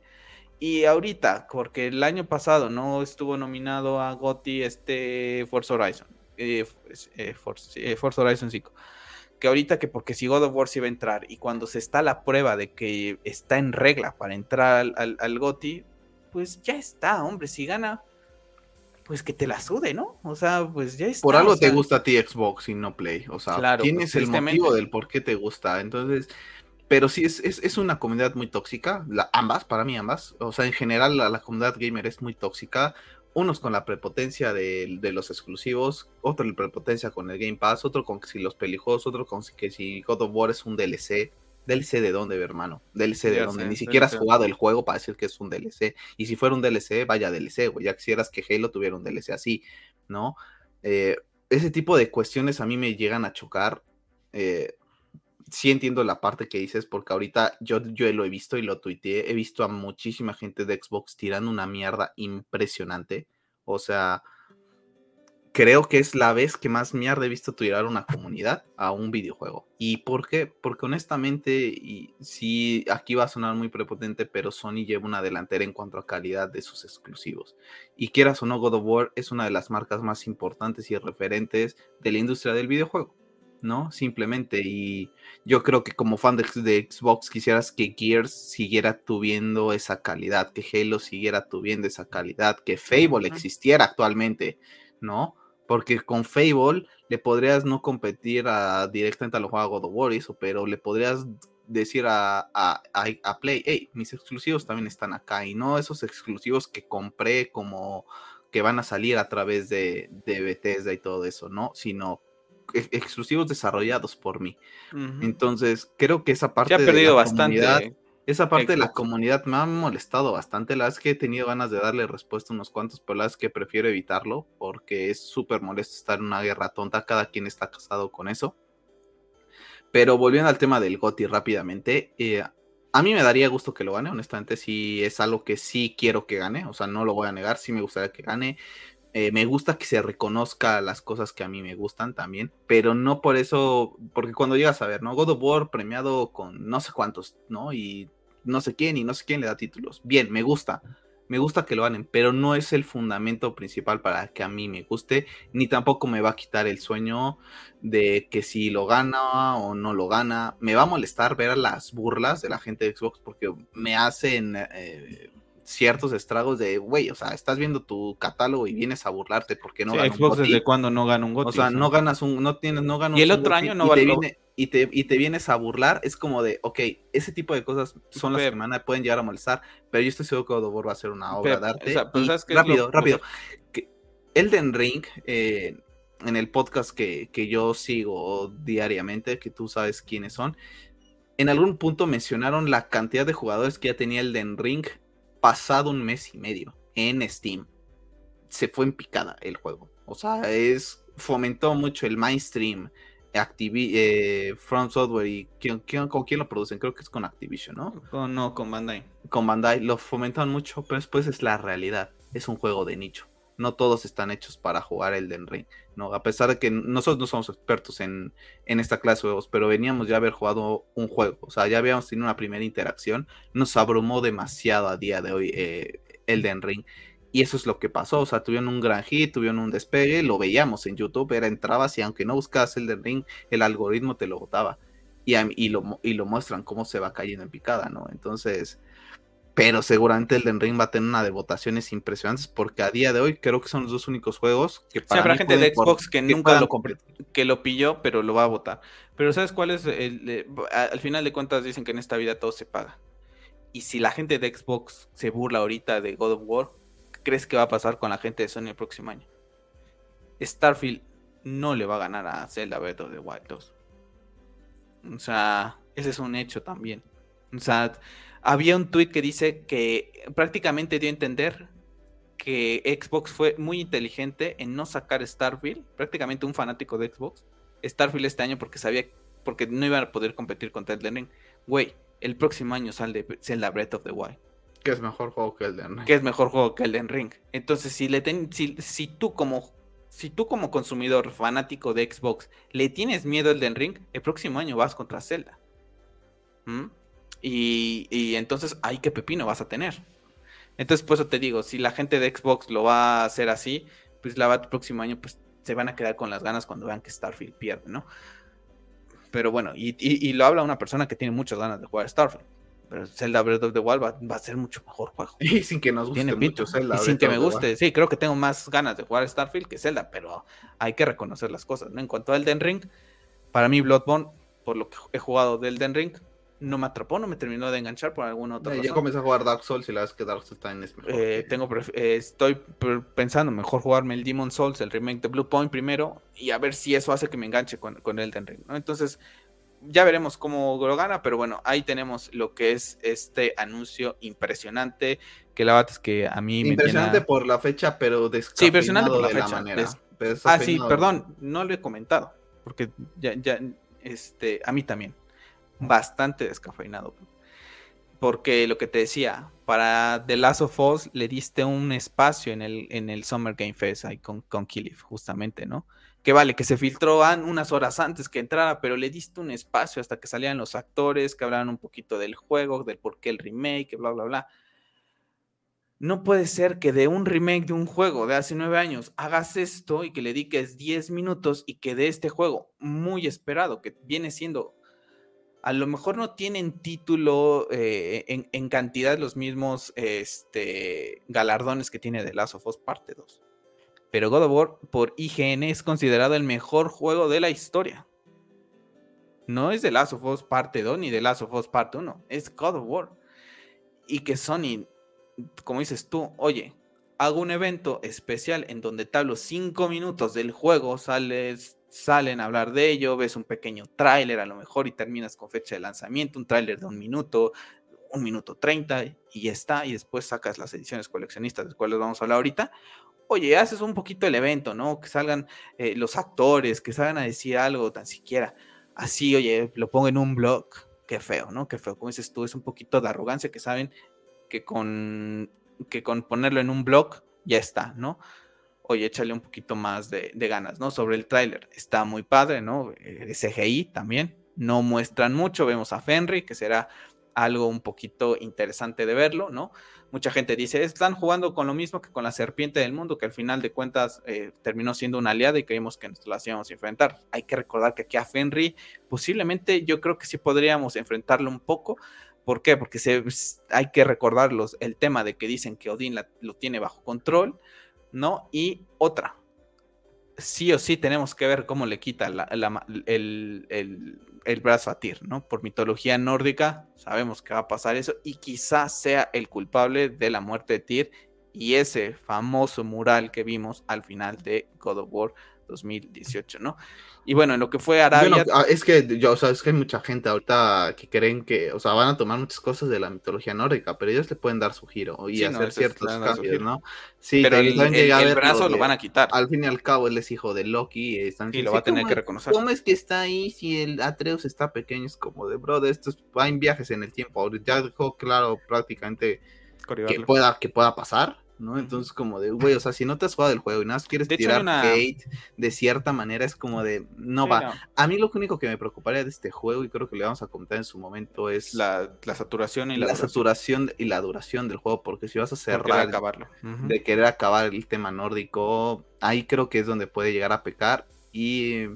Y ahorita, porque el año pasado no estuvo nominado a Goti este Forza Horizon, eh, eh, eh, Forza Horizon 5 que ahorita que porque si God of War se iba a entrar y cuando se está la prueba de que está en regla para entrar al, al, GOTI, pues ya está, hombre, si gana, pues que te la sude, ¿no? O sea, pues ya está. Por algo te gusta a ti Xbox y no Play, o sea, tienes el motivo del por qué te gusta, entonces... Pero sí, es, es, una comunidad muy tóxica, la, ambas, para mí ambas. O sea, en general la, la comunidad gamer es muy tóxica unos con la prepotencia de, los exclusivos, otro la prepotencia con el Game Pass, otro con que si los pelijos, otro con que si God of War es un DLC. DLC de dónde, hermano. DLC de dónde. Ni siquiera has jugado el juego para decir que es un DLC. Y si fuera un DLC, vaya DLC, güey. Ya quisieras que Halo tuviera un DLC así, ¿no? Eh, ese tipo de cuestiones a mí me llegan a chocar. Eh, sí entiendo la parte que dices, porque ahorita yo, yo lo he visto y lo tuiteé, he visto a muchísima gente de Xbox tirando una mierda impresionante. O sea, creo que es la vez que más mierda he visto tirar una comunidad a un videojuego. ¿Y por qué? Porque honestamente, y sí, aquí va a sonar muy prepotente, pero Sony lleva una delantera en cuanto a calidad de sus exclusivos. Y quieras o no, God of War es una de las marcas más importantes y referentes de la industria del videojuego. ¿No? Simplemente. Y yo creo que como fan de, Xbox quisieras que Gears siguiera tuviendo esa calidad, que Halo siguiera tuviendo esa calidad, que Fable existiera actualmente, ¿no? Porque con Fable le podrías no competir a, directamente a los juegos of War, eso, pero le podrías decir a, a, Play, hey, mis exclusivos también están acá, y no esos exclusivos que compré como que van a salir a través de, de Bethesda y todo eso, ¿no? Sino exclusivos desarrollados por mí. Entonces, creo que esa parte ha perdido bastante. Esa parte de la comunidad me ha molestado bastante. La verdad es que he tenido ganas de darle respuesta a unos cuantos, pero la verdad es que prefiero evitarlo porque es súper molesto estar en una guerra tonta. Cada quien está casado con eso. Pero volviendo al tema del GOTI rápidamente, eh, a mí me daría gusto que lo gane, honestamente, si es algo que sí quiero que gane, o sea, no lo voy a negar, sí me gustaría que gane. Eh, me gusta que se reconozca las cosas que a mí me gustan también, pero no por eso, porque cuando llegas a ver, ¿no? God of War premiado con no sé cuántos, ¿no? Y no sé quién y no sé quién le da títulos. Bien, me gusta, me gusta que lo ganen, pero no es el fundamento principal para que a mí me guste, ni tampoco me va a quitar el sueño de que si lo gana o no lo gana. Me va a molestar ver las burlas de la gente de Xbox porque me hacen... Eh, ciertos estragos de, güey, o sea, estás viendo tu catálogo y vienes a burlarte porque no sí, Xbox desde cuando no gana un GOTY. O sea, no ganas un, no tienes, no ganas Y el otro año no va a y te, y te vienes a burlar, es como de, ok, ese tipo de cosas son las que me pueden llegar a molestar, pero yo estoy seguro que War va a ser una obra de arte. rápido, rápido. Elden Ring, eh, en el podcast que, que, yo sigo diariamente, que tú sabes quiénes son, en algún punto mencionaron la cantidad de jugadores que ya tenía Elden Ring pasado un mes y medio en Steam. Se fue en picada el juego. O sea, es fomentó mucho el mainstream Activi eh, From Software y ¿quién, con quién lo producen? Creo que es con Activision, ¿no? No, con Bandai. Con Bandai lo fomentan mucho, pero después es la realidad. Es un juego de nicho. No todos están hechos para jugar el Den Ring, ¿no? A pesar de que nosotros no somos expertos en, en esta clase de juegos, pero veníamos ya a haber jugado un juego. O sea, ya habíamos tenido una primera interacción. Nos abrumó demasiado a día de hoy eh, Den Ring. Y eso es lo que pasó, o sea, tuvieron un gran hit, tuvieron un despegue, lo veíamos en YouTube, era entrabas y aunque no buscabas el del ring, el algoritmo te lo botaba. Y, y, lo, y lo muestran cómo se va cayendo en picada, ¿no? Entonces, pero seguramente el Den Ring va a tener una de votaciones impresionantes porque a día de hoy creo que son los dos únicos juegos que para sí, habrá gente de Xbox que, nunca lo que lo pilló pero lo va a votar pero sabes cuál es el, al final de cuentas dicen que en esta vida todo se paga y si la gente de Xbox se burla ahorita de God of War crees que va a pasar con la gente de Sony el próximo año? Starfield no le va a ganar a Zelda Breath of the Wild 2. O sea, ese es un hecho también. O sea, había un tweet que dice que prácticamente dio a entender que Xbox fue muy inteligente en no sacar Starfield, prácticamente un fanático de Xbox, Starfield este año porque sabía porque no iban a poder competir contra Elden Ring. Güey, el próximo año sale Zelda Breath of the Wild. Que es mejor juego que Elden Ring. Que es mejor juego que Elden Ring. Entonces, si, le ten, si, si, tú como, si tú como consumidor fanático de Xbox le tienes miedo a Elden Ring, el próximo año vas contra Zelda. ¿Mm? Y, y, entonces, ay, qué pepino vas a tener. Entonces, por eso te digo, si la gente de Xbox lo va a hacer así, pues la va el próximo año, pues se van a quedar con las ganas cuando vean que Starfield pierde, ¿no? Pero bueno, y, y lo habla una persona que tiene muchas ganas de jugar Starfield. Pero Zelda Breath of the Wild va, a ser mucho mejor juego. Y sin que nos guste mucho Zelda. Y sin que me guste, sí, creo que tengo más ganas de jugar Starfield que Zelda, pero hay que reconocer las cosas, ¿no? En cuanto a Elden Ring, para mí Bloodborne, por lo que he jugado de Elden Ring, no me atrapó, no me terminó de enganchar por alguna otra razón. Yo comencé a jugar Dark Souls y la verdad es que Dark Souls también es mejor. Eh, tengo, eh, estoy pensando mejor jugarme el Demon Souls, el remake de Blue Point primero, y a ver si eso hace que me enganche con, con Elden Ring, ¿no? Entonces, ya veremos cómo lo gana, pero bueno, ahí tenemos lo que es este anuncio impresionante. Que la verdad es que a mí impresionante por la fecha, pero Sí, impresionante por la fecha. ah, sí, perdón, no lo he comentado, porque ya, ya, este, a mí también, bastante descafeinado. Porque lo que te decía, para The Last of Us le diste un espacio en el, en el Summer Game Fest ahí con, con justamente, ¿no? que vale, que se filtró unas horas antes que entrara, pero le diste un espacio hasta que salían los actores, que hablaran un poquito del juego, del por qué el remake, bla, bla, bla. No puede ser que de un remake de un juego de hace nueve años hagas esto y que le dediques diez minutos y que de este juego muy esperado, que viene siendo, a lo mejor no tienen título eh, en, cantidad los mismos este, galardones que tiene The Last of Us Parte 2 pero God of War por IGN es considerado el mejor juego de la historia. No es The Last of Us parte 2 ni The Last of Us parte 1, es God of War. Y que Sony, como dices tú, oye, hago un evento especial en donde te hablo 5 minutos del juego, sales, salen a hablar de ello, ves un pequeño tráiler a lo mejor y terminas con fecha de lanzamiento, un tráiler de un minuto, un minuto 30 y ya está, y después sacas las ediciones coleccionistas, de las cuales vamos a hablar ahorita, oye, haces un poquito el evento, ¿no? Que salgan eh, los actores, que salgan a decir algo tan siquiera. Así, oye, lo pongo en un blog. Qué feo, ¿no? Qué feo. Como dices tú, es un poquito de arrogancia que saben que con, que con ponerlo en un blog ya está, ¿no? Oye, échale un poquito más de, ganas, ¿no? Sobre el tráiler. Está muy padre, ¿no? Eh, CGI también. No muestran mucho. Vemos a Fenry, que será algo un poquito interesante de verlo, ¿no? Mucha gente dice, están jugando con lo mismo que con la serpiente del mundo, que al final de cuentas eh, terminó siendo una aliada y creímos que nos la a enfrentar. Hay que recordar que aquí a Fenry posiblemente yo creo que sí podríamos enfrentarlo un poco, ¿Por qué? Porque hay que recordarlos el tema de que dicen que Odín lo tiene bajo control, ¿no? Y otra, sí o sí tenemos que ver cómo le quita el, el, brazo a Tyr, ¿no? Por mitología nórdica sabemos que va a pasar eso y quizás sea el culpable de la muerte de Tyr y ese famoso mural que vimos al final de God of War 2018, ¿no? Y bueno, en lo que fue Arabia. Ah, es que yo, o sea, es que hay mucha gente ahorita que creen que, o sea, van a tomar muchas cosas de la mitología nórdica, pero ellos le pueden dar su giro y hacer ciertos cambios, ¿no? Sí, pero el, brazo lo van a quitar. Al fin y al cabo, él es hijo de Loki. Están y lo va a tener que reconocer. ¿Cómo es que está ahí si el Atreus está pequeño? Es como de, bro, de estos en viajes en el tiempo. Ya dejó claro prácticamente que pueda, que pueda pasar ¿no? Entonces, como de, güey, o sea, si no te has jugado el juego y nada más quieres tirar hate de cierta manera, es como de, no va. A mí lo único que me preocuparía de este juego, y creo que le vamos a comentar en su momento, es la, saturación y la, duración. saturación y la duración del juego, porque si vas a cerrar acabarlo. de querer acabar el tema nórdico, ahí creo que es donde puede llegar a pecar y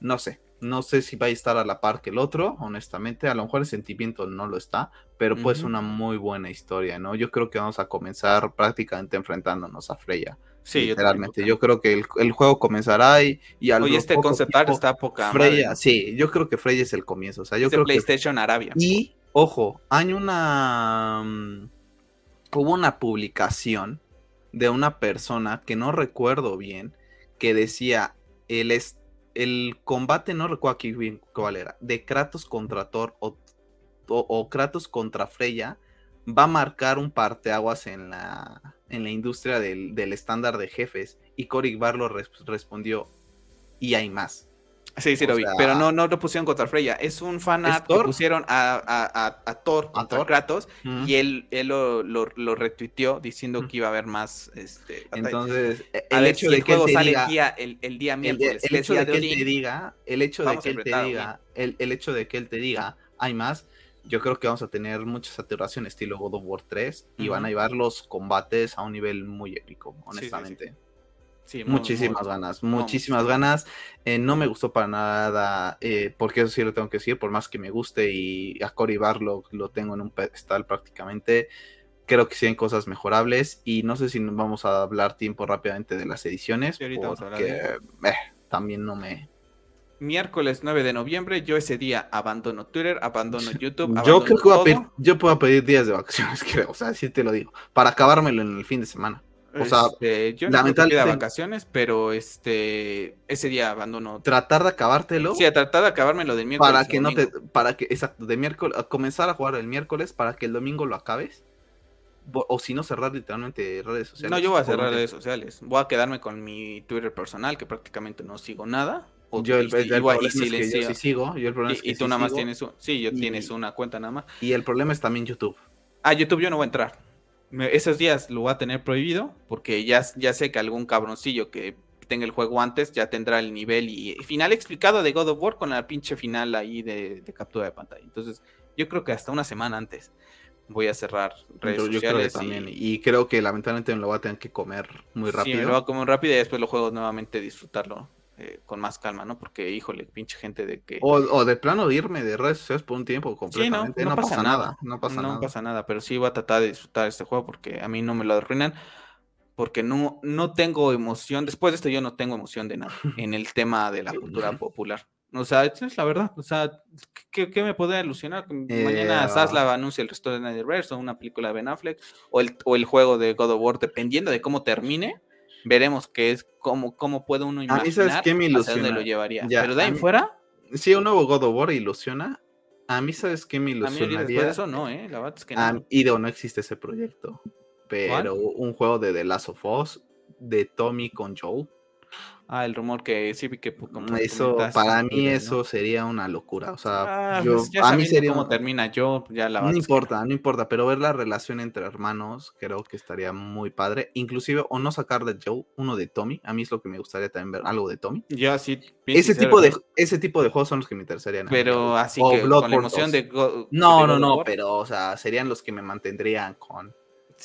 no sé, no sé si va a estar a la par que el otro, honestamente. A lo mejor el sentimiento no lo está, pero pues una muy buena historia, ¿no? Yo creo que vamos a comenzar prácticamente enfrentándonos a Freya. Sí, literalmente. Yo, creo que el, juego comenzará y, y al Oye, este concept está poca Freya, sí, yo creo que Freya es el comienzo. O sea, yo creo PlayStation Arabia. Y, ojo, hay una. Mm, hubo una publicación de una persona que no recuerdo bien que decía: el, el combate, no recuerdo aquí bien cuál era, de Kratos contra Thor o, Kratos contra Freya, va a marcar un parteaguas en la, en la industria del, estándar de jefes. Y Cory Barlow respondió, y hay más. Sí, sí lo vi, pero no, no lo pusieron contra Freya. Es un fanart que pusieron a, a, Thor contra Kratos y él, él lo, lo, retuiteó diciendo que iba a haber más. Este, Entonces, el hecho de que el sale el, día, el, día miércoles. El, hecho de, que él te diga, el hecho de que él te diga, el, hecho de que él te diga, hay más, yo creo que vamos a tener mucha saturación estilo God of War 3 y van a llevar los combates a un nivel muy épico, honestamente muchísimas ganas, muchísimas ganas. Eh, no me gustó para nada, eh, porque eso sí lo tengo que decir, por más que me guste y a Cory Barlow lo tengo en un pedestal prácticamente. Creo que sí hay cosas mejorables y no sé si nos vamos a hablar tiempo rápidamente de las ediciones, porque eh, también no me, miércoles 9 de noviembre, yo ese día abandono Twitter, abandono YouTube. yo creo que voy a pedir, yo puedo pedir días de vacaciones, creo, o sea, sí te lo digo, para acabármelo en el fin de semana. O sea, este, yo no lamentablemente vacaciones, pero este ese día abandono. Tratar de acabártelo. Sí, a tratar de acabármelo del miércoles. Para que no te, para que, exacto, de miércoles, comenzar a jugar el miércoles para que el domingo lo acabes. O, si no, cerrar literalmente redes sociales. No, yo voy a cerrar redes sociales. Voy a quedarme con mi Twitter personal, que prácticamente no sigo nada. yo el, problema es que yo sí sigo. Yo el problema y, es que y tú nada más tienes un, sí, yo tienes una cuenta nada más. Y el problema es también YouTube. Ah, YouTube yo no voy a entrar esos días lo voy a tener prohibido porque ya, ya sé que algún cabroncillo que tenga el juego antes ya tendrá el nivel y final explicado de God of War con la pinche final ahí de, captura de pantalla. Entonces, yo creo que hasta una semana antes voy a cerrar redes sociales. también, y... creo que lamentablemente me lo voy a tener que comer muy rápido. Sí, me lo voy a comer rápido y después lo juego nuevamente disfrutarlo eh, con más calma, ¿no? Porque, híjole, pinche gente de que... O, de plano irme de redes sociales por un tiempo completamente. Sí, no, no, pasa, nada, No pasa nada. No pasa nada, pero sí voy a tratar de disfrutar este juego porque a mí no me lo arruinan. Porque no, no tengo emoción, después de esto yo no tengo emoción de nada en el tema de la cultura popular. O sea, es la verdad. O sea, ¿qué, me puede ilusionar? Mañana Zaslav eh, anuncia el resto de Snyderverse o una película de Ben Affleck o el, o el juego de God of War, dependiendo de cómo termine veremos qué es, cómo, cómo puede uno imaginar a mí sabes qué me ilusiona. dónde lo llevaría. Pero de ahí fuera... Sí, un nuevo God of War ilusiona. A mí, ¿sabes qué me ilusionaría? A mí después de eso no, ¿eh? La verdad es que no. y de no existe ese proyecto. Pero un juego de The Last of Us, de Tommy con Joel, Ah, el rumor que sí vi que eso para mí eso sería una locura, o sea, ah, pues, a mí sería cómo termina yo ya la No importa, no importa, pero ver la relación entre hermanos creo que estaría muy padre, inclusive o no sacar de Joe uno de Tommy, a mí es lo que me gustaría también ver algo de Tommy. Ya sí. Ese tipo de ese tipo de juegos son los que me interesarían. Pero así que con la emoción de No, no, no, pero o sea, serían los que me mantendrían con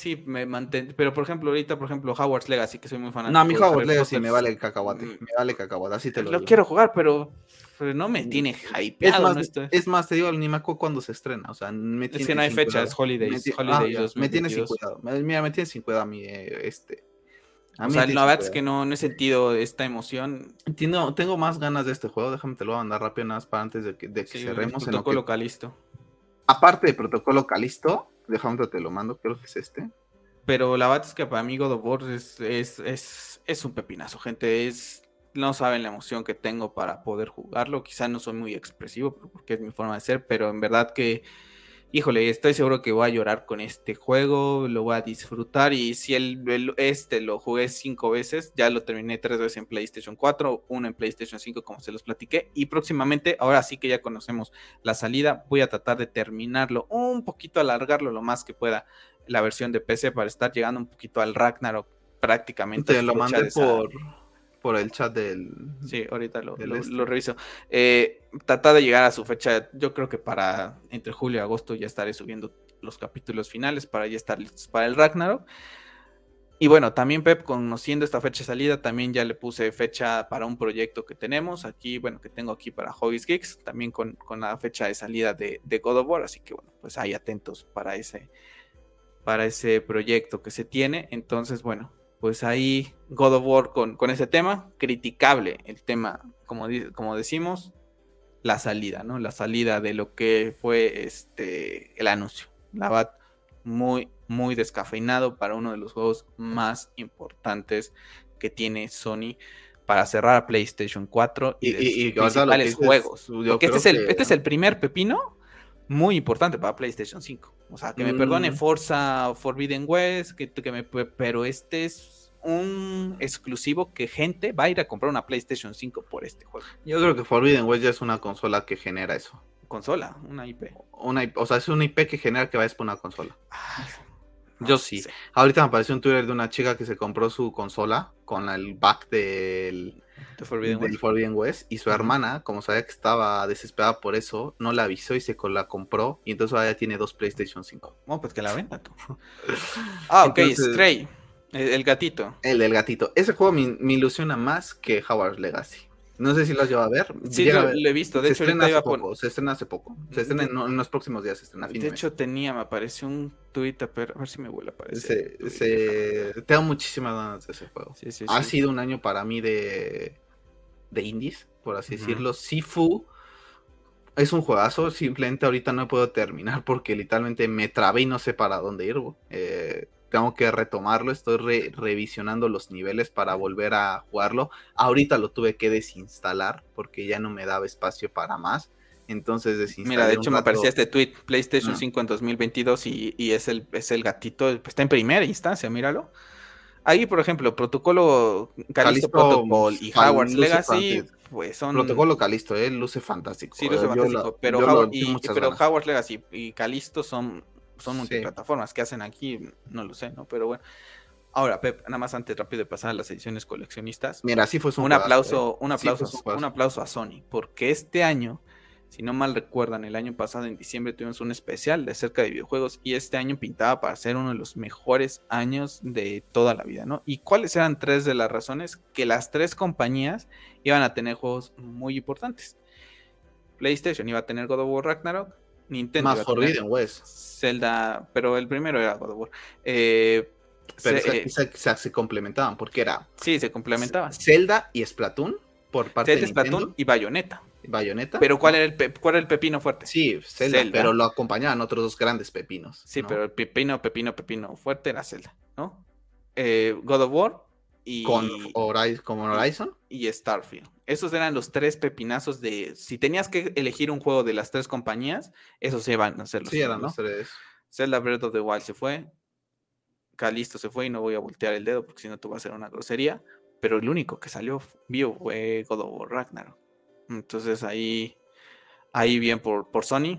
Sí, me mantén. Pero por ejemplo, ahorita, por ejemplo, Howard's Legacy, que soy muy fanático. No, a de Howard's Legacy me vale el cacahuate. mm, Me vale cacahuate, así te lo, Lo digo. quiero jugar, pero, pero no me tiene Es hypeado. más, ¿no? Esto- es más, te digo, ni me acuerdo cuándo se estrena. O sea, me Es tiene que no hay fecha, es Holidays, Me Holidays ah, me tiene sin 2022. cuidado. Me- Mira, me tiene sin cuidado a mí, eh, este. A O mí sea, tiene la verdad es que no, no he sentido esta emoción. Tengo, tengo más ganas de este juego, déjame te lo voy a mandar rápido nada más para antes de que, de que Sí, el cerremos. en lo que- protocolo Calisto. aparte de Protocolo Calisto, déjame te lo mando, creo que es este. Pero la verdad es que para mí God of War es, es, es, es un pepinazo, gente. Es, no saben la emoción que tengo para poder jugarlo. Quizá no soy muy expresivo porque es mi forma de ser, pero en verdad que, híjole, estoy seguro que voy a llorar con este juego, lo voy a disfrutar. Y si el, el- este lo jugué cinco veces, ya lo terminé tres veces en PlayStation 4, uno en PlayStation 5, como se los platiqué. Y próximamente, ahora sí que ya conocemos la salida, voy a tratar de terminarlo un poquito, alargarlo lo más que pueda la versión de PC para estar llegando un poquito al Ragnarok prácticamente. Te lo mandé de sal- por, el chat del. Sí, ahorita lo- este. lo reviso. Eh, tratar de llegar a su fecha, yo creo que para entre julio y agosto ya estaré subiendo los capítulos finales para ya estar listos para el Ragnarok. Y bueno, también Pep, conociendo esta fecha de salida, también ya le puse fecha para un proyecto que tenemos aquí, bueno, que tengo aquí para Hobbies Geeks, también con, con la fecha de salida de, de God of War, así que bueno, pues ahí atentos para ese, para ese proyecto que se tiene. Entonces, bueno, pues ahí God of War con, con ese tema, criticable el tema, como, como decimos, la salida, ¿no? La salida de lo que fue este el anuncio. La verdad, muy, muy descafeinado para uno de los juegos más importantes que tiene Sony para cerrar a PlayStation 4 y, Y- de y- y principales juegos. Porque este es, el, que- este es el primer pepino muy importante para PlayStation 5. O sea, que me Mm. perdone Forza Forbidden West, que, que me, pero este es un exclusivo que gente va a ir a comprar una PlayStation 5 por este juego. Yo creo que Forbidden West ya es una consola que genera eso. Consola, una IP. Una, o sea, es una IP que genera que vayas por una consola. Ah, Yo sí. Ahorita me apareció un Twitter de una chica que se compró su consola con el back del, The Forbidden del West. Forbidden West y su hermana, como sabía que estaba desesperada por eso, no la avisó y se la compró y entonces ahora ya tiene dos PlayStation 5. Bueno, pues que la venda tú. Ah, ok, Entonces- Stray. El, el gatito. El del gatito. Ese juego me, me ilusiona más que Howard's Legacy. No sé si lo has llevado a ver. Sí, Llega a lo, ver. lo he visto. De se hecho, estrena iba hace a pon- poco. Se estrena hace poco. Se estrena en, en los próximos días. Se estrena a fin de, De mes. hecho, tenía, me apareció un tweet, pero a ver si me vuelve a aparecer. Se- tengo muchísimas ganas de ese juego. Sí, sí, Ha sí. sido un año para mí de, de indies, por así Ujú. decirlo. Sifu es un juegazo. Simplemente ahorita no puedo terminar porque literalmente me trabé y no sé para dónde ir. Eh, tengo que retomarlo. Estoy re- revisionando los niveles para volver a jugarlo. Ahorita lo tuve que desinstalar porque ya no me daba espacio para más. Entonces desinstalé. Mira, de hecho me aparecía este tweet, PlayStation Ah. 5 en 2022 y, y es, el, es el gatito, pues, está en primera instancia, míralo. Ahí, por ejemplo, Protocolo, Calisto Calisto, Protocol y luce Legacy, pues son... Protocolo Calisto, eh, luce fantástico. Sí, luce Eh, yo fantástico, pero, Howard- y- pero Legacy y Calisto son, son Sí. multiplataformas. ¿Qué hacen aquí? No lo sé, ¿no? Pero bueno. Ahora, Pep, nada más antes rápido de pasar a las ediciones coleccionistas. Mira, sí fue un un aplauso, eh. un Sí aplauso, un juegazo. un aplauso a Sony, porque este año, si no mal recuerdan, el año pasado en diciembre tuvimos un especial de acerca de videojuegos y este año pintaba para ser uno de los mejores años de toda la vida, ¿no? ¿Y cuáles eran tres de las razones? Que las tres compañías iban a tener juegos muy importantes. PlayStation iba a tener God of War Ragnarok, Nintendo Más Forbidden West. Zelda, pero el primero era God of War. Eh, Pero se- eh, se- se- se complementaban porque era sí, se complementaban. Zelda y Splatoon por parte de. Splatoon y Bayonetta. Bayonetta. Pero ¿cuál era el, pe- cuál era el pepino fuerte? Sí, Sí, Zelda, Zelda. pero lo acompañaban otros dos grandes pepinos. ¿no? pero el pepino, pepino, pepino fuerte era Zelda, ¿no? Eh, God of War y, Con Horizon, como Horizon. y Starfield. Esos eran los tres pepinazos de... Si tenías que elegir un juego de las tres compañías, esos iban a ser los Sí, eran ¿no? los tres. Zelda Breath of the Wild se fue. Calisto se fue y no voy a voltear el dedo porque si no te va a hacer una grosería. Pero el único que salió vivo fue God of War Ragnarok. Entonces ahí, ahí bien por, por Sony.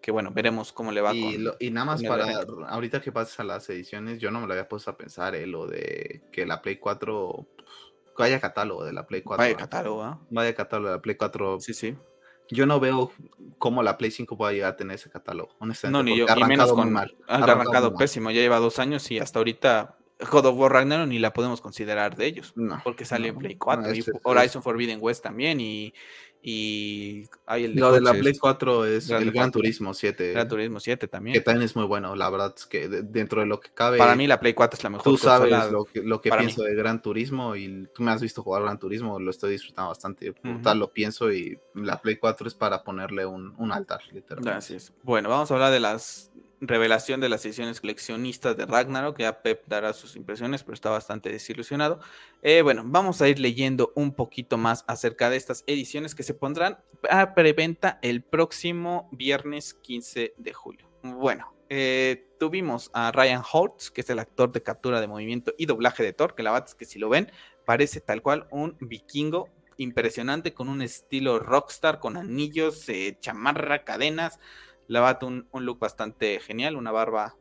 Que bueno, veremos cómo le va Y, con. lo- y nada más para, ahorita que pases a las ediciones, yo no me lo había puesto a pensar, eh, lo de que la Play 4, vaya catálogo de la Play 4. Vaya ¿eh? catálogo, ¿ah? Vaya catálogo de la Play 4. Sí, sí. Yo no veo cómo la Play 5 pueda llegar a tener ese catálogo, honestamente. No, ni yo, y menos con. mal, Ha arrancado arrancado pésimo, ya lleva dos años y hasta ahorita God of War Ragnarok ni la podemos considerar de ellos. No, Porque sale en no, Play no, 4 y es- es- Horizon Forbidden West también y. Y. Hay el de, Lo de la Play 4 es Gran el Gran Turismo. Turismo 7, Gran Turismo 7 que también. también es muy bueno. La verdad es que de- dentro de lo que cabe, Para mí la Play 4 es la mejor tú sabes lo que, lo que para pienso de Gran Turismo y tú me has visto jugar Gran Turismo, lo estoy disfrutando bastante. Por tal lo pienso y la Play 4 es para ponerle un, un altar, literalmente. Así es. Bueno, vamos a hablar de las revelación de las ediciones coleccionistas de Ragnarok. Ya Pep dará sus impresiones, pero está bastante desilusionado. Eh, bueno, vamos a ir leyendo un poquito más acerca de estas ediciones que se pondrán a preventa el próximo viernes 15 de julio. Bueno, eh, tuvimos a Ryan Holtz, que es el actor de captura de movimiento y doblaje de Thor, que la verdad es que si lo ven, parece tal cual un vikingo impresionante con un estilo rockstar, con anillos, chamarra, cadenas. La verdad, un, un look bastante genial, una barba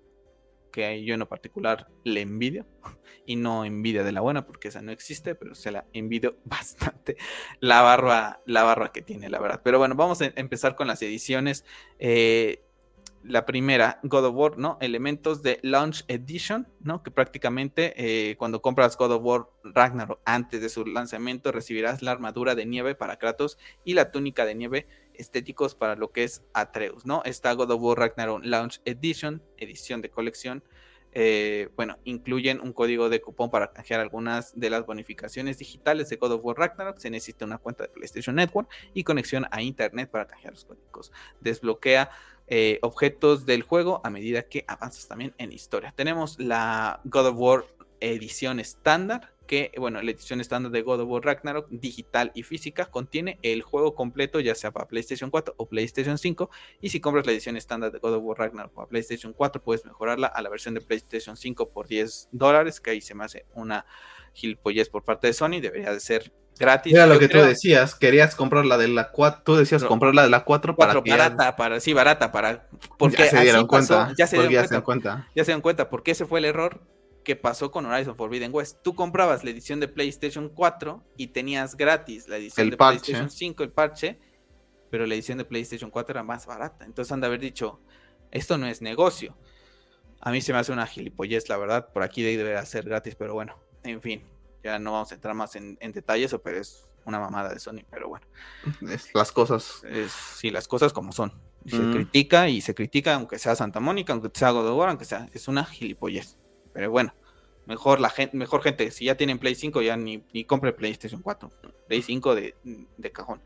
que yo en lo particular le envidio. Y no envidia de la buena, porque esa no existe, pero se la envidio bastante la barba, la barba que tiene, la verdad. Pero bueno, vamos a empezar con las ediciones. Eh, la primera, God of War, ¿no? Elementos de Launch Edition, ¿no? Que prácticamente eh, cuando compras God of War Ragnarok antes de su lanzamiento recibirás la armadura de nieve para Kratos y la túnica de nieve estéticos para lo que es Atreus, ¿no? Está God of War Ragnarok Launch Edition, edición de colección. Eh, bueno, incluyen un código de cupón para canjear algunas de las bonificaciones digitales de God of War Ragnarok. Se necesita una cuenta de PlayStation Network y conexión a Internet para canjear los códigos. Desbloquea eh, objetos del juego a medida que avanzas también en historia. Tenemos la God of War edición estándar, que bueno, la edición estándar de God of War Ragnarok, digital y física, contiene el juego completo, ya sea para PlayStation 4 o PlayStation 5. Y si compras la edición estándar de God of War Ragnarok para PlayStation 4, puedes mejorarla a la versión de PlayStation 5 por 10 dólares, que ahí se me hace una gilipollez por parte de Sony, debería de ser gratis. Era lo que creo- tú decías, querías comprar la de la 4, tú decías No. comprar la de la 4 para barata, para, sí, barata, para. Porque ya se dieron así pasó, cuenta, ya se dieron ya se cuenta, dieron cuenta. ya se dieron cuenta, porque ese fue el error que pasó con Horizon Forbidden West. Tú comprabas la edición de PlayStation 4 y tenías gratis la edición El de parche. PlayStation 5, el parche, pero la edición de PlayStation 4 era más barata. Entonces han de haber dicho, esto no es negocio. A mí se me hace una gilipollez, la verdad, por aquí debería ser gratis, pero bueno, en fin, ya no vamos a entrar más en, en detalles, pero es una mamada de Sony, pero bueno. Es- las cosas. Es, sí, las cosas como son. Y se Mm. critica y se critica, aunque sea Santa Mónica, aunque sea God of War, aunque sea. Es una gilipollez. Pero bueno, mejor la gente, mejor gente, si ya tienen Play 5, ya ni, ni compre PlayStation 4. Play 5 de, de cajón.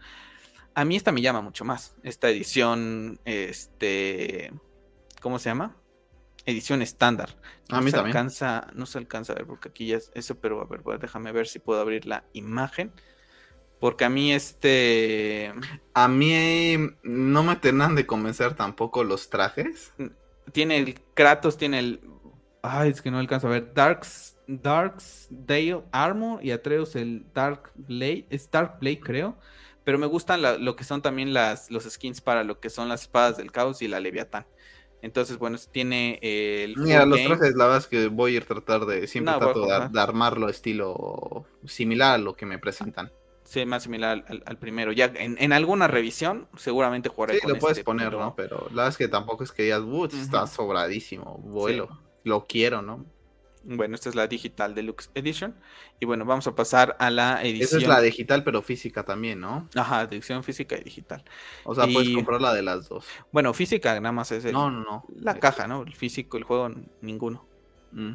A mí esta me llama mucho más. Esta edición, este. ¿Cómo se llama? Edición estándar. A No mí se también. alcanza, no se alcanza a ver porque aquí ya es eso, pero a ver, pues, déjame ver si puedo abrir la imagen. Porque a mí este A mí no me terminan de convencer tampoco los trajes. tiene el Kratos, tiene el. Ay, es que no alcanzo a ver. Darks, Darks Dale Armor y Atreus el Dark Blade. Es Dark Blade, creo. Pero me gustan la- lo que son también las, los skins para lo que son las espadas del caos y la Leviatán. Entonces, bueno, tiene el. Mira, los game. trajes, la verdad es que voy a ir a tratar de, siempre No, trato de, armarlo estilo similar a lo que me presentan. Sí, más similar al, primero. Ya en, en alguna revisión, seguramente jugaré Sí, con lo puedes este, poner, pero- ¿no? Pero la verdad es que tampoco es que digas, "Uh, está sobradísimo, vuelo, lo quiero, ¿no? Bueno, esta es la Digital Deluxe Edition. Y bueno, vamos a pasar a la edición. Esa es la digital, pero física también, ¿no? Ajá, edición física y digital. O sea, puedes comprar la de las dos. Bueno, física nada más es el- No, no, no. la caja, ¿no? El físico, el juego, ninguno. Mm.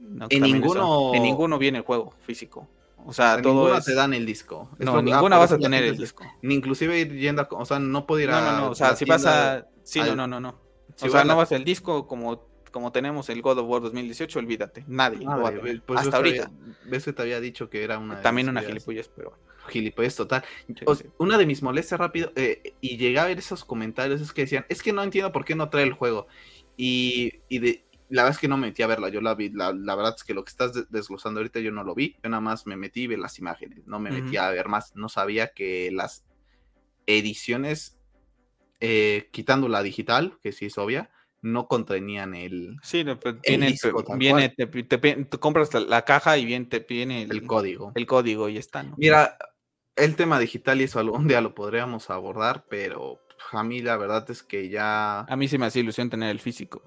No, En ninguno- eso. En ninguno viene el juego físico. O sea, todo ninguna es- te dan el disco. Es No, lo- ah, ninguna vas a tener el disco. Ni inclusive ir yendo a, o sea, no puedo ir No, a no, no. O sea, si vas a. Sí, no, al- no, no, no. si o sea, no vas el disco como, como tenemos el God of War 2018, olvídate. Nadie. va pues Hasta ahorita. había- ves que te había dicho que era una También una gilipollez, pero bueno. gilipollez total. Sí, O- sí. Una de mis molestias rápido, eh, y llegué a ver esos comentarios, es que decían, es que no entiendo por qué no trae el juego. Y, y de, la verdad es que no me metí a verla, yo la vi, la, la verdad es que lo que estás de- desglosando ahorita yo no lo vi, yo nada más me metí y vi las imágenes, no me metí Ujú. a ver más, no sabía que las ediciones, eh, quitando la digital, que sí es obvia, no contenían el, Sí, no, pero viene, disco, tal viene te, te- te- tú compras la, la caja y bien te viene el, el código. el código y está, ¿no? Mira, el tema digital y eso algún día lo podríamos abordar, pero a mí la verdad es que ya... A mí sí me hace ilusión tener el físico.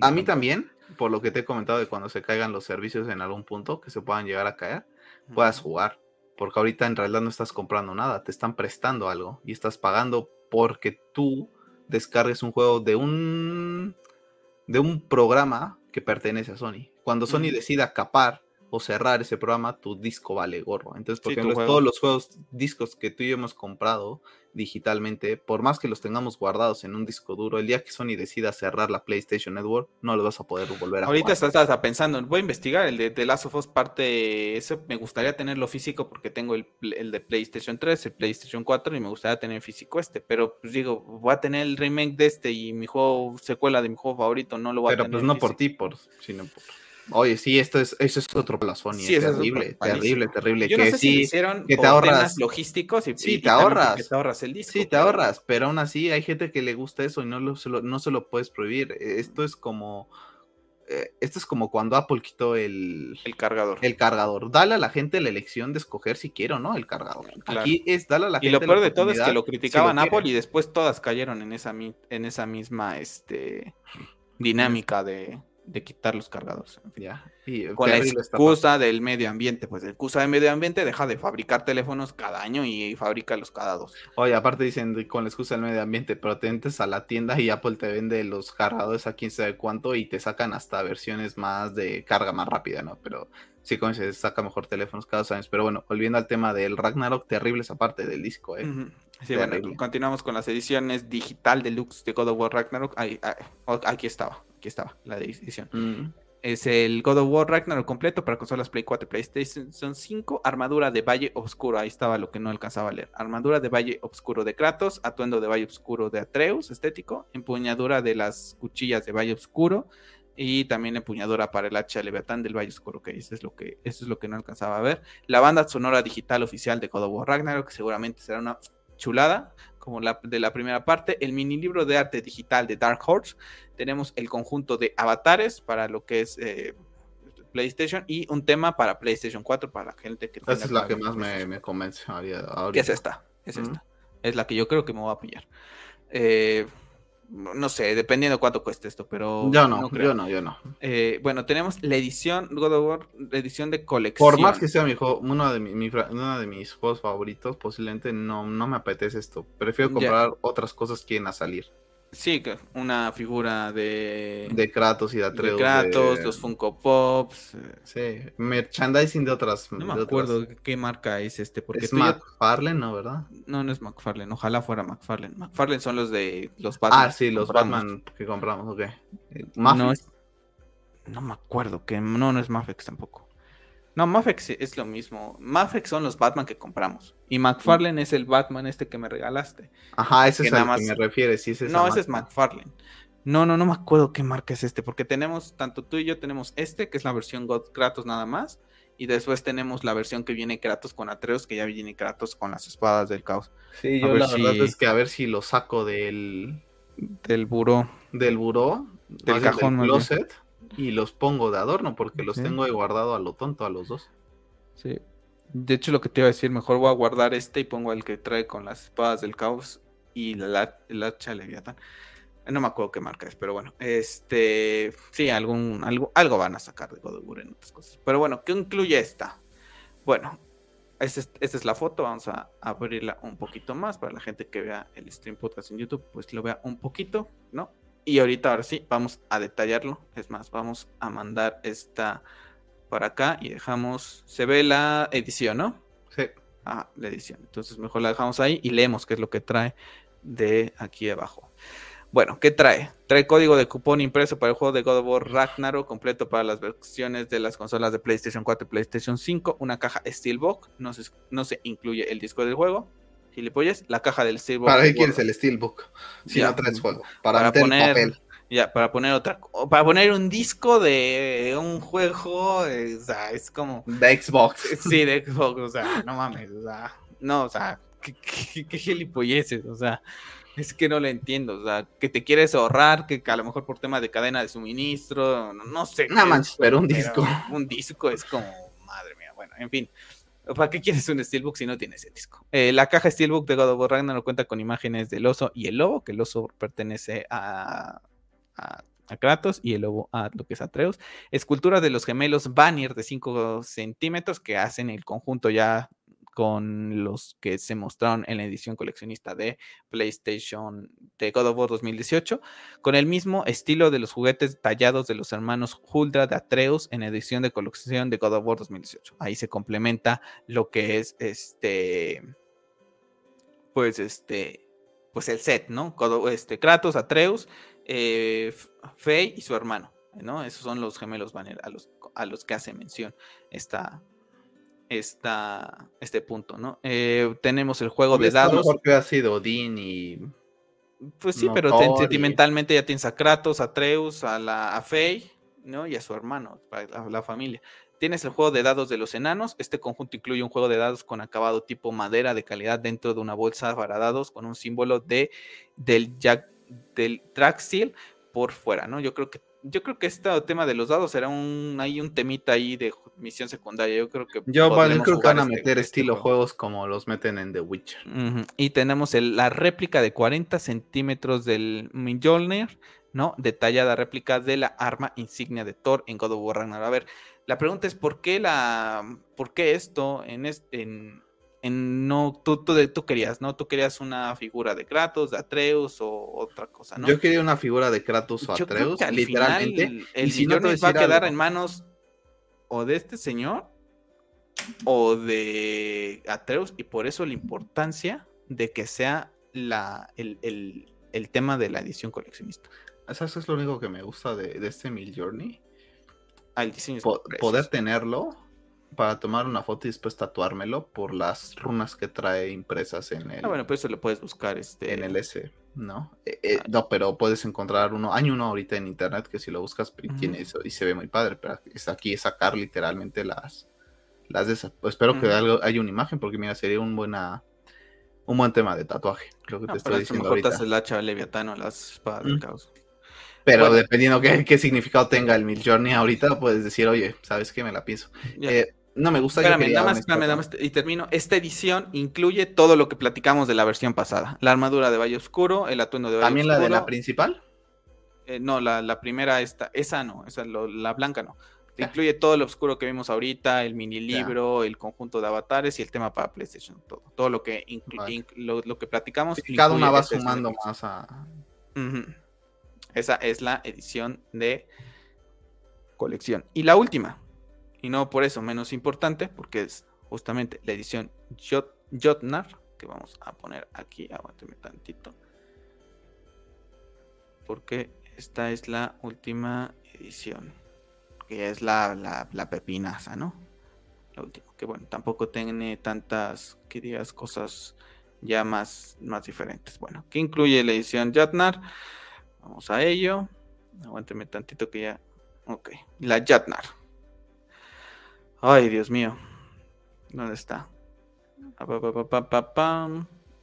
a mí también, por lo que te he comentado de cuando se caigan los servicios en algún punto, que se puedan llegar a caer, puedas jugar. Porque ahorita en realidad no estás comprando nada, te están prestando algo y estás pagando porque tú descargues un juego de un de un programa que pertenece a Sony. Cuando Sony decida capar o cerrar ese programa, tu disco vale gorro. Entonces, por ejemplo, todos los juegos, discos que tú y yo hemos comprado digitalmente, por más que los tengamos guardados en un disco duro, el día que Sony decida cerrar la PlayStation Network, no lo vas a poder volver a Ahorita estás, pensando, voy a investigar el de The Last of Us parte, ese me gustaría tenerlo físico porque tengo el, de PlayStation 3, el PlayStation 4 y me gustaría tener físico este, pero pues digo, voy a tener el remake de este y mi juego, secuela de mi juego favorito, no lo voy a tener. Pero pues no por ti, por, sino por... Oye, sí, esto es, eso es otro Sony. Sí, es terrible, terrible, terrible. Yo que no sé si hicieron que te ahorras logísticos y, sí, te ahorras. te ahorras el disco. Sí, te ahorras, pero aún así hay gente que le gusta eso y no, lo, se, lo, no se lo puedes prohibir. Esto es como eh, esto es como cuando Apple quitó el, el cargador. El cargador. Dale a la gente la elección de escoger si quiere o no el cargador. Aquí es dale a la gente. Y lo peor de todo es que lo criticaban Apple y después todas cayeron en esa, en esa misma este, dinámica de, de quitar los cargadores. Ya. con la excusa del medio ambiente, pues el excusa del medio ambiente deja de fabricar teléfonos cada año y fabrica los cada dos. Oye, aparte dicen con la excusa del medio ambiente, pero te entres a la tienda y Apple te vende los cargadores a quién sabe cuánto y te sacan hasta versiones más de carga más rápida, ¿no? Pero sí, como se saca mejor teléfonos cada dos años. Pero bueno, volviendo al tema del Ragnarok, terrible esa parte del disco, ¿eh? Sí, bueno, continuamos con las ediciones digital deluxe de God of War Ragnarok. aquí estaba aquí estaba la edición. Mm. Es el God of War Ragnarok completo para consolas Play 4 y PlayStation 5. Armadura de Valle Oscuro. Ahí estaba lo que no alcanzaba a leer. Armadura de Valle Oscuro de Kratos. Atuendo de Valle Oscuro de Atreus, estético. Empuñadura de las cuchillas de Valle Oscuro. Y también empuñadura para el hacha Leviatán del Valle Oscuro. Que eso es lo que, eso es lo que no alcanzaba a ver. La banda sonora digital oficial de God of War Ragnarok. Que seguramente será una chulada como la de la primera parte, el mini libro de arte digital de Dark Horse, tenemos el conjunto de avatares para lo que es eh, PlayStation y un tema para PlayStation 4 para la gente que... Esa es la que más me, convence ahorita. ¿Qué es esta? Es esta. Es la que yo creo que me voy a pillar. Eh, no sé, dependiendo cuánto cueste esto, pero. Yo no, yo no, yo no. Eh, bueno, tenemos la edición God of War, la edición de colección. Por más que sea mi juego, uno de, uno de mis juegos favoritos, posiblemente no, no me apetece esto. Prefiero comprar otras cosas que a salir. Sí, una figura de. De Kratos y de Atreus. De Kratos, los Funko Pops. Sí, merchandising de otras. No me acuerdo qué marca es este. Porque es McFarlane, ¿no? ¿Verdad? No, no es McFarlane. Ojalá fuera McFarlane. McFarlane son los de los Batman. Ah, sí, los Batman que compramos, ok. No, no me acuerdo que. No, no es Mafex tampoco. No, Mafex es lo mismo. Mafex son los Batman que compramos. Y McFarlane es el Batman este que me regalaste. Ajá, ese es al que me refieres. Sí, no, ese es McFarlane. No, no, no me acuerdo qué marca es este. Porque tenemos, tanto tú y yo tenemos este, que es la versión God Kratos nada más. Y después tenemos la versión que viene Kratos con Atreus, que ya viene Kratos con las espadas del caos. Sí, yo la verdad es que a ver si lo saco del. Del buró. Del buró. Del cajón. Del closet y los pongo de adorno porque los tengo ahí guardado a lo tonto a los dos. Sí. De hecho, lo que te iba a decir, mejor voy a guardar este y pongo el que trae con las espadas del caos y la, el hacha leviatán. No me acuerdo qué marca es, pero bueno, este, sí, algún, algo, algo van a sacar de God of War en otras cosas. Pero bueno, ¿qué incluye esta? Bueno, esta es, esta es la foto, vamos a abrirla un poquito más para la gente que vea el stream podcast en YouTube, pues lo vea un poquito, ¿no? Y ahorita, ahora sí, vamos a detallarlo. Es más, vamos a mandar esta para acá y dejamos. Se ve la edición, ¿no? Sí. Ah, la edición. Entonces, mejor la dejamos ahí y leemos qué es lo que trae de aquí abajo. Bueno, ¿qué trae? Trae código de cupón impreso para el juego de God of War Ragnarok, completo para las versiones de las consolas de PlayStation 4 y PlayStation 5, una caja Steelbook, no se, no se incluye el disco del juego, gilipollas, la caja del Steelbook. ¿Para qué quieres el Steelbook? Si no traes juego. Para, poner papel. Ya, para poner otra, para poner un disco de un juego, o sea, es como... De Xbox. Sí, de Xbox, o sea, no mames, o sea, no, o sea, qué, qué, o sea, es que no lo entiendo, o sea, que te quieres ahorrar, que, a lo mejor por tema de cadena de suministro, no, sé. Nada más, pero un disco. un disco es como, madre mía, bueno, en fin. ¿Para qué quieres un Steelbook si no tienes el disco? Eh, la caja Steelbook de God of War Ragnarok cuenta con imágenes del oso y el lobo, que el oso pertenece a, a, Kratos y el lobo a lo que es Atreus. Esculturas de los gemelos Vanir de 5 centímetros que hacen el conjunto ya con los que se mostraron en la edición coleccionista de PlayStation de God of War 2018, con el mismo estilo de los juguetes tallados de los hermanos Huldra de Atreus en edición de colección de God of War 2018. Ahí se complementa lo que es este, pues este, pues el set, ¿no? Este, Kratos, Atreus, eh, Fey y su hermano, ¿no? Esos son los gemelos a los, a los que hace mención esta, esta, este punto, ¿no? Eh, tenemos el juego de dados. Mejor que ha sido Odín y. Pues sí, pero sentimentalmente ya tienes a Kratos, a Atreus, a la a Fey, ¿no? Y a su hermano, a la, familia. Tienes el juego de dados de los enanos. Este conjunto incluye un juego de dados con acabado tipo madera de calidad dentro de una bolsa para dados con un símbolo de del Jack del Traxil por fuera, ¿no? Yo creo que yo creo que este tema de los dados será un hay un temita ahí de misión secundaria. Yo creo que yo creo que van a este meter estilo juegos como los meten en The Witcher. Y tenemos la réplica de 40 centímetros del Mjolnir, ¿no? Detallada réplica de la arma insignia de Thor en God of War Ragnarok. A ver, la pregunta es ¿por qué la por qué esto en, este, en no, tú, tú, querías, ¿no? Tú querías una figura de Kratos, de Atreus o otra cosa, ¿no? Yo quería una figura de Kratos o Atreus, literalmente. el, si no va a quedar en manos o de este señor o de Atreus, y por eso la importancia de que sea la, el, tema de la edición coleccionista. Eso es lo único que me gusta de, este Mil Journey. Ah, el diseño poder tenerlo para tomar una foto y después tatuármelo por las runas que trae impresas en el. Ah, bueno, pues eso lo puedes buscar este... en el S, ¿no? Eh, eh. No, pero puedes encontrar uno. Hay uno ahorita en internet que si lo buscas tiene eso y se ve muy padre, pero es aquí es sacar literalmente las las de esas. Pues espero que algo, haya una imagen porque mira, sería un buena un buen tema de tatuaje, lo que te estoy diciendo ahorita. el hacha leviatano, las espadas del caos. Pero dependiendo qué, qué, significado tenga el Mil Journey ahorita, puedes decir, oye, ¿sabes qué? Me la pienso. Eh, no me gusta. Espérame, nada más, espérame, nada más, y termino. Esta edición incluye todo lo que platicamos de la versión pasada. La armadura de Valle Oscuro, el atuendo de Valle ¿También la de la principal? Eh, no, la, primera, esta, esa no, esa, la blanca no. Incluye todo lo oscuro que vimos ahorita, el mini libro, el conjunto de avatares y el tema para PlayStation, todo. Todo lo que, lo, que platicamos. cada una va sumando más a... Esa es la edición de colección. Y la última, y no por eso menos importante, porque es justamente la edición Jotnar, que vamos a poner aquí, aguánteme tantito, porque esta es la última edición, que es la, la, pepinaza, ¿no? La última, que bueno, tampoco tiene tantas, que digas, cosas ya más, más diferentes. Bueno, que incluye la edición Jotnar Vamos a ello. Aguánteme tantito que ya. Ok. La Jatnar. Ay, Dios mío. ¿Dónde está?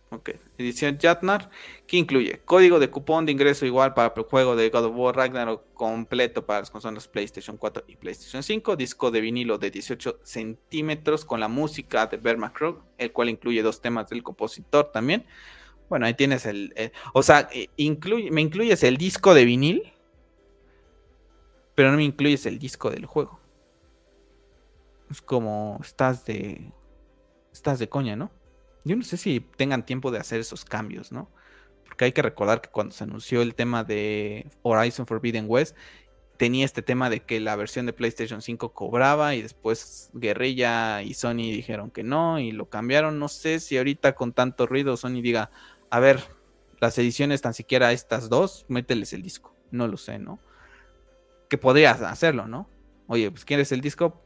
Ok. Edición Jatnar. Que incluye código de cupón de ingreso igual para el juego de God of War Ragnarok completo para las consolas PlayStation 4 y PlayStation 5. Disco de vinilo de 18 centímetros con la música de Bear McCrow, el cual incluye dos temas del compositor también. Bueno, ahí tienes el. Eh, o sea, eh, me incluyes el disco de vinil, pero no me incluyes el disco del juego. Es como estás de. Estás de coña, ¿no? Yo no sé si tengan tiempo de hacer esos cambios, ¿no? Porque hay que recordar que cuando se anunció el tema de Horizon Forbidden West, tenía este tema de que la versión de PlayStation 5 cobraba y después Guerrilla y Sony dijeron que no y lo cambiaron. No sé si ahorita con tanto ruido Sony diga, a ver, las ediciones tan siquiera estas dos, mételes el disco. No lo sé, ¿no? Que podrías hacerlo, ¿no? Oye, pues ¿quieres el disco?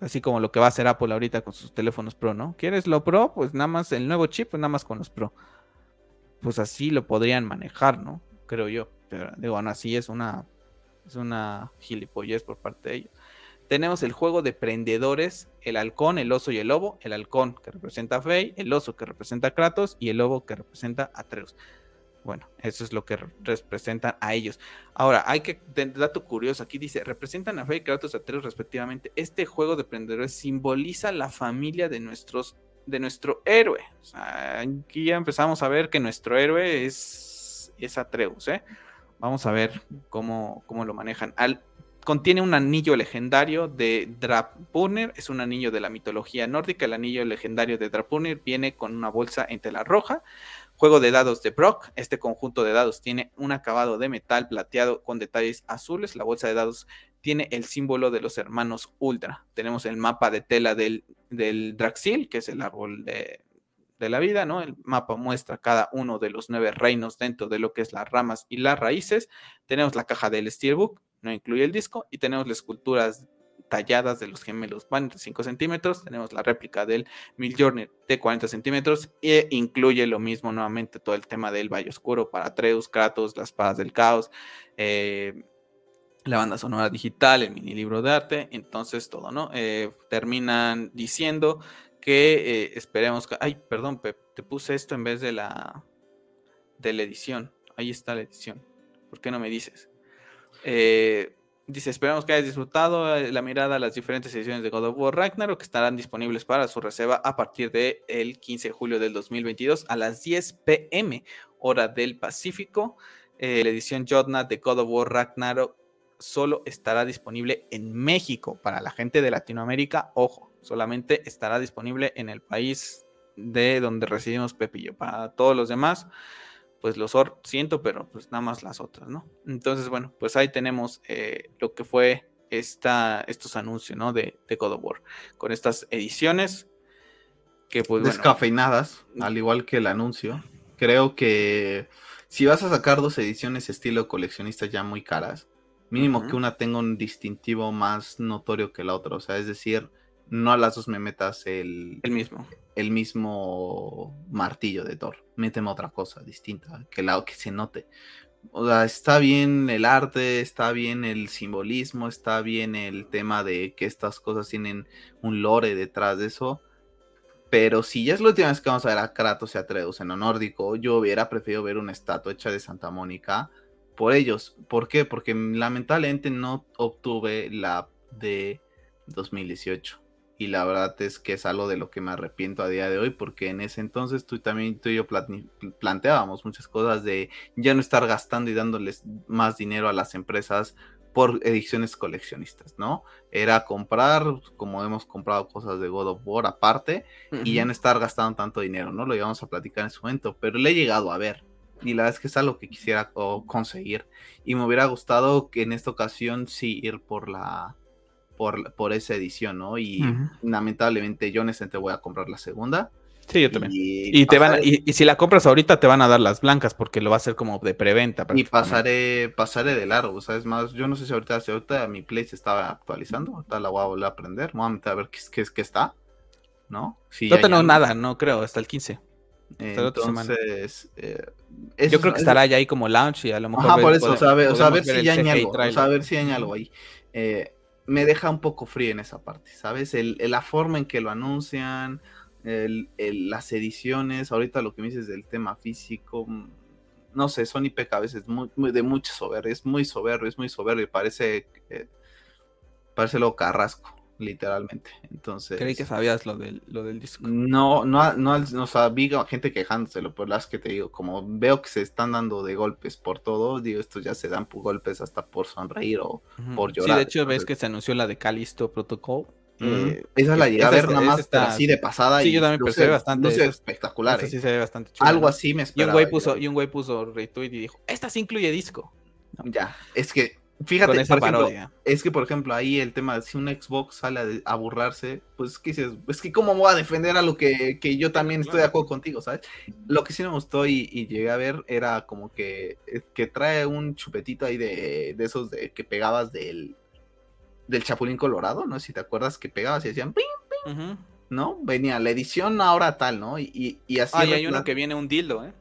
Así como lo que va a hacer Apple ahorita con sus teléfonos Pro, ¿no? ¿Quieres lo Pro? Pues nada más el nuevo chip, pues nada más con los Pro. Pues así lo podrían manejar, ¿no? Creo yo. Pero digo, bueno, así es una, es una gilipollez por parte de ellos tenemos el juego de prendedores, el halcón, el oso y el lobo, el halcón que representa a Fey, el oso que representa a Kratos y el lobo que representa a Atreus. bueno, eso es lo que representan a ellos. Ahora, hay que, dato curioso, aquí dice, representan a Frey, Kratos, Atreus respectivamente. Este juego de prendedores simboliza la familia de nuestros de nuestro héroe. aquí ya empezamos a ver que nuestro héroe es, es Atreus, ¿eh? Vamos a ver cómo, cómo lo manejan. Al, contiene un anillo legendario de Drapunir, es un anillo de la mitología nórdica. El anillo legendario de Drapunir viene con una bolsa en tela roja. Juego de dados de Brock. Este conjunto de dados tiene un acabado de metal plateado con detalles azules. La bolsa de dados tiene el símbolo de los hermanos Ultra. Tenemos el mapa de tela del, del Draxil, que es el árbol de, de la vida, ¿no? El mapa muestra cada uno de los nueve reinos dentro de lo que es las ramas y las raíces. Tenemos la caja del Steelbook, no incluye el disco, y tenemos las esculturas talladas de los gemelos 45 centímetros. Tenemos la réplica del Journey de 40 centímetros e incluye lo mismo nuevamente todo el tema del Valle Oscuro para Atreus, Kratos, las espadas del caos, eh, la banda sonora digital, el mini libro de arte. Entonces todo, ¿no? Eh, terminan diciendo que eh, esperemos que... Ay, perdón, te puse esto en vez de la, de la edición. Ahí está la edición. ¿Por qué no me dices? Eh, dice, esperamos que hayas disfrutado eh, la mirada a las diferentes ediciones de God of War Ragnarok que estarán disponibles para su reserva a partir del el 15 de julio del 2022 a las 10 pm, hora del Pacífico. Eh, la edición Jotna de God of War Ragnarok solo estará disponible en México. Para la gente de Latinoamérica, ojo, solamente estará disponible en el país de donde residimos Pepillo. Para todos los demás, pues los siento, pero pues nada más las otras, ¿no? Entonces, bueno, pues ahí tenemos eh, lo que fue esta, estos anuncios, ¿no? De, de, God of War, con estas ediciones que pues... Descafeinadas, al igual que el anuncio. Creo que si vas a sacar dos ediciones estilo coleccionista ya muy caras, mínimo que una tenga un distintivo más notorio que la otra, o sea, es decir, no a las dos me metas el, el mismo el mismo martillo de Thor. Méteme otra cosa distinta, que, la, que se note. O sea, está bien el arte, está bien el simbolismo, está bien el tema de que estas cosas tienen un lore detrás de eso. Pero si ya es la última vez que vamos a ver a Kratos y Atreus en lo nórdico, yo hubiera preferido ver una estatua hecha de Santa Mónica por ellos. ¿Por qué? Porque lamentablemente no obtuve la de 2018 y la verdad es que es algo de lo que me arrepiento a día de hoy porque en ese entonces tú también tú y yo planteábamos muchas cosas de ya no estar gastando y dándoles más dinero a las empresas por ediciones coleccionistas, ¿no? Era comprar, como hemos comprado cosas de God of War aparte, y ya no estar gastando tanto dinero, ¿no? Lo íbamos a platicar en su momento, pero le he llegado a ver. Y la verdad es que es algo que quisiera conseguir. Y me hubiera gustado que en esta ocasión sí ir por la, por, esa edición, ¿no? Y lamentablemente yo en ese voy a comprar la segunda. Sí, yo también. Y, te van y, si la compras ahorita te van a dar las blancas porque lo va a hacer como de preventa. Y pasaré, pasaré de largo, ¿sabes? Más, yo no sé si ahorita, si ahorita mi Play se estaba actualizando, ahorita la voy a volver a aprender, voy a meter a ver qué, qué, qué está, ¿no? Si no tengo nada, no creo, hasta el 15. Entonces, eh, yo creo que estará ya ahí como launch y a lo mejor. Ajá, por eso, o sea, a ver si ya hay algo, o sea, a ver si hay algo ahí. Eh, me deja un poco frío en esa parte, ¿sabes? El, la forma en que lo anuncian, las ediciones, ahorita lo que me dices del tema físico, mm, no sé, Sony peca a veces muy, de mucha soberbia, es muy soberbio, es muy soberbio, parece, parece lo carrasco literalmente. Entonces. Creí que sabías lo del, lo del disco. No, no, no, no sabía gente quejándoselo, por las que te digo, como veo que se están dando de golpes por todo, digo, estos ya se dan golpes hasta por sonreír o por llorar. Sí, de hecho, ves que se anunció la de Calisto Protocol. Eh, esa la llegué a ver nada más así de pasada. Sí, y yo también pensé bastante. Luce espectacular. Sí, se ve bastante chulo, Algo así me esperaba. Y un güey puso, y un güey puso retweet y dijo, esta sí incluye disco. Ya, es que Fíjate, por ejemplo, es que por ejemplo ahí el tema de si un Xbox sale a, burlarse, pues ¿qué dices? Es que cómo voy a defender a lo que, yo también estoy de acuerdo contigo, ¿sabes? Lo que sí me gustó y, llegué a ver era como que, eh, que trae un chupetito ahí de, de esos de que pegabas del, del Chapulín Colorado, ¿no? Si te acuerdas que pegabas y decían ping, ping, ¿no? Venía la edición ahora tal, ¿no? Y, y, así. Ah, y hay uno que viene un dildo, ¿eh?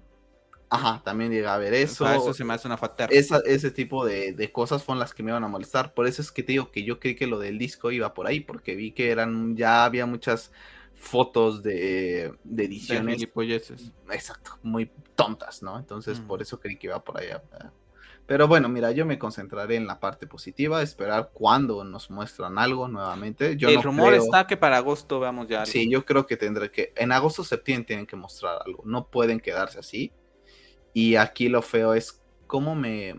Ajá, también llega a ver eso. eso se me hace una factura. ese tipo de, cosas fueron las que me iban a molestar. Por eso es que te digo que yo creí que lo del disco iba por ahí, porque vi que eran, ya había muchas fotos de, de ediciones. gilipolleces. Exacto, muy tontas, ¿no? Entonces, Mm. por eso creí que iba por allá. Pero bueno, mira, yo me concentraré en la parte positiva, esperar cuando nos muestran algo nuevamente. Yo el no rumor creo- está que para agosto veamos ya algo. Sí, yo creo que tendré que. En agosto, septiembre tienen que mostrar algo. No pueden quedarse así. Y aquí lo feo es cómo me.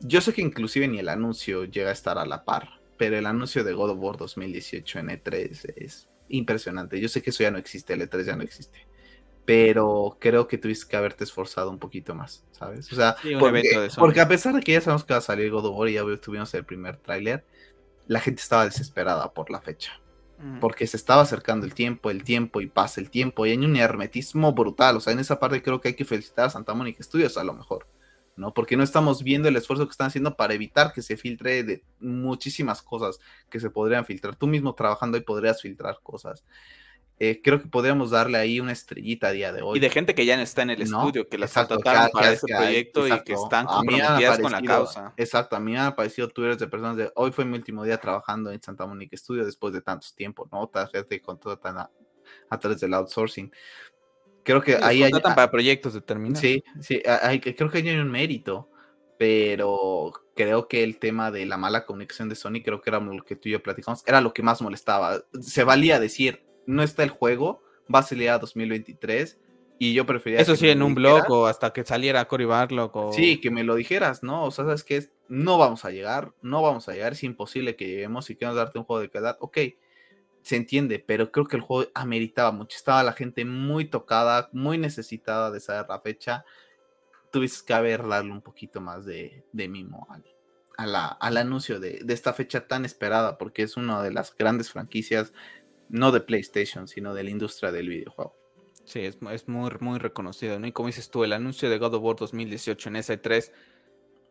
Yo sé que inclusive ni el anuncio llega a estar a la par. Pero el anuncio de God of War 2018 en E3 es impresionante. Yo sé que eso ya no existe, el E3 ya no existe. Pero creo que tuviste que haberte esforzado un poquito más, ¿sabes? O sea, Sí, porque, porque a pesar de que ya sabemos que va a salir God of War y ya tuvimos el primer tráiler, la gente estaba desesperada por la fecha. Porque se estaba acercando el tiempo, el tiempo y pasa el tiempo y hay un hermetismo brutal, o sea, en esa parte creo que hay que felicitar a Santa Mónica Studios a lo mejor, ¿no? Porque no estamos viendo el esfuerzo que están haciendo para evitar que se filtre de muchísimas cosas que se podrían filtrar. Tú mismo trabajando ahí podrías filtrar cosas. Eh, creo que podríamos darle ahí una estrellita a día de hoy. Y de gente que ya no está en el ¿no? estudio, que las Exacto, contrataron que- para que- ese que hay- proyecto y que están comprometidas con la causa. Exacto, a mí me han aparecido twitters de personas de hoy fue mi último día trabajando en Santa Mónica Studio después de tantos tiempos, ¿no? Otra gente con todo tan a, a través del outsourcing. Creo que Sí, ahí hay, contratan para proyectos determinados. sí, sí, hay, creo que hay un mérito, pero creo que el tema de la mala comunicación de Sony, creo que era lo que tú y yo platicamos, era lo que más molestaba. Se valía decir, no está el juego, va a salir a 2023 y yo prefería... Eso que sí, en un blog o hasta que saliera Cory Barlock o... Sí, que me lo dijeras, ¿no? O sea, ¿sabes qué? es? No vamos a llegar, no vamos a llegar, es imposible que lleguemos y queremos darte un juego de calidad. Ok, se entiende, pero creo que el juego ameritaba mucho. Estaba la gente muy tocada, muy necesitada de saber la fecha. Tuviste que haber darle un poquito más de, de mimo al, a la- al anuncio de, de esta fecha tan esperada, porque es una de las grandes franquicias, no de PlayStation, sino de la industria del videojuego. Sí, es, muy, reconocido, ¿no? Y como dices tú, el anuncio de God of War 2018 en esa E3,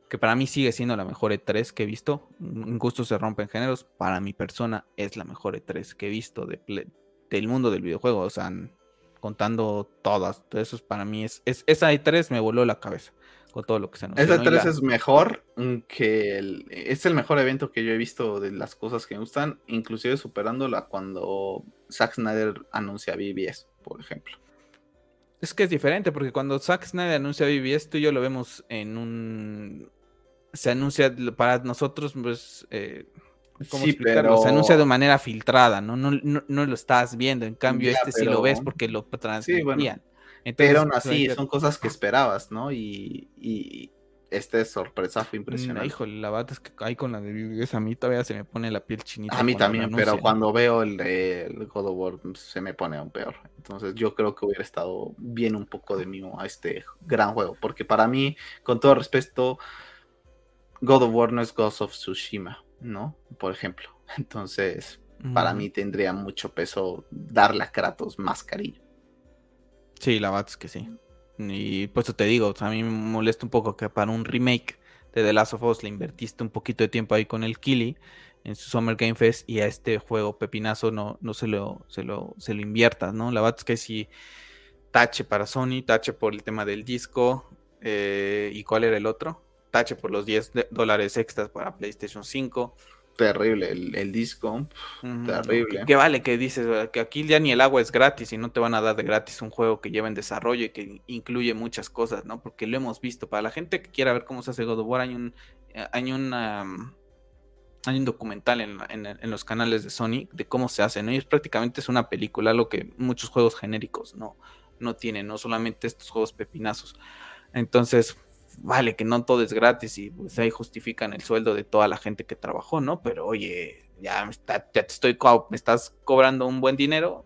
que para mí sigue siendo la mejor E3 que he visto, en gusto se rompen géneros, para mi persona es la mejor E3 que he visto del mundo del videojuego, o sea, contando todas, eso es para mí es, es esa E3 me voló la cabeza con todo lo que se anunció. Esa ¿no? Y 3 la- es mejor que el, es el mejor evento que yo he visto de las cosas que me gustan, inclusive superándola cuando Zack Snyder anuncia BBS, por ejemplo. Es que es diferente, porque cuando Zack Snyder anuncia BBS, tú y yo lo vemos en un... Se anuncia para nosotros, pues... eh, ¿Cómo Sí, explicarlo? pero- Se anuncia de manera filtrada, ¿no? No, no, no lo estás viendo. En cambio, Ya, este sí lo pero- ves porque lo transmitían. Entonces, Pero aún así, son cosas que esperabas, ¿no? Y, y este sorpresa fue Mm, impresionante. Híjole, la verdad es que ahí con la de BBS a mí todavía se me pone la piel chinita. A mí también, pero cuando veo el de el God of War se me pone aún peor. Entonces yo creo que hubiera estado bien un poco de mimo a este gran juego, porque para mí, con todo respeto, God of War no es Ghost of Tsushima, ¿no? Por ejemplo. Entonces, para mí tendría mucho peso darle a Kratos más cariño. Sí, la verdad es que sí. Y por eso te digo, a mí me molesta un poco que para un remake de The Last of Us le invertiste un poquito de tiempo ahí con el Kili en su Summer Game Fest y a este juego pepinazo no, no se lo, se lo, se lo inviertas, ¿no? La verdad es que sí, tache para Sony, tache por el tema del disco, eh, ¿y cuál era el otro? Tache por los 10 de- dólares extras para PlayStation 5. Terrible el, el disco. Terrible. Que, vale que dices que aquí ya ni el agua es gratis y no te van a dar de gratis un juego que lleva en desarrollo y que incluye muchas cosas, ¿no? Porque lo hemos visto. Para la gente que quiera ver cómo se hace God of War, hay un, eh, hay una, hay un documental en, la- en- en los canales de Sony de cómo se hace, ¿no? Y es prácticamente es una película, lo que muchos juegos genéricos no, no tienen, no solamente estos juegos pepinazos. Entonces, vale que no todo es gratis y pues ahí justifican el sueldo de toda la gente que trabajó, ¿no? Pero oye, ya, está- ya te estoy me estás cobrando un buen dinero,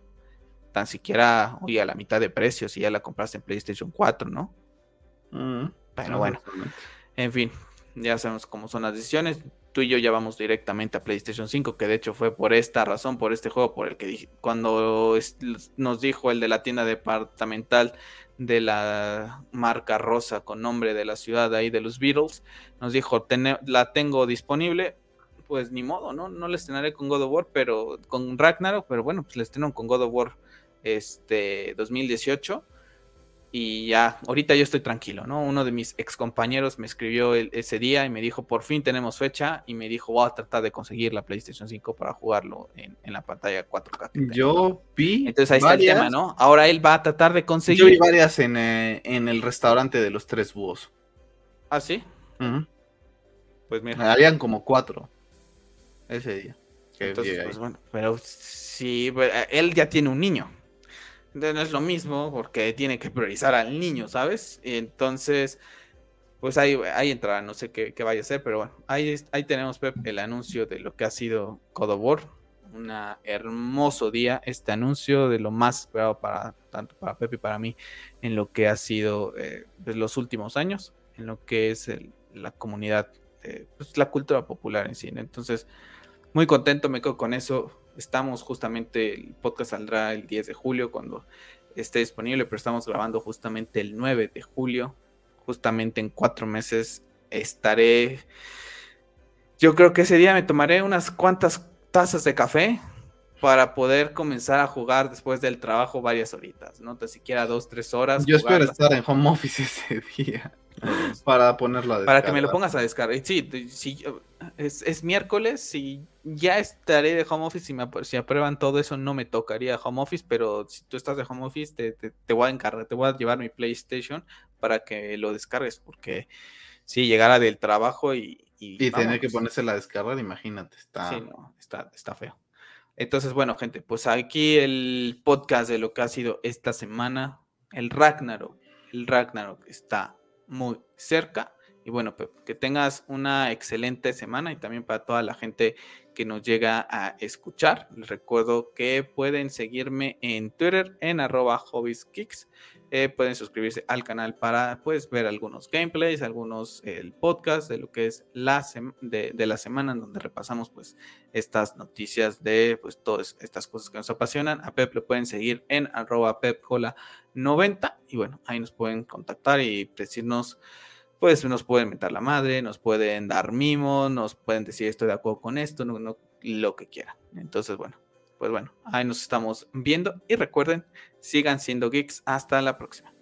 tan siquiera, oye, a la mitad de precio si ya la compraste en PlayStation 4, ¿no? Mm, Pero bueno, exactamente. en fin, ya sabemos cómo son las decisiones. Tú y yo ya vamos directamente a PlayStation 5, que de hecho fue por esta razón, por este juego, por el que dije, cuando nos dijo el de la tienda departamental de la marca rosa con nombre de la ciudad ahí de los Beatles, nos dijo, "Tene- la tengo disponible, pues ni modo, ¿no? No la estrenaré con God of War, pero con Ragnarok, pero bueno, pues la estrenaron con God of War este 2018 y ya, ahorita yo estoy tranquilo, ¿no? Uno de mis ex compañeros me escribió ese día y me dijo, por fin tenemos fecha, y me dijo, voy a tratar de conseguir la PlayStation 5 para jugarlo en, la pantalla 4K. Yo vi. Entonces ahí está el tema, ¿no? Ahora él va a tratar de conseguir. Yo vi varias en, eh, el restaurante de los tres búhos. ¿Ah, sí? Pues mira. Habían como cuatro ese día. Entonces, pues bueno, pero sí, pues, él ya tiene un niño no es lo mismo porque tiene que priorizar al niño, ¿sabes? Entonces, pues ahí, ahí entrará, no sé qué, vaya a ser, pero bueno, ahí, ahí tenemos, Pep, el anuncio de lo que ha sido God Un hermoso día, este anuncio de lo más esperado para tanto para Pep y para mí en lo que ha sido eh, pues, los últimos años, en lo que es la comunidad, pues, la cultura popular en sí. Entonces, muy contento, me quedo con eso. Estamos justamente, el podcast saldrá el 10 de julio cuando esté disponible, pero estamos grabando justamente el 9 de julio. Justamente en cuatro meses estaré. Yo creo que ese día me tomaré unas cuantas tazas de café para poder comenzar a jugar después del trabajo varias horitas, no te siquiera dos, tres horas. Yo espero estar en home office ese día para ponerlo a descargar. Para que me lo pongas a descargar. Sí, sí es, miércoles y ya estaré de home office. Si, me, si aprueban todo eso, no me tocaría home office. Pero si tú estás de home office, te, voy a encargar, te voy a llevar mi PlayStation para que lo descargues. Porque si llegara del trabajo y. Y, tener que ponerse la descarga, imagínate. Está... Sí, no, está, está feo. Entonces, bueno, gente, pues aquí el podcast de lo que ha sido esta semana. El Ragnarok. El Ragnarok está muy cerca. Y bueno, que tengas una excelente semana y también para toda la gente que nos llega a escuchar. Les recuerdo que pueden seguirme en Twitter en arroba hobbieskicks. Eh, pueden suscribirse al canal para pues, ver algunos gameplays, algunos el podcast de lo que es la de, la semana en donde repasamos pues estas noticias de pues todas estas cosas que nos apasionan. A Pep lo pueden seguir en arroba pepcola90 y bueno, ahí nos pueden contactar y decirnos pues nos pueden meter la madre, nos pueden dar mimos, nos pueden decir estoy de acuerdo con esto, no, no, lo que quieran. Entonces, bueno, pues bueno, ahí nos estamos viendo y recuerden, sigan siendo geeks. Hasta la próxima.